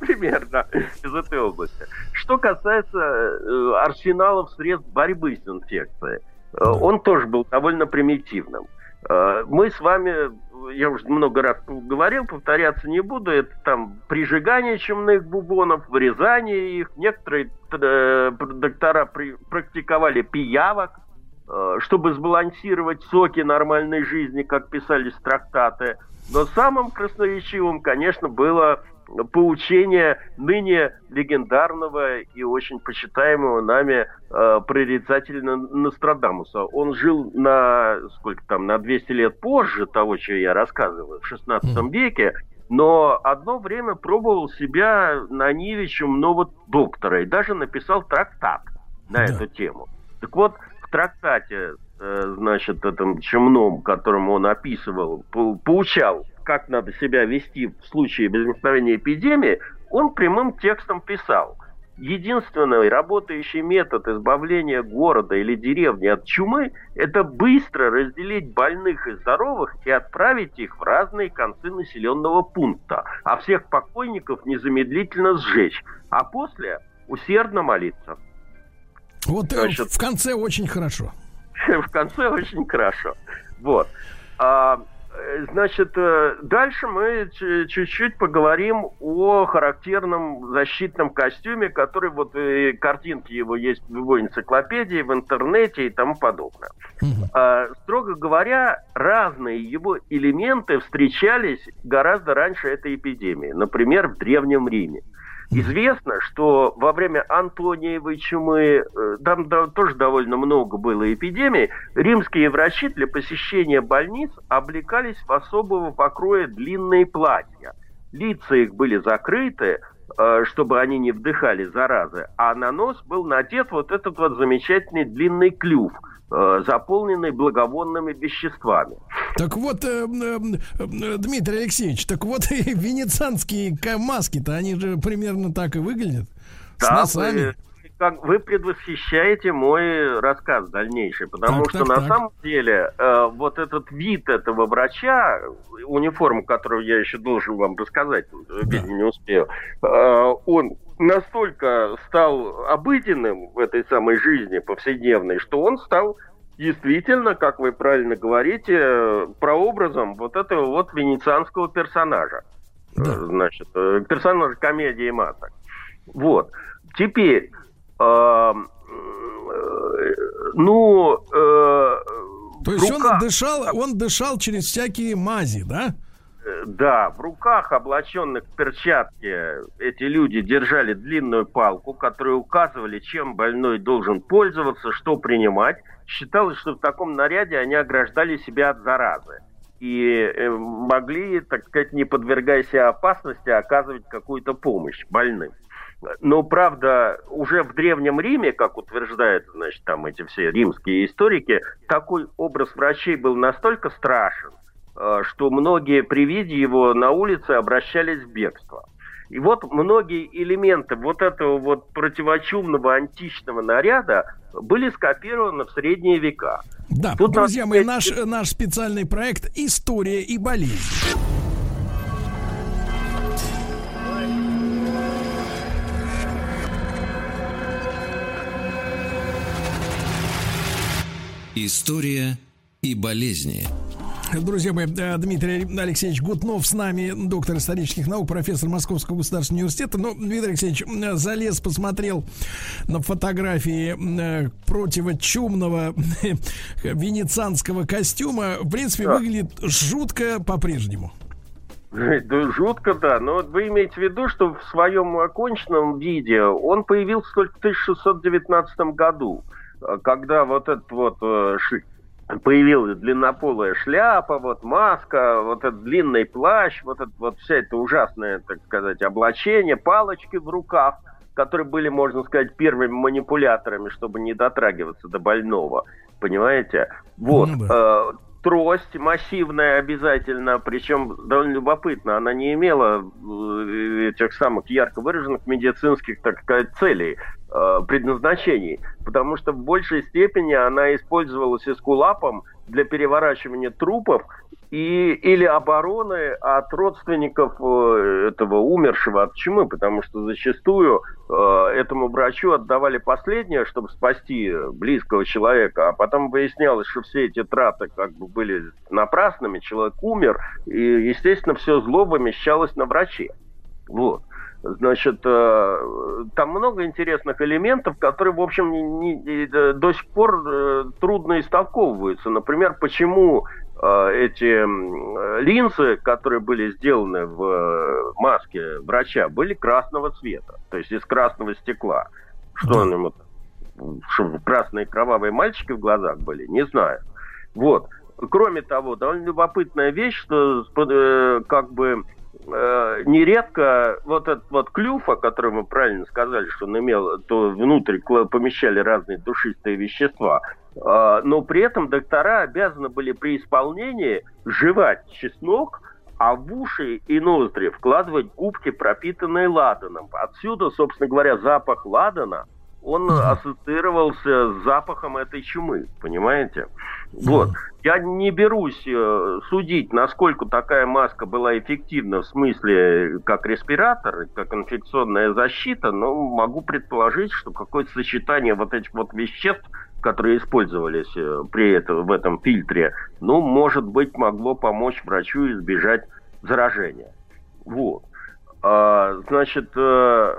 примерно из этой области. Что касается э, арсеналов средств борьбы с инфекцией, э, он тоже был довольно примитивным. Э, мы с вами, я уже много раз говорил, повторяться не буду, это там прижигание чумных бубонов, вырезание их. Некоторые доктора практиковали пиявок, чтобы сбалансировать соки нормальной жизни, как писались трактаты. Но самым красноречивым, конечно, было поучения ныне легендарного и очень почитаемого нами э, прорицателя Нострадамуса. Он жил на сколько там, на 200 лет позже того, что я рассказываю, в 16 веке, но одно время пробовал себя на ниве чумного доктора и даже написал трактат на Да. эту тему. Так вот, трактате, э, значит, этом чумном, которым он описывал, по- поучал, как надо себя вести в случае возникновения эпидемии, он прямым текстом писал. Единственный работающий метод избавления города или деревни от чумы – это быстро разделить больных и здоровых и отправить их в разные концы населенного пункта, а всех покойников незамедлительно сжечь, а после усердно молиться. Вот э, Значит- в конце очень хорошо. [LAUGHS] в конце очень хорошо. Вот. А, э, значит, э, дальше мы чуть-чуть поговорим о характерном защитном костюме, который вот э, картинки его есть в любой энциклопедии, в интернете и тому подобное. А, строго говоря, разные его элементы встречались гораздо раньше этой эпидемии. Например, в Древнем Риме. Известно, что во время Антониевой чумы, э, там тоже довольно много было эпидемий, римские врачи для посещения больниц облекались в особого покроя длинные платья. Лица их были закрыты, э, чтобы они не вдыхали заразы, а на нос был надет вот этот вот замечательный длинный клюв, заполненный благовонными веществами. Так вот, э, э, э, Дмитрий Алексеевич, так вот [LAUGHS] и венецианские маски-то, они же примерно так и выглядят. С Да, носами. вы, как, вы предвосхищаете мой рассказ дальнейший, потому Так, что так, на так. самом деле э, вот этот вид этого врача, униформу, которую я еще должен вам рассказать, видимо, не успею, э, он настолько стал обыденным в этой самой жизни повседневной, что он стал действительно, как вы правильно говорите, прообразом вот этого вот венецианского персонажа. Э, Значит, э, персонажа комедии масок. Вот. Теперь, э, ну, э, То есть он дышал, он дышал через всякие мази, да? Да, в руках, облаченных в перчатки, эти люди держали длинную палку, которую указывали, чем больной должен пользоваться, что принимать. Считалось, что в таком наряде они ограждали себя от заразы и э, могли, так сказать, не подвергая себя опасности, оказывать какую-то помощь больным. Но, правда, уже в Древнем Риме, как утверждают, значит, там эти все римские историки, такой образ врачей был настолько страшен, что многие при виде его на улице обращались в бегство. И вот многие элементы вот этого вот противочумного античного наряда были скопированы в средние века. Да, Тут друзья надо мои, наш, наш специальный проект «История и болезнь». История и болезни. Друзья мои, э, Дмитрий Алексеевич Гутнов с нами, доктор исторических наук, профессор Московского государственного университета. Но Дмитрий Алексеевич э, залез, посмотрел на фотографии э, противочумного [LAUGHS] венецианского костюма. В принципе, Да. выглядит жутко по-прежнему. Да, жутко, да. Но вот вы имеете в виду, что в своем оконченном виде он появился только в 1619 году, когда вот этот вот появилась длиннополая шляпа, вот маска, вот этот длинный плащ, вот это вот вся эта ужасное, так сказать, облачение, палочки в руках, которые были, можно сказать, первыми манипуляторами, чтобы не дотрагиваться до больного. Понимаете? Вот. Ну Э, трость массивная обязательно, причем довольно любопытно, она не имела э, этих самых ярко выраженных медицинских, так сказать, целей, э, предназначений, потому что в большей степени она использовалась эскулапом для переворачивания трупов и, или обороны от родственников э, этого умершего от чумы, потому что зачастую э, этому врачу отдавали последнее, чтобы спасти близкого человека, а потом выяснялось, что все эти траты как бы были напрасными, человек умер, и, естественно, все зло вымещалось на враче. Вот. Значит, э, там много интересных элементов, которые, в общем, не, не, э, до сих пор э, трудно истолковываются. Например, почему эти линзы, которые были сделаны в маске врача, были красного цвета, то есть из красного стекла. Что он ему чтобы красные кровавые мальчики в глазах были, не знаю. Вот. Кроме того, довольно любопытная вещь, что как бы э, нередко вот этот вот клюв, о котором вы правильно сказали, что он имел, то внутрь помещали разные душистые вещества, э, но при этом доктора обязаны были при исполнении жевать чеснок, а в уши и ноздри вкладывать губки, пропитанные ладаном. Отсюда, собственно говоря, запах ладана, он ассоциировался с запахом этой чумы, понимаете? Вот. Я не берусь э, судить, насколько такая маска была эффективна в смысле как респиратор, как инфекционная защита, но могу предположить, что какое-то сочетание вот этих вот веществ, которые использовались э, при этом, в этом фильтре, ну, может быть, могло помочь врачу избежать заражения. Вот. А, значит, э,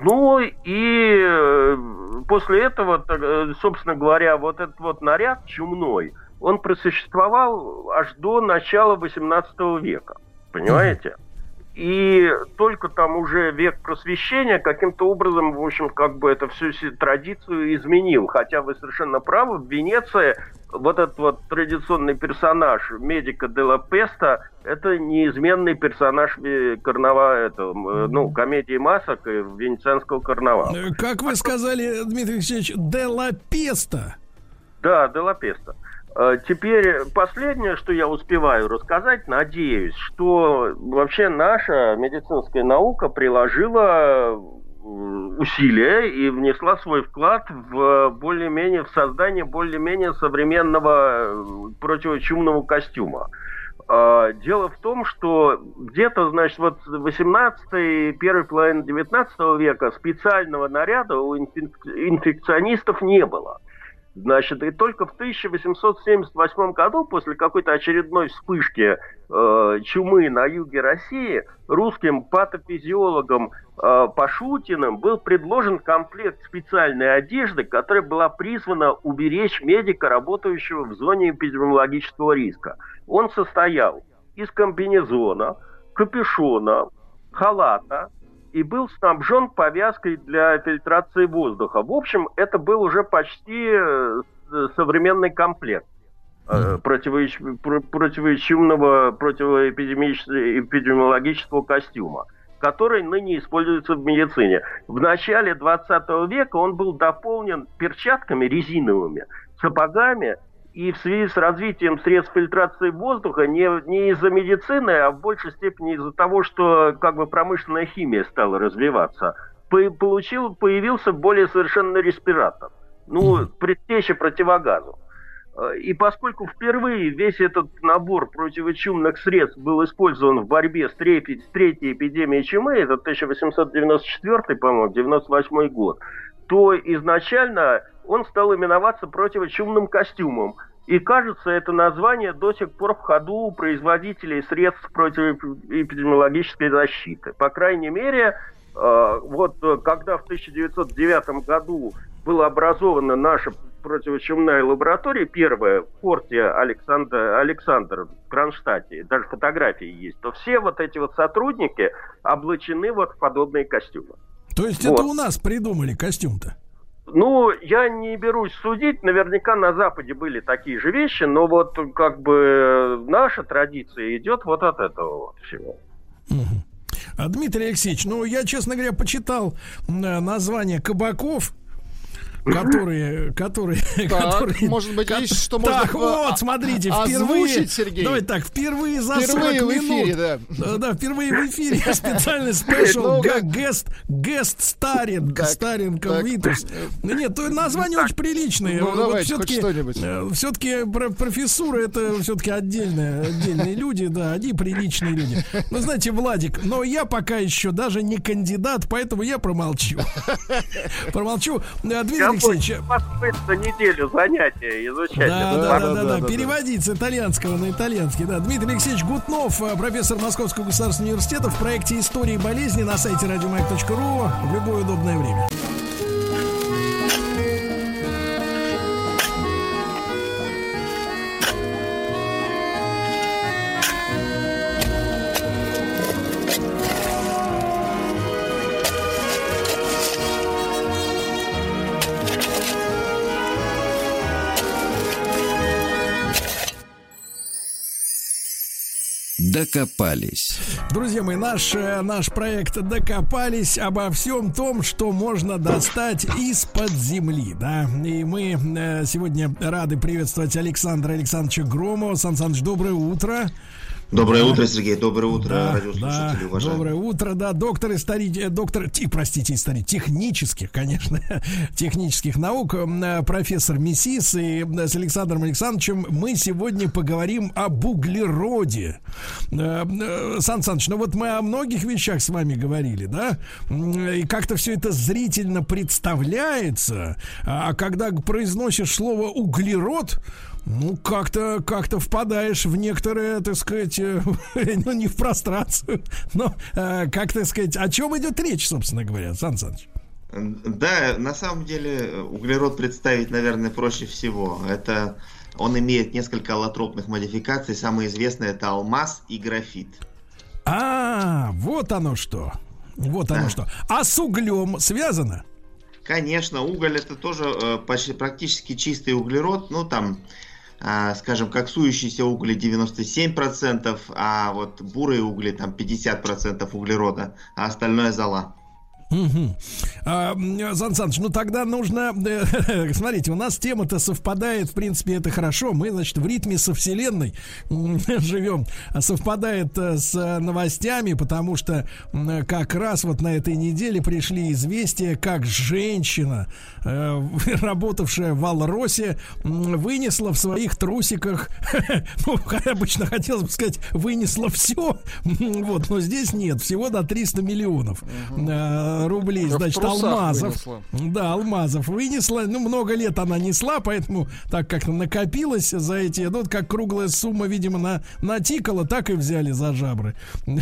ну и э, после этого, э, собственно говоря, вот этот вот наряд чумной, он просуществовал аж до начала 18 века. Понимаете? И только там уже век просвещения каким-то образом, в общем, как бы это всю традицию изменил. Хотя вы совершенно правы, в Венеции вот этот вот традиционный персонаж медика де ла Песта, это неизменный персонаж карнавала, это, ну, комедии масок и венецианского карнавала. Э, как вы сказали, Дмитрий Алексеевич, де ла Песта? Да, де ла Песта. Э, теперь последнее, что я успеваю рассказать, надеюсь, что вообще наша медицинская наука приложила усилия и внесла свой вклад в более-менее в создание более-менее современного противочумного костюма. Э, дело в том, что где-то, значит, вот 18 первой половины 19 века специального наряда у инфекционистов не было. Значит, и только в 1878 году, после какой-то очередной вспышки э, чумы на юге России, русским патофизиологом э, Пашутиным был предложен комплект специальной одежды, которая была призвана уберечь медика, работающего в зоне эпидемиологического риска. Он состоял из комбинезона, капюшона, халата, и был снабжен повязкой для фильтрации воздуха. В общем, это был уже почти э, современный комплект э, противоч... противочумного, противоэпидемиологического костюма, который ныне используется в медицине. В начале 20 века он был дополнен перчатками резиновыми, сапогами и в связи с развитием средств фильтрации воздуха не, не из-за медицины, а в большей степени из-за того, что как бы промышленная химия стала развиваться, по получил, появился более совершенный респиратор. Ну, предтеча противогазу. И поскольку впервые весь этот набор противочумных средств был использован в борьбе с, третьей, с третьей эпидемией чумы, это 1894, по-моему, 98 год, то изначально он стал именоваться противочумным костюмом. И кажется, это название до сих пор в ходу у производителей средств противоэпидемиологической защиты. По крайней мере, э, вот когда в 1909 году была образована наша противочумная лаборатория, первая в порте Александр, Александр в Кронштадте, даже фотографии есть, то все вот эти вот сотрудники облачены вот в подобные костюмы. То есть вот. это у нас придумали костюм-то? Ну, я не берусь судить, наверняка на Западе были такие же вещи, но вот как бы наша традиция идет вот от этого вот всего. А, Дмитрий Алексеевич, ну я, честно говоря, почитал название кабаков которые, которые, так, которые, может быть, есть что так, можно вот, смотрите, впервые, Сергей. Давайте так, впервые за впервые 40 в эфире, минут, да. да, впервые в эфире специальный [LAUGHS] спешл гест, гест старин, старин Витус. Нет, то название очень приличное. Ну, давайте, все-таки, э, все-таки профессура это все-таки отдельные, отдельные люди, да, они приличные люди. Ну, знаете, Владик, но я пока еще даже не кандидат, поэтому я промолчу. [LAUGHS] Промолчу. Дмитрий Я Алексеевич. Москвы неделю занятия изучать. Да, да, да, да, да, Переводить с итальянского на итальянский. Да. Дмитрий Алексеевич Гутнов, э, профессор Московского государственного университета в проекте «Истории болезни» на сайте радиомаяк.ру в любое удобное время. Докопались. Друзья мои, наш, э, наш проект «Докопались» обо всем том, что можно достать из-под земли, да. И мы э, сегодня рады приветствовать Александра Александровича Громова. Сан Саныч, доброе утро. Доброе Да. утро, Сергей. Доброе утро, Да, радиослушатели, да, уважаемые. Доброе утро, да, доктор истории, э, доктор, ти- простите, истории, технических, конечно, [LAUGHS] технических наук, э, профессор Мессис и с Александром Александровичем мы сегодня поговорим об углероде. Э, Сан Саныч, ну вот мы о многих вещах с вами говорили, да, и как-то все это зрительно представляется, а когда произносишь слово углерод, ну, как-то как-то впадаешь в некоторые, так сказать, э, [LAUGHS] ну, не в прострацию, но, э, как так сказать, о чем идет речь, собственно говоря, Сан Саныч? Да, на самом деле углерод представить, наверное, проще всего. Это он имеет несколько аллотропных модификаций. Самое известное это алмаз и графит. А, вот оно что. Вот оно Да. что. А с углем связано? Конечно, уголь это тоже э, почти, практически чистый углерод. Ну там, скажем, коксующиеся угли 97%, а вот бурые угли там 50% углерода, а остальное зола. Мгм. А, м, Сан Саныч, ну тогда нужно... э, [LAUGHS] Смотрите, у нас тема-то совпадает, в принципе, это хорошо. Мы, значит, в ритме со Вселенной [LAUGHS] живем. А Совпадает э, с э, новостями, потому что как раз вот на этой неделе пришли известия, как женщина, [LAUGHS] работавшая в Алросе, вынесла в своих трусиках, ну, обычно хотелось бы сказать, вынесла все, вот, но здесь нет, всего до 300 миллионов э, рублей, Я значит, алмазов. вынесла. Да, алмазов вынесла. Ну, много лет она несла, поэтому так как накопилось за эти, ну, вот как круглая сумма, видимо, на, натикала, так и взяли за жабры. [LAUGHS]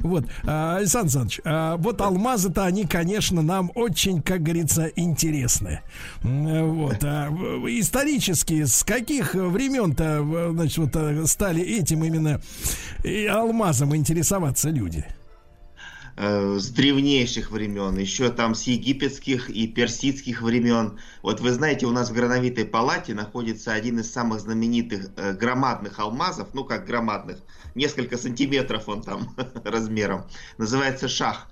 Вот, а, Александр Александрович, а, вот алмазы-то, они, конечно, нам очень, как говорится, интересны. Вот, а, исторически, с каких времен-то, значит, вот а, стали этим именно алмазом интересоваться люди? Э, с древнейших времен, еще там с египетских и персидских времен. Вот вы знаете, у нас в Грановитой палате находится один из самых знаменитых э, громадных алмазов, ну как громадных, несколько сантиметров он там [LAUGHS] размером, называется шах.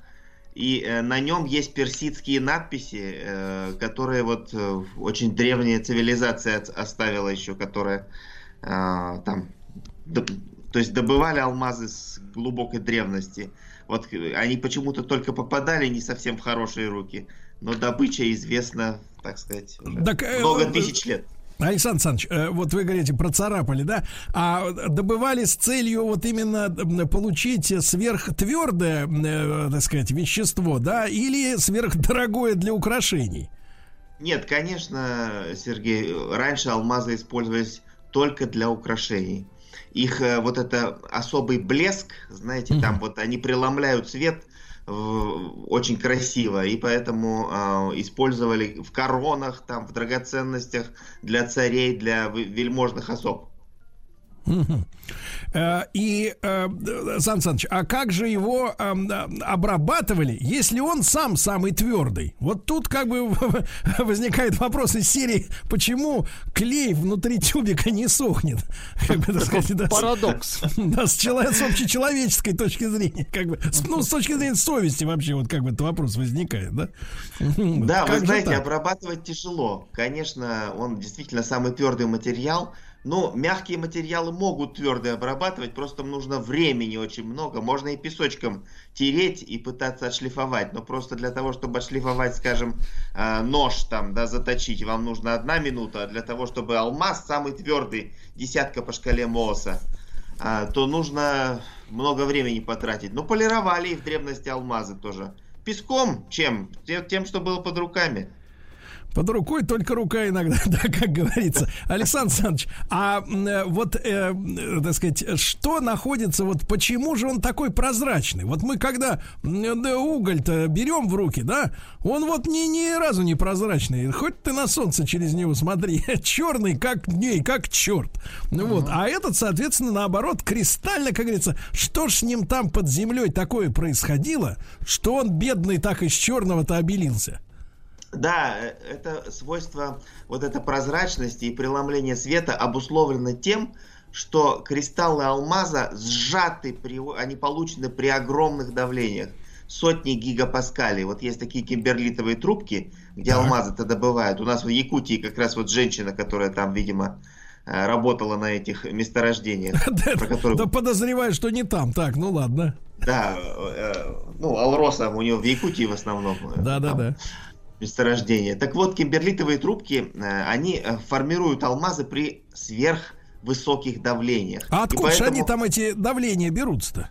И э, на нем есть персидские надписи, которые вот очень древняя цивилизация оставила еще, которая там, то есть добывали алмазы с глубокой древности. Вот э, они почему-то только попадали не совсем в хорошие руки, но добыча известна, так сказать, уже Так, э, много э, тысяч лет. Александр Александрович, э, вот вы говорите, процарапали, да? А добывали с целью вот именно получить сверхтвердое, так сказать, вещество, да? Или сверхдорогое для украшений? Нет, конечно, Сергей, раньше алмазы использовались только для украшений. Их э, вот это особый блеск, знаете, там вот они преломляют цвет э, очень красиво, и поэтому э, использовали в коронах, там, в драгоценностях для царей, для вельможных особ. Э, И, э, Сан Саныч, а как же его э, э, обрабатывали, если он сам самый твердый? Вот тут как бы [LAUGHS] возникает вопрос из серии, почему клей внутри тюбика не сохнет? [LAUGHS] Как бы, так сказать, да, с- Парадокс. [LAUGHS] Да, с, чело- с общечеловеческой точки зрения, как бы, с- ну, с точки зрения совести вообще, вот как бы этот вопрос возникает, да? Да, Как вы знаете, так? обрабатывать тяжело. Конечно, он действительно самый твердый материал, но мягкие материалы могут твердые обрабатывать, просто нужно времени очень много. Можно и песочком тереть и пытаться отшлифовать, но просто для того, чтобы отшлифовать, скажем, э, нож там, да, заточить, вам нужно одна минута, а для того, чтобы алмаз самый твердый, десятка по шкале Мооса, а, то нужно много времени потратить. Ну, полировали и в древности алмазы тоже. Песком чем? Те- Тем, что было под руками. Под рукой только рука иногда, [LAUGHS] да, как говорится. Александр Александрович, а э, вот, э, так сказать, что находится, вот почему же он такой прозрачный? Вот мы когда да, уголь-то берем в руки, да, он вот ни, ни разу не прозрачный. Хоть ты на солнце через него смотри, [LAUGHS] черный как дней, как черт. Ну вот, а этот, соответственно, наоборот, кристально, как говорится, что ж с ним там под землей такое происходило, что он бедный так из черного-то обелился? Да, э, это свойство, вот эта прозрачность и преломление света обусловлено тем, что кристаллы алмаза сжаты, при, они получены при огромных давлениях. Сотни гигапаскалей. Вот есть такие кимберлитовые трубки, где так. алмазы-то добывают. У нас в Якутии как раз вот женщина, которая там, видимо, э, работала на этих месторождениях. [LAUGHS] Да подозреваю, что не там. Так, ну ладно. Да, э, ну, Алроса у него в Якутии в основном. Да, да, да месторождения. Так вот, кимберлитовые трубки, э, они э, формируют алмазы при сверхвысоких давлениях. А откуда поэтому... же они там эти давления берутся-то?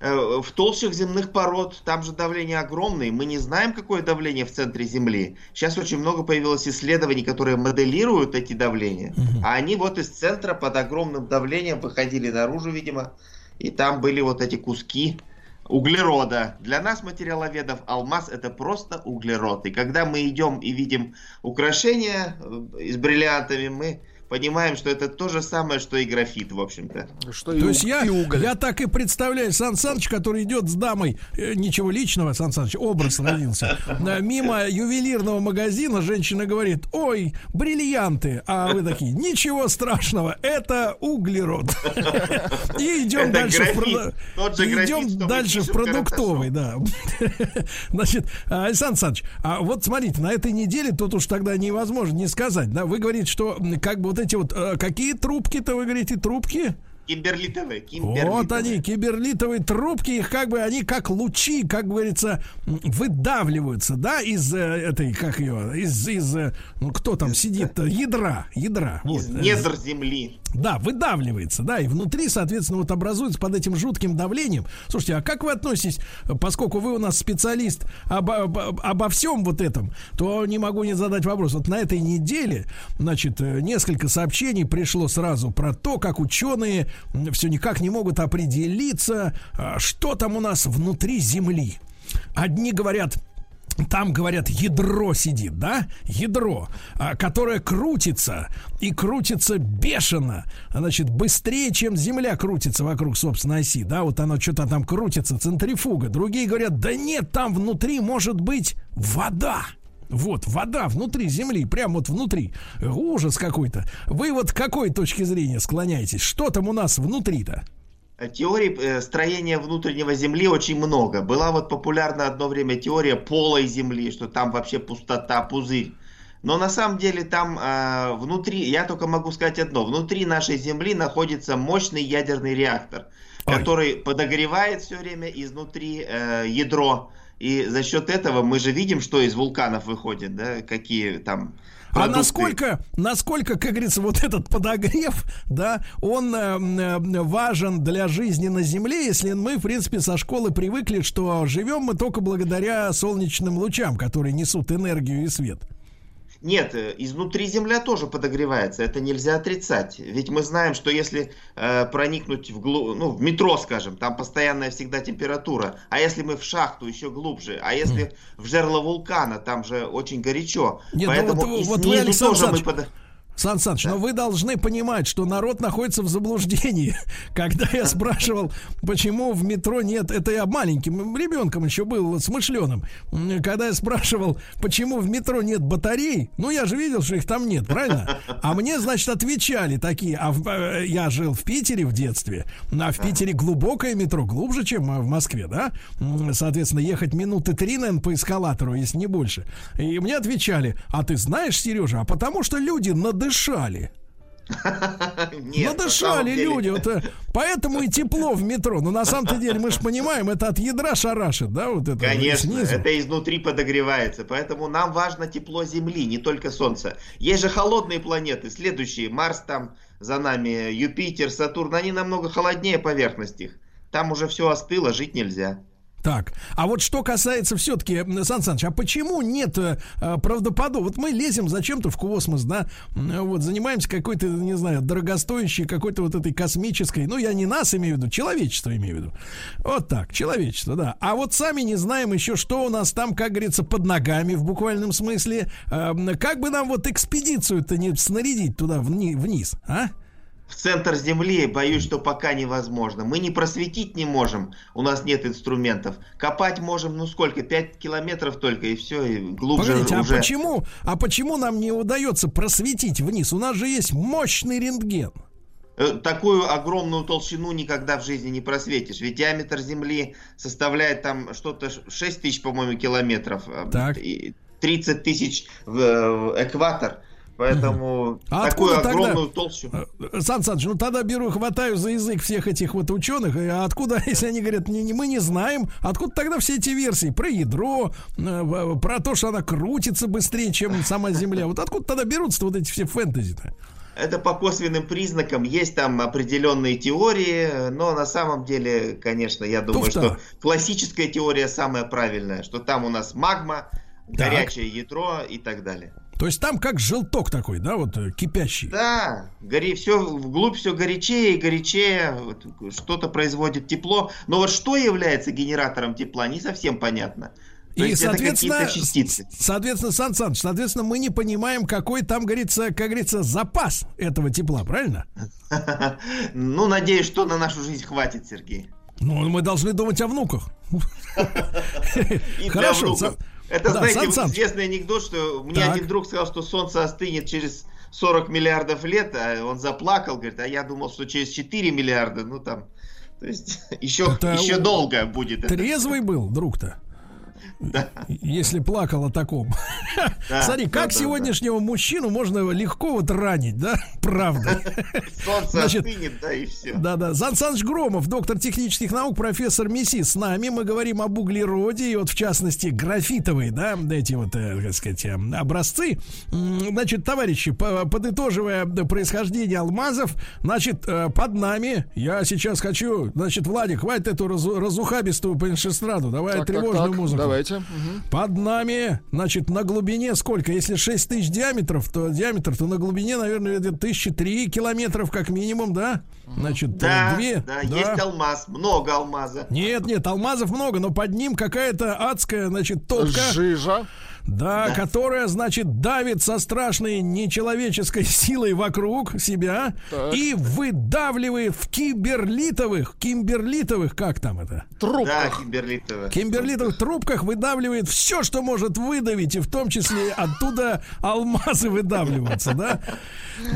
Э, в толщах земных пород там же давление огромное. Мы не знаем, какое давление в центре Земли. Сейчас очень много появилось исследований, которые моделируют эти давления. Угу. А они вот из центра под огромным давлением выходили наружу, видимо. И там были вот эти куски углерода. Для нас, материаловедов, алмаз это просто углерод. И когда мы идем и видим украшения э, с бриллиантами, мы понимаем, что это то же самое, что и графит, в общем-то. Что то есть я, я так и представляю Сан Саныч, который идет с дамой, э, ничего личного, Сан Саныч, образ родился, [LAUGHS] мимо ювелирного магазина женщина говорит, ой, бриллианты, а вы такие, ничего страшного, это углерод. [LAUGHS] И идем дальше идем дальше в продуктовый, да. [LAUGHS] Значит, Александр Александрович, а вот смотрите, на этой неделе тут уж тогда невозможно не сказать, да, вы говорите, что как бы вот эти вот, э, какие трубки-то, вы говорите, трубки? Кимберлитовые, кимберлитовые. Вот они, киберлитовые трубки, их как бы, они как лучи, как говорится, выдавливаются, да, из э, этой, как ее, из, из, э, ну, кто там сидит-то, ядра, ядра. Из вот. недр земли. Да, выдавливается, да, и внутри, соответственно, вот образуется под этим жутким давлением. Слушайте, а как вы относитесь, поскольку вы у нас специалист обо, обо, обо всем вот этом, то не могу не задать вопрос. Вот на этой неделе, значит, несколько сообщений пришло сразу про то, как ученые все никак не могут определиться, а, что там у нас внутри Земли. Одни говорят, там, говорят, ядро сидит, да? Ядро, а, которое крутится и крутится бешено, значит, быстрее, чем Земля крутится вокруг собственной оси, да? Вот оно что-то там крутится, центрифуга. Другие говорят, да нет, там внутри может быть вода. Вот, вода внутри земли, прямо вот внутри. Ужас какой-то. Вы вот к какой точки зрения склоняетесь? Что там у нас внутри-то? Теорий э, строения внутреннего Земли очень много. Была вот популярна одно время теория полой Земли, что там вообще пустота, пузырь. Но на самом деле там э, внутри, я только могу сказать одно, внутри нашей Земли находится мощный ядерный реактор, Ой. который подогревает все время изнутри э, ядро и за счет этого мы же видим, что из вулканов выходит, да, какие там а насколько, насколько, как говорится, вот этот подогрев, да, он э, э, важен для жизни на Земле, если мы, в принципе, со школы привыкли, что живем мы только благодаря солнечным лучам, которые несут энергию и свет. Нет, э, изнутри Земля тоже подогревается, это нельзя отрицать. Ведь мы знаем, что если э, проникнуть в, глу... ну, в метро, скажем, там постоянная всегда температура, а если мы в шахту еще глубже, а если mm. в жерло вулкана, там же очень горячо. Нет, Поэтому ну вот, и вот снизу вы, тоже мы под... Сан Саныч, да. но вы должны понимать, что народ находится в заблуждении. [LAUGHS] Когда я спрашивал, почему в метро нет, это я маленьким ребенком еще был, смышленым. Когда я спрашивал, почему в метро нет батарей, ну я же видел, что их там нет, правильно? А мне, значит, отвечали такие, а в, э, я жил в Питере в детстве, а в Питере глубокое метро, глубже, чем в Москве, да? Соответственно, ехать минуты три, наверное, по эскалатору, если не больше. И мне отвечали, а ты знаешь, Сережа, а потому что люди над надышали. [LAUGHS] Нет, Надышали люди, вот, э, поэтому и тепло в метро. Но на самом-то деле мы же понимаем, это от ядра шарашит, да, вот это. Конечно, снизу. это изнутри подогревается, поэтому нам важно тепло Земли, не только Солнца. Есть же холодные планеты, следующие, Марс там за нами, Юпитер, Сатурн, они намного холоднее поверхности их. Там уже все остыло, жить нельзя. Так, а вот что касается все-таки, Сан Саныч, а почему нет э, правдоподобного? Вот мы лезем зачем-то в космос, да, вот занимаемся какой-то, не знаю, дорогостоящей какой-то вот этой космической, ну я не нас имею в виду, человечество имею в виду. Вот так, человечество, да. А вот сами не знаем еще, что у нас там, как говорится, под ногами в буквальном смысле. Э, как бы нам вот экспедицию-то не снарядить туда вни- вниз, а? В центр Земли, боюсь, что пока невозможно. Мы не просветить не можем, у нас нет инструментов. Копать можем, ну сколько, 5 километров только, и все, и глубже Погодите, уже... а почему, а почему нам не удается просветить вниз? У нас же есть мощный рентген. Э, Такую огромную толщину никогда в жизни не просветишь. Ведь диаметр Земли составляет там что-то 6 тысяч, по-моему, километров. э, Так. И 30 тысяч в э, экватор. Поэтому А такую откуда тогда- огромную толщу. Э, Сан Саныч, ну тогда беру, хватаю за язык всех этих вот ученых. И откуда, [LAUGHS] если они говорят, не, не- мы не знаем, откуда тогда все эти версии про ядро, э, в- про то, что она крутится быстрее, чем сама Земля. Вот откуда тогда берутся вот эти все фэнтези-то? Это по косвенным признакам. Есть там определенные теории, но на самом деле, конечно, я думаю, Туфта. что классическая теория самая правильная, что там у нас магма, горячее ядро и так далее. То есть там как желток такой, да, вот э, кипящий. Да, гори, все вглубь все горячее и горячее, вот что-то производит тепло. Но вот что является генератором тепла, не совсем понятно. То И, соответственно, соответственно, Сан Саныч, соответственно, мы не понимаем, какой там, говорится, как говорится, запас этого тепла, правильно? [LAUGHS] Ну, надеюсь, что на нашу жизнь хватит, Сергей. Ну, мы должны думать о внуках. [LAUGHS] Хорошо, Это, Да, знаете, Сан Саныч. известный анекдот, что мне Так. один друг сказал, что солнце остынет через 40 миллиардов лет, а он заплакал, говорит, а я думал, что через 4 миллиарда, ну там, то есть [LAUGHS] еще, Это еще долго будет. это. Трезвый был, друг-то. Если плакал о таком. Да, Смотри, да, как да, сегодняшнего мужчину можно легко вот ранить, да? [LAUGHS] Правда. Солнце Значит, остынет, да, и все. Да-да. Сан Саныч Громов, доктор технических наук, профессор МИСИ с нами. Мы говорим об углероде, и вот в частности графитовые, да, эти вот, э, так сказать, э, образцы. Значит, товарищи, по- подытоживая происхождение алмазов, значит, э, под нами, я сейчас хочу, значит, Владик, хватит эту разу- разухабистую пеншестраду, давай Так, тревожную так, музыку. Давайте. Под нами, значит, на глубине сколько? Если 6 тысяч диаметров, то диаметр, то на глубине, наверное, где-то тысячи три километров как минимум, да? Значит, Да, две. да, есть алмаз, много алмаза. Нет, нет, алмазов много, но под ним какая-то адская, значит, топка. Жижа. Да, которая, значит, давит со страшной нечеловеческой силой вокруг себя Так. и выдавливает в киберлитовых, кимберлитовых, как там это? Да, Кимберлитова. Кимберлитовых трубках выдавливает все, что может выдавить, и в том числе оттуда алмазы выдавливаются, да?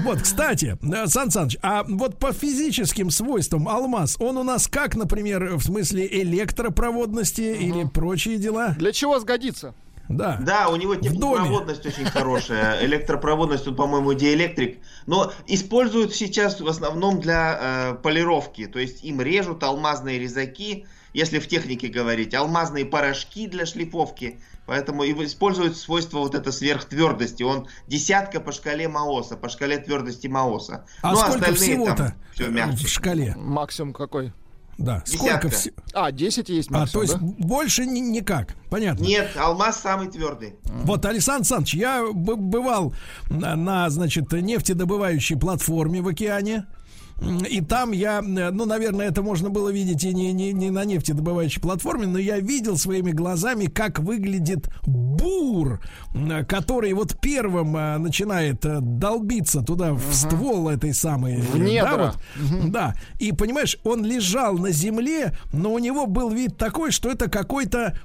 Вот, кстати, э, Сан Саныч, а вот по физическим свойствам алмаз, он у нас как, например, в смысле электропроводности или прочие дела? Для чего сгодится? Да. Да, у него теплопроводность очень хорошая. Электропроводность, он, по-моему, диэлектрик. Но используют сейчас в основном для э, полировки. То есть им режут алмазные резаки, если в технике говорить, алмазные порошки для шлифовки. Поэтому и используют свойство вот это сверхтвердости. Он десятка по шкале Маоса, по шкале твердости Маоса. А ну, сколько остальные всего-то там все э, мягче. в шкале? Максимум какой? Да, сколько всего? А, 10 есть А, то максимум, есть да? больше ни- никак, понятно. Нет, алмаз самый твердый. Вот, Александр Александрович, я бывал на, на, значит, нефтедобывающей платформе в океане. И там я, э, ну, наверное, это можно было видеть и не, не, не на нефтедобывающей платформе, но я видел своими глазами, как выглядит бур, м, который вот первым э, начинает э, долбиться туда в ствол этой самой... В э, недра. Да, вот, да. И понимаешь, он лежал на земле, но у него был вид такой, что это какой-то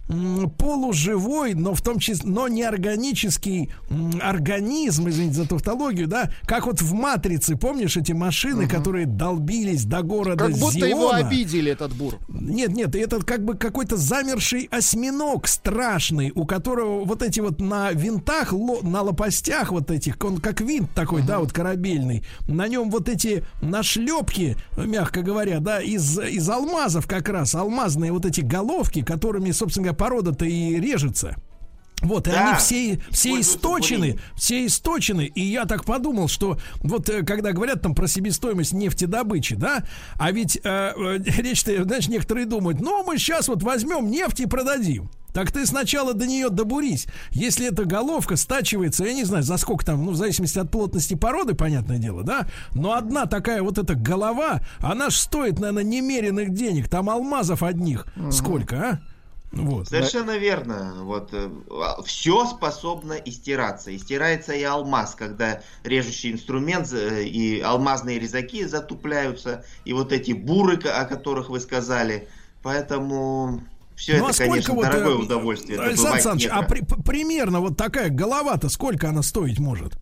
полуживой, но в том числе, но неорганический организм, извините за тавтологию, да, как вот в матрице, помнишь эти машины, которые долбились до города Как будто его Зиона? обидели, этот бур. Нет, нет, это как бы какой-то замерший осьминог страшный, у которого вот эти вот на винтах, на лопастях вот этих, он как винт такой, да, вот корабельный, на нем вот эти нашлепки, мягко говоря, да, из, из алмазов как раз, алмазные вот эти головки, которыми, собственно говоря, порода-то и режется. Вот, и Да, они все, все источены, все источены, и я так подумал, что вот э, когда говорят там про себестоимость нефтедобычи, да, а ведь э, э, [LAUGHS] речь-то, знаешь, некоторые думают, ну, мы сейчас вот возьмем нефть и продадим. Так ты сначала до нее добурись. Если эта головка стачивается, я не знаю, за сколько там, ну, в зависимости от плотности породы, понятное дело, да, но одна такая вот эта голова, она ж стоит, наверное, немеренных денег. Там алмазов одних. Сколько, а? Вот. Совершенно верно. Вот все способно истираться. Истирается и алмаз, когда режущий инструмент э, и алмазные резаки затупляются, и вот эти буры, о которых вы сказали. Поэтому все Ну, а это, сколько конечно, вот, дорогое э, удовольствие. Александр Александрович, а при- примерно вот такая голова-то сколько она стоить может?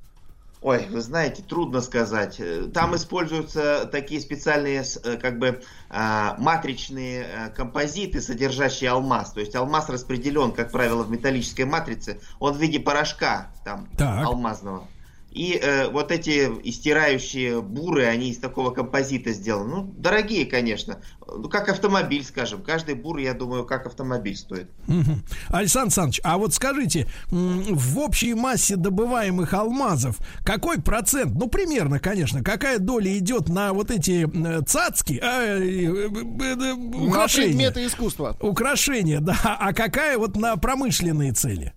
Ой, вы знаете, трудно сказать. Э, Там используются такие специальные, э, как бы, а, матричные э, композиты, содержащие алмаз. То есть алмаз распределен, как правило, в металлической матрице. Он в виде порошка там Так. алмазного. И э, вот эти истирающие буры, они из такого композита сделаны. Ну, дорогие, конечно. Ну, как автомобиль, скажем. Каждый бур, я думаю, как автомобиль стоит. Мгм. Александр Александрович, а вот скажите, в общей массе добываемых алмазов какой процент, ну примерно, конечно, какая доля идет на вот эти э, цацки, а, э, э, э, На украшения? предметы искусства. Украшения, [LAUGHS] да, а какая вот на промышленные цели?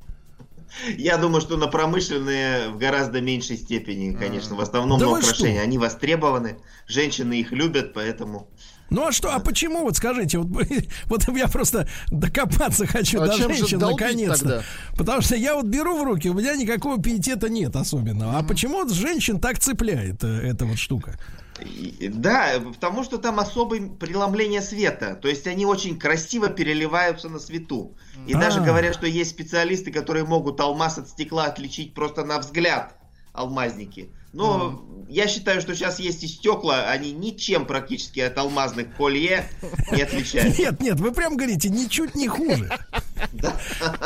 Я думаю, что на промышленные в гораздо меньшей степени, конечно. В основном Да на украшения. что? Они востребованы, женщины их любят, поэтому... Ну а что, а почему, вот скажите, вот, [LAUGHS] вот я просто докопаться хочу А до женщин наконец-то. тогда? Потому что я вот беру в руки, у меня никакого пиетета нет особенного. А почему вот женщин так цепляет э, эта вот штука? Да, потому что там особое преломление света. То есть они очень красиво переливаются на свету. И даже А. говорят, что есть специалисты, которые могут алмаз от стекла отличить просто на взгляд алмазники. Но я считаю, что сейчас есть и стекла, они ничем практически от алмазных колье не отличаются. Нет, нет, вы прям говорите, ничуть не хуже.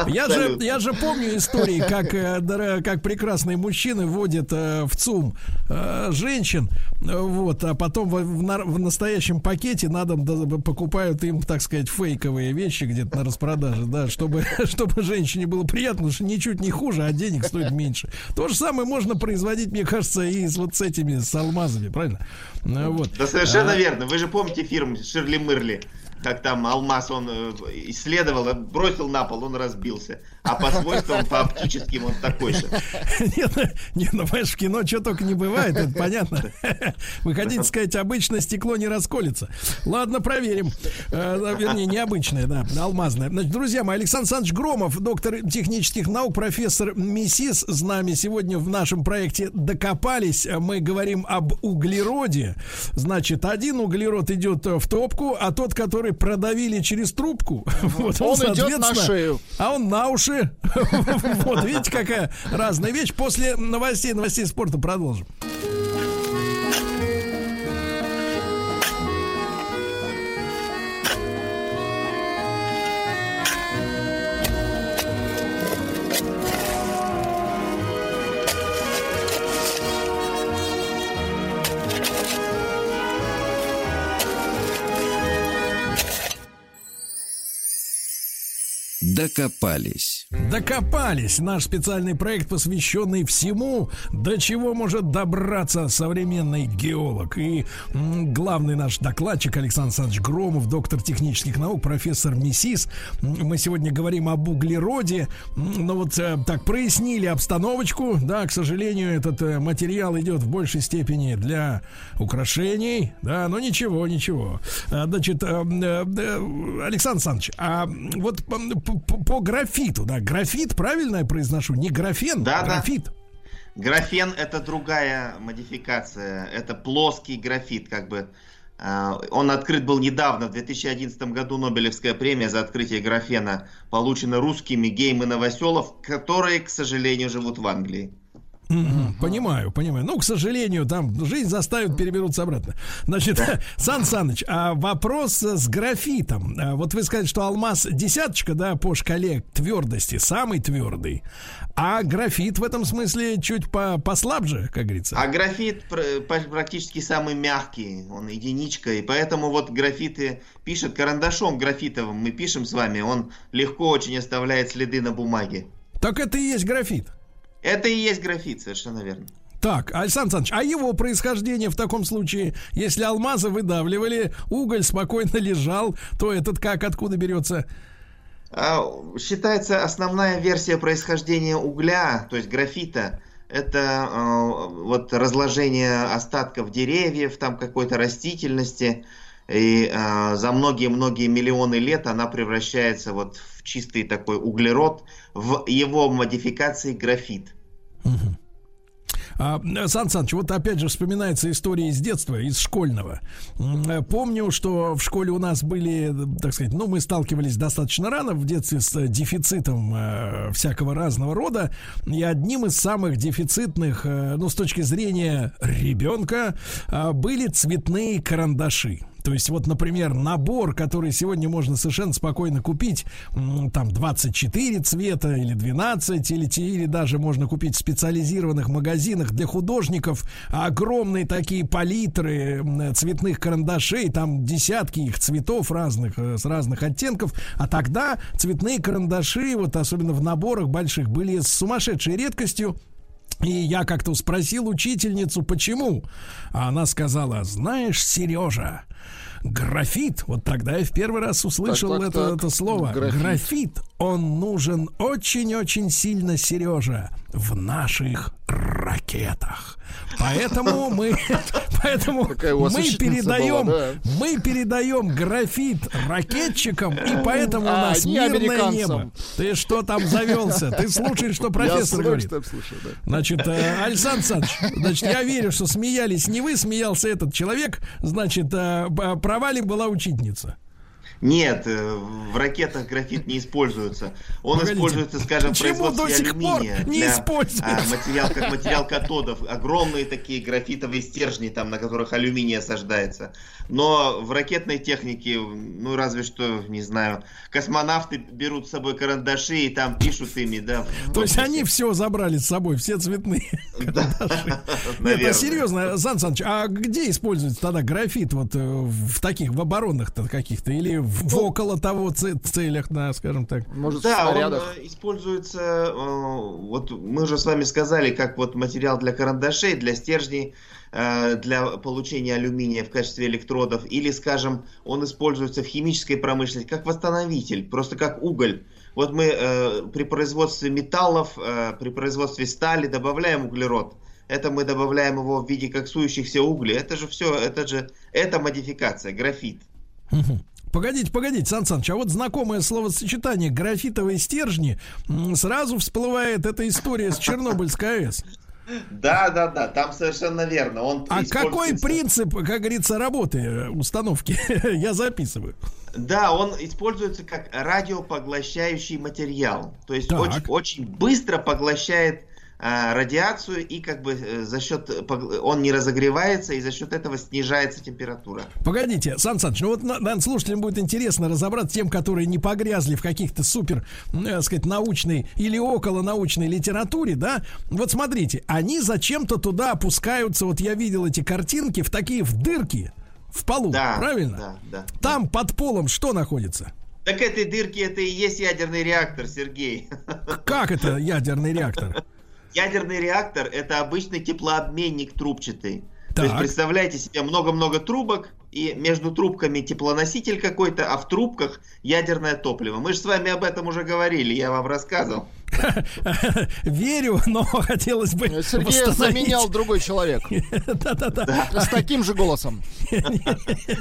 Я же, я же помню истории, как, э, как прекрасные мужчины водят э, в ЦУМ э, женщин, вот, а потом в, в на- в настоящем пакете на дом покупают им, так сказать, фейковые вещи где-то на распродаже, да, чтобы, [LAUGHS] чтобы женщине было приятно, потому что ничуть не хуже, а денег стоит меньше. То же самое можно производить, мне кажется, и с вот с этими, с алмазами, правильно? Ну, Вот. Да совершенно А, верно. Вы же помните фильм Ширли Мырли? Как там алмаз он э, исследовал, бросил на пол, он разбился. А по свойствам, по оптическим он такой же. [LAUGHS] Ну, нет, ну, понимаешь, в кино что только не бывает, это понятно. [LAUGHS] Вы хотите сказать, обычно стекло не расколется. Ладно, проверим. Э, Вернее, необычное, да, алмазное. Значит, друзья мои, Александр Александрович Громов, доктор технических наук, профессор МИСИС, с нами сегодня в нашем проекте «Докопались». Мы говорим об углероде. Значит, один углерод идет в топку, а тот, который продавили через трубку, [LAUGHS] вот Он идет на шею. а он на уши. [LAUGHS] Вот, видите, какая разная вещь. После новостей, новостей спорта продолжим. Докопались. Докопались. Наш специальный проект, посвященный всему, до чего может добраться современный геолог. И главный наш докладчик Александр Александрович Громов, доктор технических наук, профессор МИСИС. Мы сегодня говорим об углероде. Но вот э, так прояснили обстановочку. Да, к сожалению, этот э, материал идет в большей степени для украшений. Да, но ничего, ничего. Значит, э, э, Александр Александрович, а вот по, по- графиту, да, графит, правильно я произношу? Не графен, Да, да. графит. Графен это другая модификация. Это плоский графит, как бы. А, Он открыт был недавно, в 2011 году Нобелевская премия за открытие графена получена русскими гейм и новоселов, которые, к сожалению, живут в Англии. Понимаю, понимаю. Ну, к сожалению, там жизнь заставит переберутся обратно. Значит, [LAUGHS] Сан Саныч, а вопрос с графитом. А Вот вы сказали, что алмаз десяточка, да, по шкале твердости, самый твердый. А графит в этом смысле чуть по послабже, как говорится. А графит пр- пр- практически самый мягкий, он единичка, и поэтому вот графиты пишет карандашом графитовым, мы пишем с вами, он легко очень оставляет следы на бумаге. Так это и есть графит. Это и есть графит, совершенно верно. Так, Александр Александрович, а его происхождение в таком случае, если алмазы выдавливали, уголь спокойно лежал, то этот как, откуда берется? А, Считается основная версия происхождения угля, то есть графита, это э, вот разложение остатков деревьев, там какой-то растительности, и э, за многие-многие миллионы лет она превращается вот в чистый такой углерод, в его модификации графит. А, Сан Саныч, вот опять же вспоминается история из детства, из школьного. Э, Помню, что в школе у нас были, так сказать, ну, мы сталкивались достаточно рано в детстве с э, дефицитом э, всякого разного рода. И одним из самых дефицитных, э, ну, с точки зрения ребенка, э, были цветные карандаши. То есть, вот, например, набор, который сегодня можно совершенно спокойно купить, там 24 цвета или 12, или, или даже можно купить в специализированных магазинах для художников огромные такие палитры цветных карандашей, там десятки их цветов разных, э, с разных оттенков. А тогда цветные карандаши, вот особенно в наборах больших, были с сумасшедшей редкостью. И я как-то спросил учительницу, почему. А она сказала, знаешь, Сережа, графит, вот тогда я в первый раз услышал Так, так, это, так. это слово. Графит. Графит. он нужен очень-очень сильно, Сережа, в наших ракетах. Поэтому мы, [LAUGHS] поэтому у мы передаем, была, да? мы передаем графит ракетчикам, и поэтому у А, нас не мирное небо. Ты что там завелся? Ты слушаешь, что Я профессор говорит? удовольствием слушаю, да. Значит, э, Александр Александрович, значит, я верю, что смеялись не вы, смеялся этот человек. Значит, э, была учительница. Нет, э, в ракетах графит не используется. Он Погодите, используется, скажем, в до производстве пор алюминия. не для, используется? а, материал, как материал катодов. Огромные такие графитовые стержни, там, на которых алюминий осаждается. Но в ракетной технике, ну разве что, не знаю, космонавты берут с собой карандаши и там пишут ими, да. То есть они все забрали с собой, все цветные. [LAUGHS] карандаши. [LAUGHS] Нет, а серьезно, Сан Саныч, а где используется тогда графит вот э, в таких, в оборонных-то каких-то или в, в около того це- целях, да, скажем так? Может, Да, он э, используется, э, вот мы уже с вами сказали, как вот материал для карандашей, для стержней, э, для получения алюминия в качестве электродов, или, скажем, он используется в химической промышленности как восстановитель, просто как уголь. Вот мы э, при производстве металлов, э, при производстве стали добавляем углерод. Это мы добавляем его в виде коксующихся углей. Это же все, это же, это модификация, графит. Погодите, погодите, Сан Саныч, а вот знакомое словосочетание графитовые стержни сразу всплывает эта история с Чернобыльской АЭС. Да, да, да, там совершенно верно. Он А какой принцип, как говорится, работы э, установки? [LAUGHS] Я записываю. Да, он используется как радиопоглощающий материал. То есть Так. очень, очень быстро поглощает радиацию и как бы э, за счет погл- он не разогревается и за счет этого снижается температура. Погодите, Сан Саныч, ну вот на- наверное, слушателям будет интересно разобраться тем, которые не погрязли в каких-то супер, м, э, сказать, научной или около научной литературе, да? Вот смотрите, они зачем-то туда опускаются, вот я видел эти картинки, в такие в дырки в полу, Да, правильно? Да, да. Там под полом что находится? Так этой дырки это и есть ядерный реактор, Сергей. Как это ядерный реактор? Ядерный реактор это обычный теплообменник трубчатый. То есть Так. представляете себе много-много трубок, и между трубками теплоноситель какой-то, а в трубках ядерное топливо. Мы же с вами об этом уже говорили, я вам рассказывал. Верю, но хотелось бы Сергея восстановить. заменял другой человек. Да-да-да. С таким же голосом.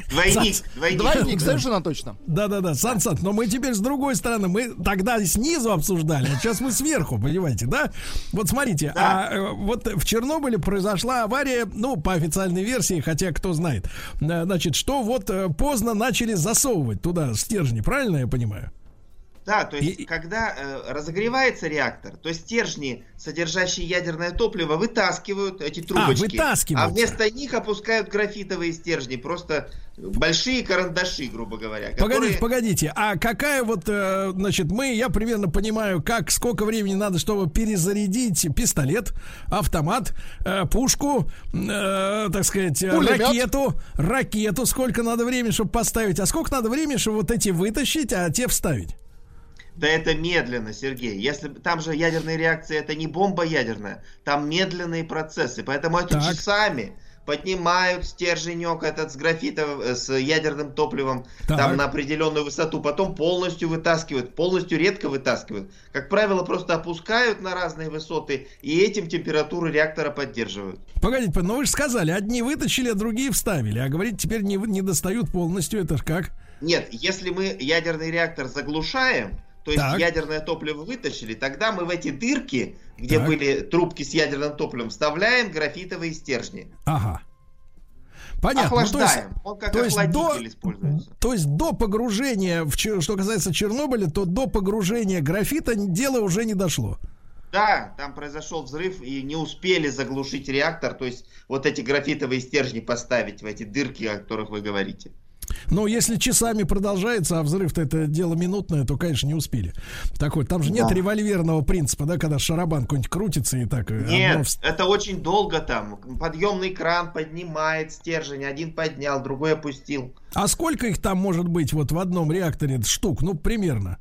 Двойник, двойник. Двойник, совершенно точно. Да-да-да, Сан Саныч, но мы теперь с другой стороны, мы тогда снизу обсуждали, а сейчас мы сверху, понимаете, да? Вот смотрите, а э, вот в Чернобыле произошла авария, ну, по официальной версии, хотя кто знает, э, значит, что вот э, поздно начали засовывать туда стержни, правильно я понимаю? Да, то есть, когда э, разогревается реактор, то стержни, содержащие ядерное топливо, вытаскивают эти трубочки. вытаскиваются. А вместо них опускают графитовые стержни, просто большие карандаши, грубо говоря. Погодите, которые- погодите, а какая вот, э, значит, мы, я примерно понимаю, как, сколько времени надо, чтобы перезарядить пистолет, автомат, э, пушку, э, так сказать, э, Пулемет. ракету, ракету, сколько надо времени, чтобы поставить, а сколько надо времени, чтобы вот эти вытащить, а те вставить? Да это медленно, Сергей. Если там же ядерная реакция, это не бомба ядерная, там медленные процессы, поэтому это Так. часами поднимают стерженек этот с графитом, э, с ядерным топливом Так. там на определенную высоту, потом полностью вытаскивают, полностью редко вытаскивают. Как правило, просто опускают на разные высоты и этим температуру реактора поддерживают. Погодите, ну вы же сказали, одни вытащили, а другие вставили. А говорите, теперь не, не достают полностью. Это ж как? Нет, если мы ядерный реактор заглушаем, то есть Так. ядерное топливо вытащили, тогда мы в эти дырки, где Так. были трубки с ядерным топливом, вставляем графитовые стержни. Ага. Понятно. Ну, то есть- Охлаждаем. Он как то есть до, используется. то есть до погружения, в, что касается Чернобыля, то до погружения графита дело уже не дошло. Да, там произошел взрыв и не успели заглушить реактор, то есть вот эти графитовые стержни поставить в эти дырки, о которых вы говорите. Но если часами продолжается, а взрыв-то это дело минутное, то, конечно, не успели. Такой, там же нет Да. револьверного принципа, да, когда шарабан какой-нибудь крутится и так... э, Нет, вс- это очень долго там. Подъемный кран поднимает стержень, один поднял, другой опустил. А сколько их там может быть вот в одном реакторе штук? Ну, примерно.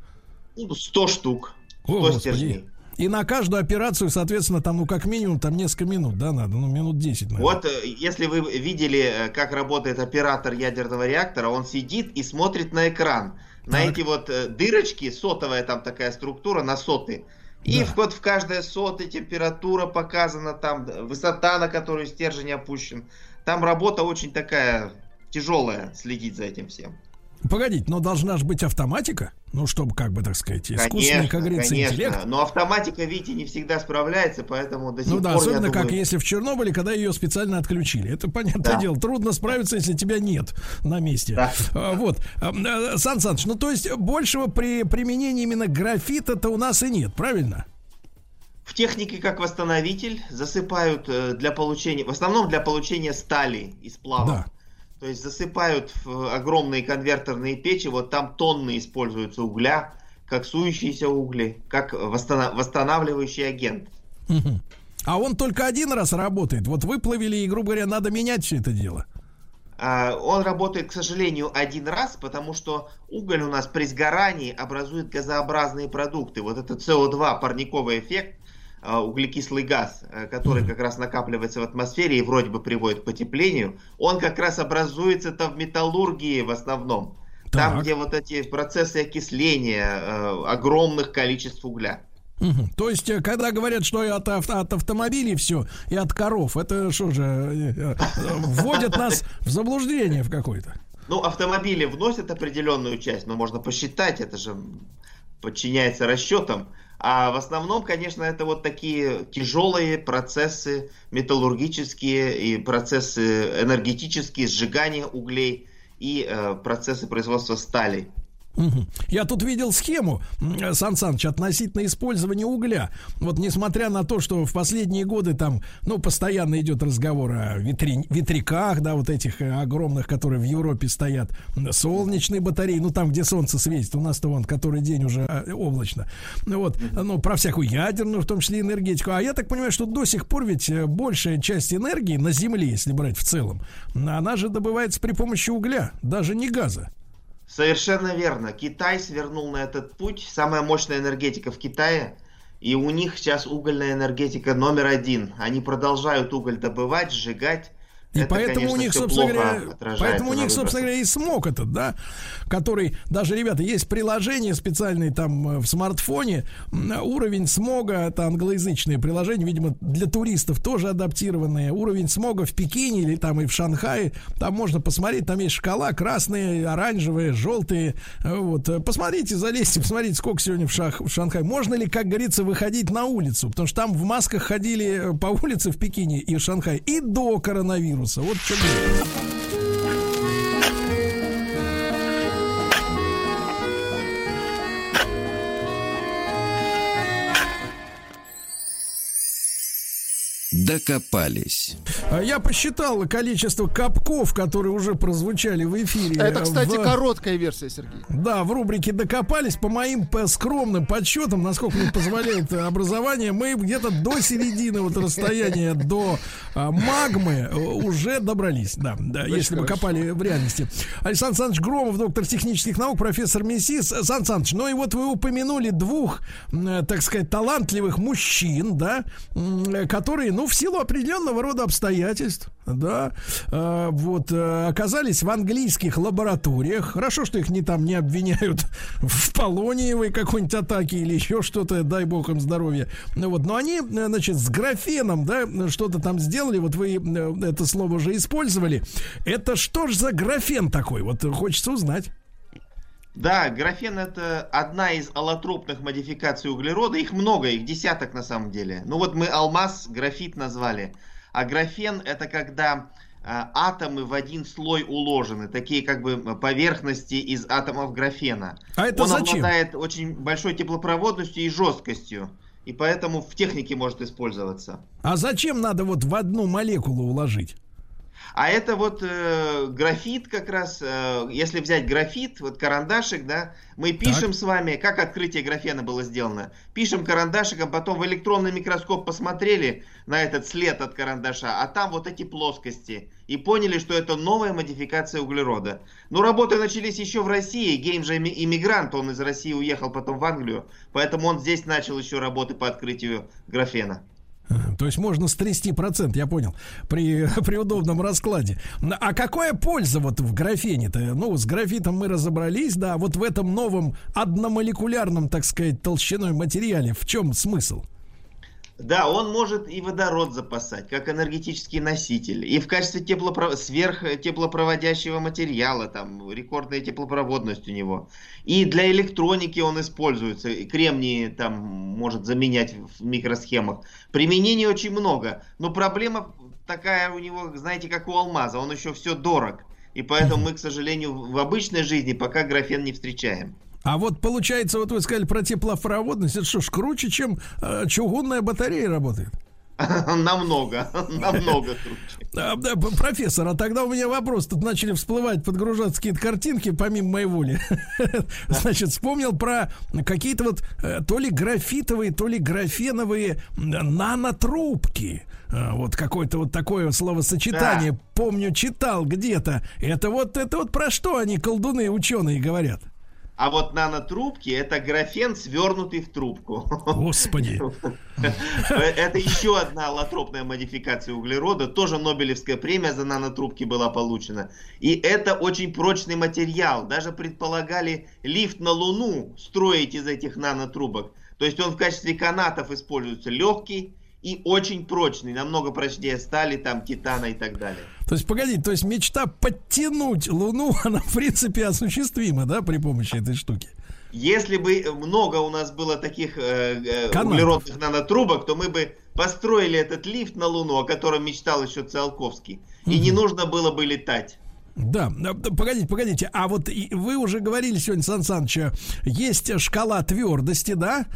Ну, 100 штук. 100 О, Господи. И на каждую операцию, соответственно, там, ну, как минимум, там несколько минут, да, надо, ну, минут 10, наверное. Вот э, если вы видели, э, как работает оператор ядерного реактора, он сидит и смотрит на экран. На Так. эти вот э, дырочки, сотовая там такая структура, на соты. И Да. в- вот в каждой сотой температура показана, там высота, на которую стержень опущен. Там работа очень такая тяжелая, следить за этим всем. Погодите, но должна же быть автоматика, ну, чтобы, как бы, так сказать, искусственный, Конечно, как говорится, конечно. интеллект. Но автоматика, видите, не всегда справляется, поэтому до сих Ну да, пор, особенно я как думаю, если в Чернобыле, когда ее специально отключили. Это понятное Да. дело. Трудно справиться, если тебя нет на месте. Да. А, Вот. А, а, Сан Саныч, ну то есть большего при применении именно графита-то у нас и нет, правильно? В технике как восстановитель засыпают э, для получения, в основном для получения стали из плава. Да. То есть засыпают в огромные конвертерные печи, вот там тонны используются угля, как сующиеся угли, как восстана- восстанавливающий агент. А он только один раз работает. Вот выплавили, и, грубо говоря, надо менять все это дело. А, Он работает, к сожалению, один раз, потому что уголь у нас при сгорании образует газообразные продукты. Вот это СО2, парниковый эффект, углекислый газ, э, который как раз накапливается в атмосфере и вроде бы приводит к потеплению, он как раз образуется-то в металлургии в основном. Там, Так. где вот эти процессы окисления э, огромных количеств угля. То есть, э, когда говорят, что от, ав- от автомобилей все, и от коров, это что же, э, э, вводят нас в заблуждение в какое-то. Ну, автомобили вносят определенную часть, но можно посчитать, это же подчиняется расчетам. А в основном, конечно, это вот такие тяжелые процессы металлургические и процессы энергетические, сжигания углей и э, процессы производства стали. Я тут видел схему, м, Сан Саныч, относительно использования угля. Вот несмотря на то, что в последние годы там, ну, постоянно идет разговор о ветри- ветряках, да, вот этих э, огромных, которые в Европе стоят, солнечные батареи, ну, там, где солнце светит, у нас-то вон который день уже э, облачно. Вот, ну, про всякую ядерную, в том числе энергетику. А я так понимаю, что до сих пор ведь э, большая часть энергии на Земле, если брать в целом, она же добывается при помощи угля, даже не газа. Совершенно верно. Китай свернул на этот путь. Самая мощная энергетика в Китае. И у них сейчас угольная энергетика номер один. Они продолжают уголь добывать, сжигать. И Это, поэтому конечно, у них, собственно говоря, поэтому у них, собственно говоря, и смог этот, да, который даже, ребята, есть приложение специальное там э, в смартфоне, уровень смога, это англоязычное приложение, видимо, для туристов тоже адаптированное, уровень смога в Пекине или там и в Шанхае, там можно посмотреть, там есть шкала, красные, оранжевые, желтые, вот, посмотрите, залезьте, посмотрите, сколько сегодня в, Шах, в Шанхае, можно ли, как говорится, выходить на улицу, потому что там в масках ходили э, по улице в Пекине и в Шанхае и до коронавируса, вот что дело. Докопались. А Я посчитал количество капков, которые уже прозвучали в эфире. Это, кстати, в- короткая версия, Сергей. Да, в рубрике «Докопались». По моим по скромным подсчетам, насколько мне позволяет э, образование, мы где-то до середины вот расстояния до а, магмы э, уже добрались. Да, да если бы копали в реальности. Александр Александрович Громов, доктор технических наук, профессор МИСИС. Сан Саныч, ну и вот вы упомянули двух, э, так сказать, талантливых мужчин, да, э, которые, ну, в силу определенного рода обстоятельств, да, э, вот, э, оказались в английских лабораториях. Хорошо, что их не там не обвиняют [LAUGHS] в полониевой какой-нибудь атаке или еще что-то, дай бог им здоровья. Ну вот, но они, значит, с графеном, да, что-то там сделали, вот вы э, это слово уже использовали. Это что ж за графен такой? Вот хочется узнать. Да, графен это одна из аллотропных модификаций углерода. Их много, их десяток на самом деле. Ну вот мы алмаз, графит назвали. А графен это когда а, атомы в один слой уложены, такие как бы поверхности из атомов графена. А это Он зачем? обладает очень большой теплопроводностью и жесткостью. И поэтому в технике может использоваться. А зачем надо вот в одну молекулу уложить? А это вот э, графит как раз, э, если взять графит, вот карандашик, да, мы пишем с вами, как открытие графена было сделано. Пишем карандашиком, потом в электронный микроскоп посмотрели на этот след от карандаша, а там вот эти плоскости. И поняли, что это новая модификация углерода. Но работы начались еще в России. Гейм же имми- иммигрант, он из России уехал потом в Англию. Поэтому он здесь начал еще работы по открытию графена. То есть можно стрясти процент, я понял, при, [LAUGHS] при удобном раскладе. А какая польза вот в графене-то? Ну, с графитом мы разобрались, да, вот в этом новом одномолекулярном, так сказать, толщиной материале, в чем смысл? Да, он может и водород запасать, как энергетический носитель, и в качестве теплопро... сверхтеплопроводящего материала, там рекордная теплопроводность у него. И для электроники он используется, и кремний там может заменять в микросхемах. Применений очень много, но проблема такая у него, знаете, как у алмаза, он еще все дорог. И поэтому мы, к сожалению, в обычной жизни пока графен не встречаем. А вот получается, вот вы сказали про теплопроводность, это что ж круче, чем э, чугунная батарея работает? [LAUGHS] Намного, [LAUGHS] намного круче. [LAUGHS] А, да, профессор, а тогда у меня вопрос. Тут начали всплывать, подгружаться какие-то картинки, помимо моей воли. Значит, вспомнил про какие-то вот э, то ли графитовые, то ли графеновые нанотрубки. А, Вот какое-то вот такое словосочетание. Помню, читал где-то. Это вот, это вот про что они, колдуны, ученые, говорят? А вот нанотрубки это графен, свернутый в трубку. Господи. Это еще одна аллотропная модификация углерода. Тоже Нобелевская премия за нанотрубки была получена. И это очень прочный материал. Даже предполагали лифт на Луну строить из этих нанотрубок. То есть он в качестве канатов используется легкий и очень прочный. Намного прочнее стали, там, титана и так далее. То есть, погодите, то есть мечта подтянуть Луну, [LAUGHS] она в принципе осуществима, да, при помощи этой штуки? Если бы много у нас было таких э, э, Канатов. углеродных нанотрубок, то мы бы построили этот лифт на Луну, о котором мечтал еще Циолковский. И не нужно было бы летать. Да, да, погодите, погодите, а вот вы уже говорили сегодня, Сан Саныч, э, есть шкала твердости, да?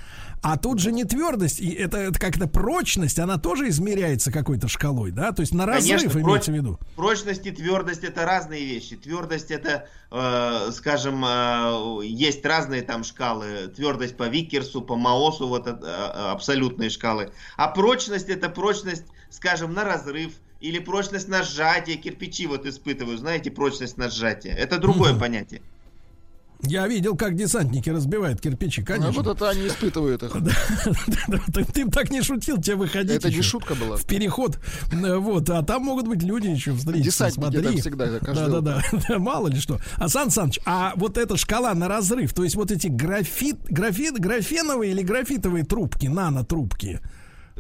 А тут же не твердость, и это, это как-то прочность, она тоже измеряется какой-то шкалой, да? То есть на разрыв Конечно, имеется в проч- виду. Прочность и твердость это разные вещи. Твердость это, э, скажем, э, есть разные там шкалы. Твердость по Виккерсу, по Маосу, вот это, э, абсолютные шкалы. А прочность это прочность, скажем, на разрыв или прочность на сжатие. Кирпичи вот испытываю, знаете, прочность на сжатие. Это другое Мгм. понятие. Я видел, как десантники разбивают кирпичи, конечно. А вот это они испытывают их. [LAUGHS] Ты, ты так не шутил, тебе выходить Это не шутка была. В переход. Э, Вот, а там могут быть люди еще встретиться. Десантники смотри. всегда, да, да, [LAUGHS] да, мало ли что. А Сан Саныч, а вот эта шкала на разрыв, то есть вот эти графит, графит, графеновые или графитовые трубки, нанотрубки,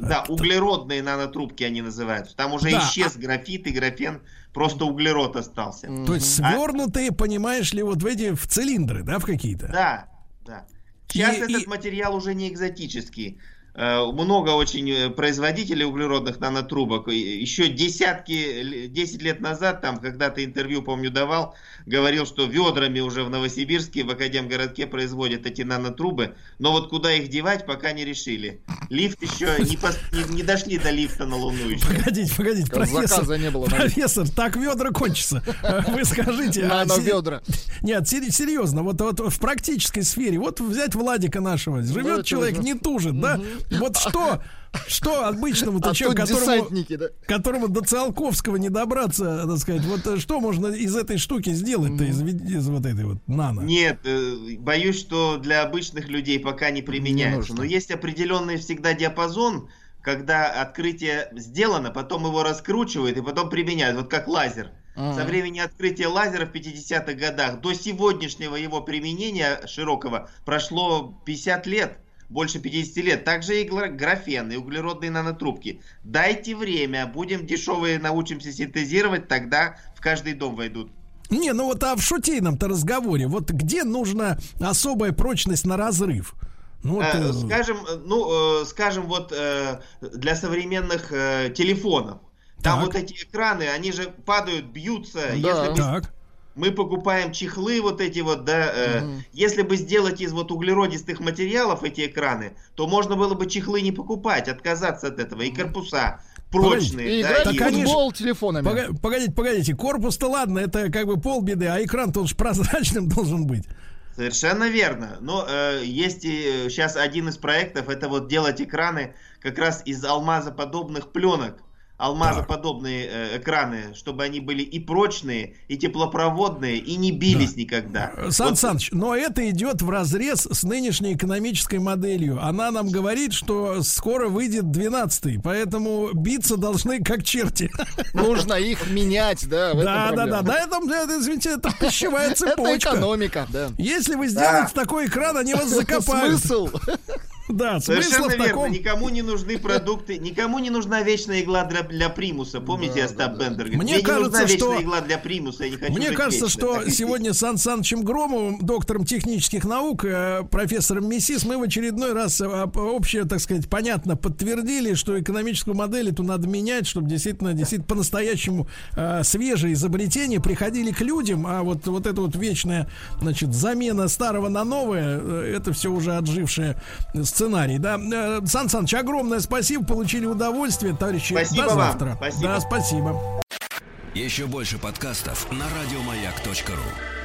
Да, углеродные нанотрубки они называются. Там уже Да, исчез графит и графен, просто углерод остался. то есть А- свернутые, понимаешь ли, вот в эти в цилиндры, да, в какие-то? Да, да. Сейчас И- этот и- материал уже не экзотический. Э, много очень э, производителей углеродных нанотрубок. И Еще десятки, л- 10 лет назад, там когда-то интервью, помню, давал, говорил, что ведрами уже в Новосибирске, в Академгородке производят эти нанотрубы, но вот куда их девать, пока не решили. Лифт еще не, пос- не- не дошли до лифта на Луну еще. Погодите, погодите, профессор. Заказа не было. Профессор, так ведра кончатся. [LAUGHS] Вы скажите. а Нано ведра. Нет, серьезно, вот, вот в практической сфере, вот взять Владика нашего, живет человек, не тужит, да? Вот что, что обычному-то А человеку, которому, да? которому до Циолковского не добраться, так сказать, вот э, что можно из этой штуки сделать-то, из, из вот этой вот нано? Нет, э, боюсь, что для обычных людей пока не применяется. нужно. Но есть определенный всегда диапазон, когда открытие сделано, потом его раскручивают и потом применяют. Вот как лазер. Ага. Со времени открытия лазера в 50-х годах до сегодняшнего его применения широкого прошло 50 лет. Больше 50 лет. Также и графен, и углеродные нанотрубки. Дайте время, будем дешевые, научимся синтезировать, тогда в каждый дом войдут. Не, ну вот а в шутейном-то разговоре, вот где нужна особая прочность на разрыв? Ну, вот, Э, э, Скажем, э, ну, э, скажем, вот э, для современных э, телефонов. Там Так. вот эти экраны, они же падают, бьются. Да. Если бы так. Мы покупаем чехлы вот эти вот, да, э, Мгм. если бы сделать из вот углеродистых материалов эти экраны, то можно было бы чехлы не покупать, отказаться от этого. И корпуса прочные. И да, играть и- в конечно. футбол телефонами. Пога- Погодите, погодите, корпус-то ладно, это как бы полбеды, а экран-то он же прозрачным [LAUGHS] должен быть. Совершенно верно. Но э, есть и сейчас один из проектов, это вот делать экраны как раз из алмазоподобных пленок. Алмазоподобные э, экраны, чтобы они были и прочные, и теплопроводные, и не бились никогда. Сан Вот Саныч, но это идет в разрез с нынешней экономической моделью. Она нам говорит, что скоро выйдет 12-й, поэтому биться должны как черти. Нужно их менять, да. Да, да, да, да, это, это, извините, это пищевая [LAUGHS] Это цепочка. экономика, да. Если вы сделаете такой экран, они вас закопают. Смысл? Да, смысл Совершенно верно. таком... Никому не нужны продукты, никому не нужна вечная игла для, для примуса. Помните, Остап Бендер? говорит, Мне Мне, не кажется, нужна что- вечная игла для примуса, я не хочу Мне кажется, вечно». что сегодня с Сан Санычем Громовым, доктором технических наук, э, профессором МИСИС, мы в очередной раз э, об- общее, так сказать, понятно подтвердили, что экономическую модель эту надо менять, чтобы действительно, действительно по-настоящему э, свежие изобретения приходили к людям, а вот, вот эта вот вечная, значит, замена старого на новое, э, это все уже отживший сценарий, да. Э, Сан Саныч, огромное спасибо, получили удовольствие, товарищи. Спасибо До вам. завтра. Спасибо. Да, спасибо. Еще больше подкастов на радиомаяк.ру.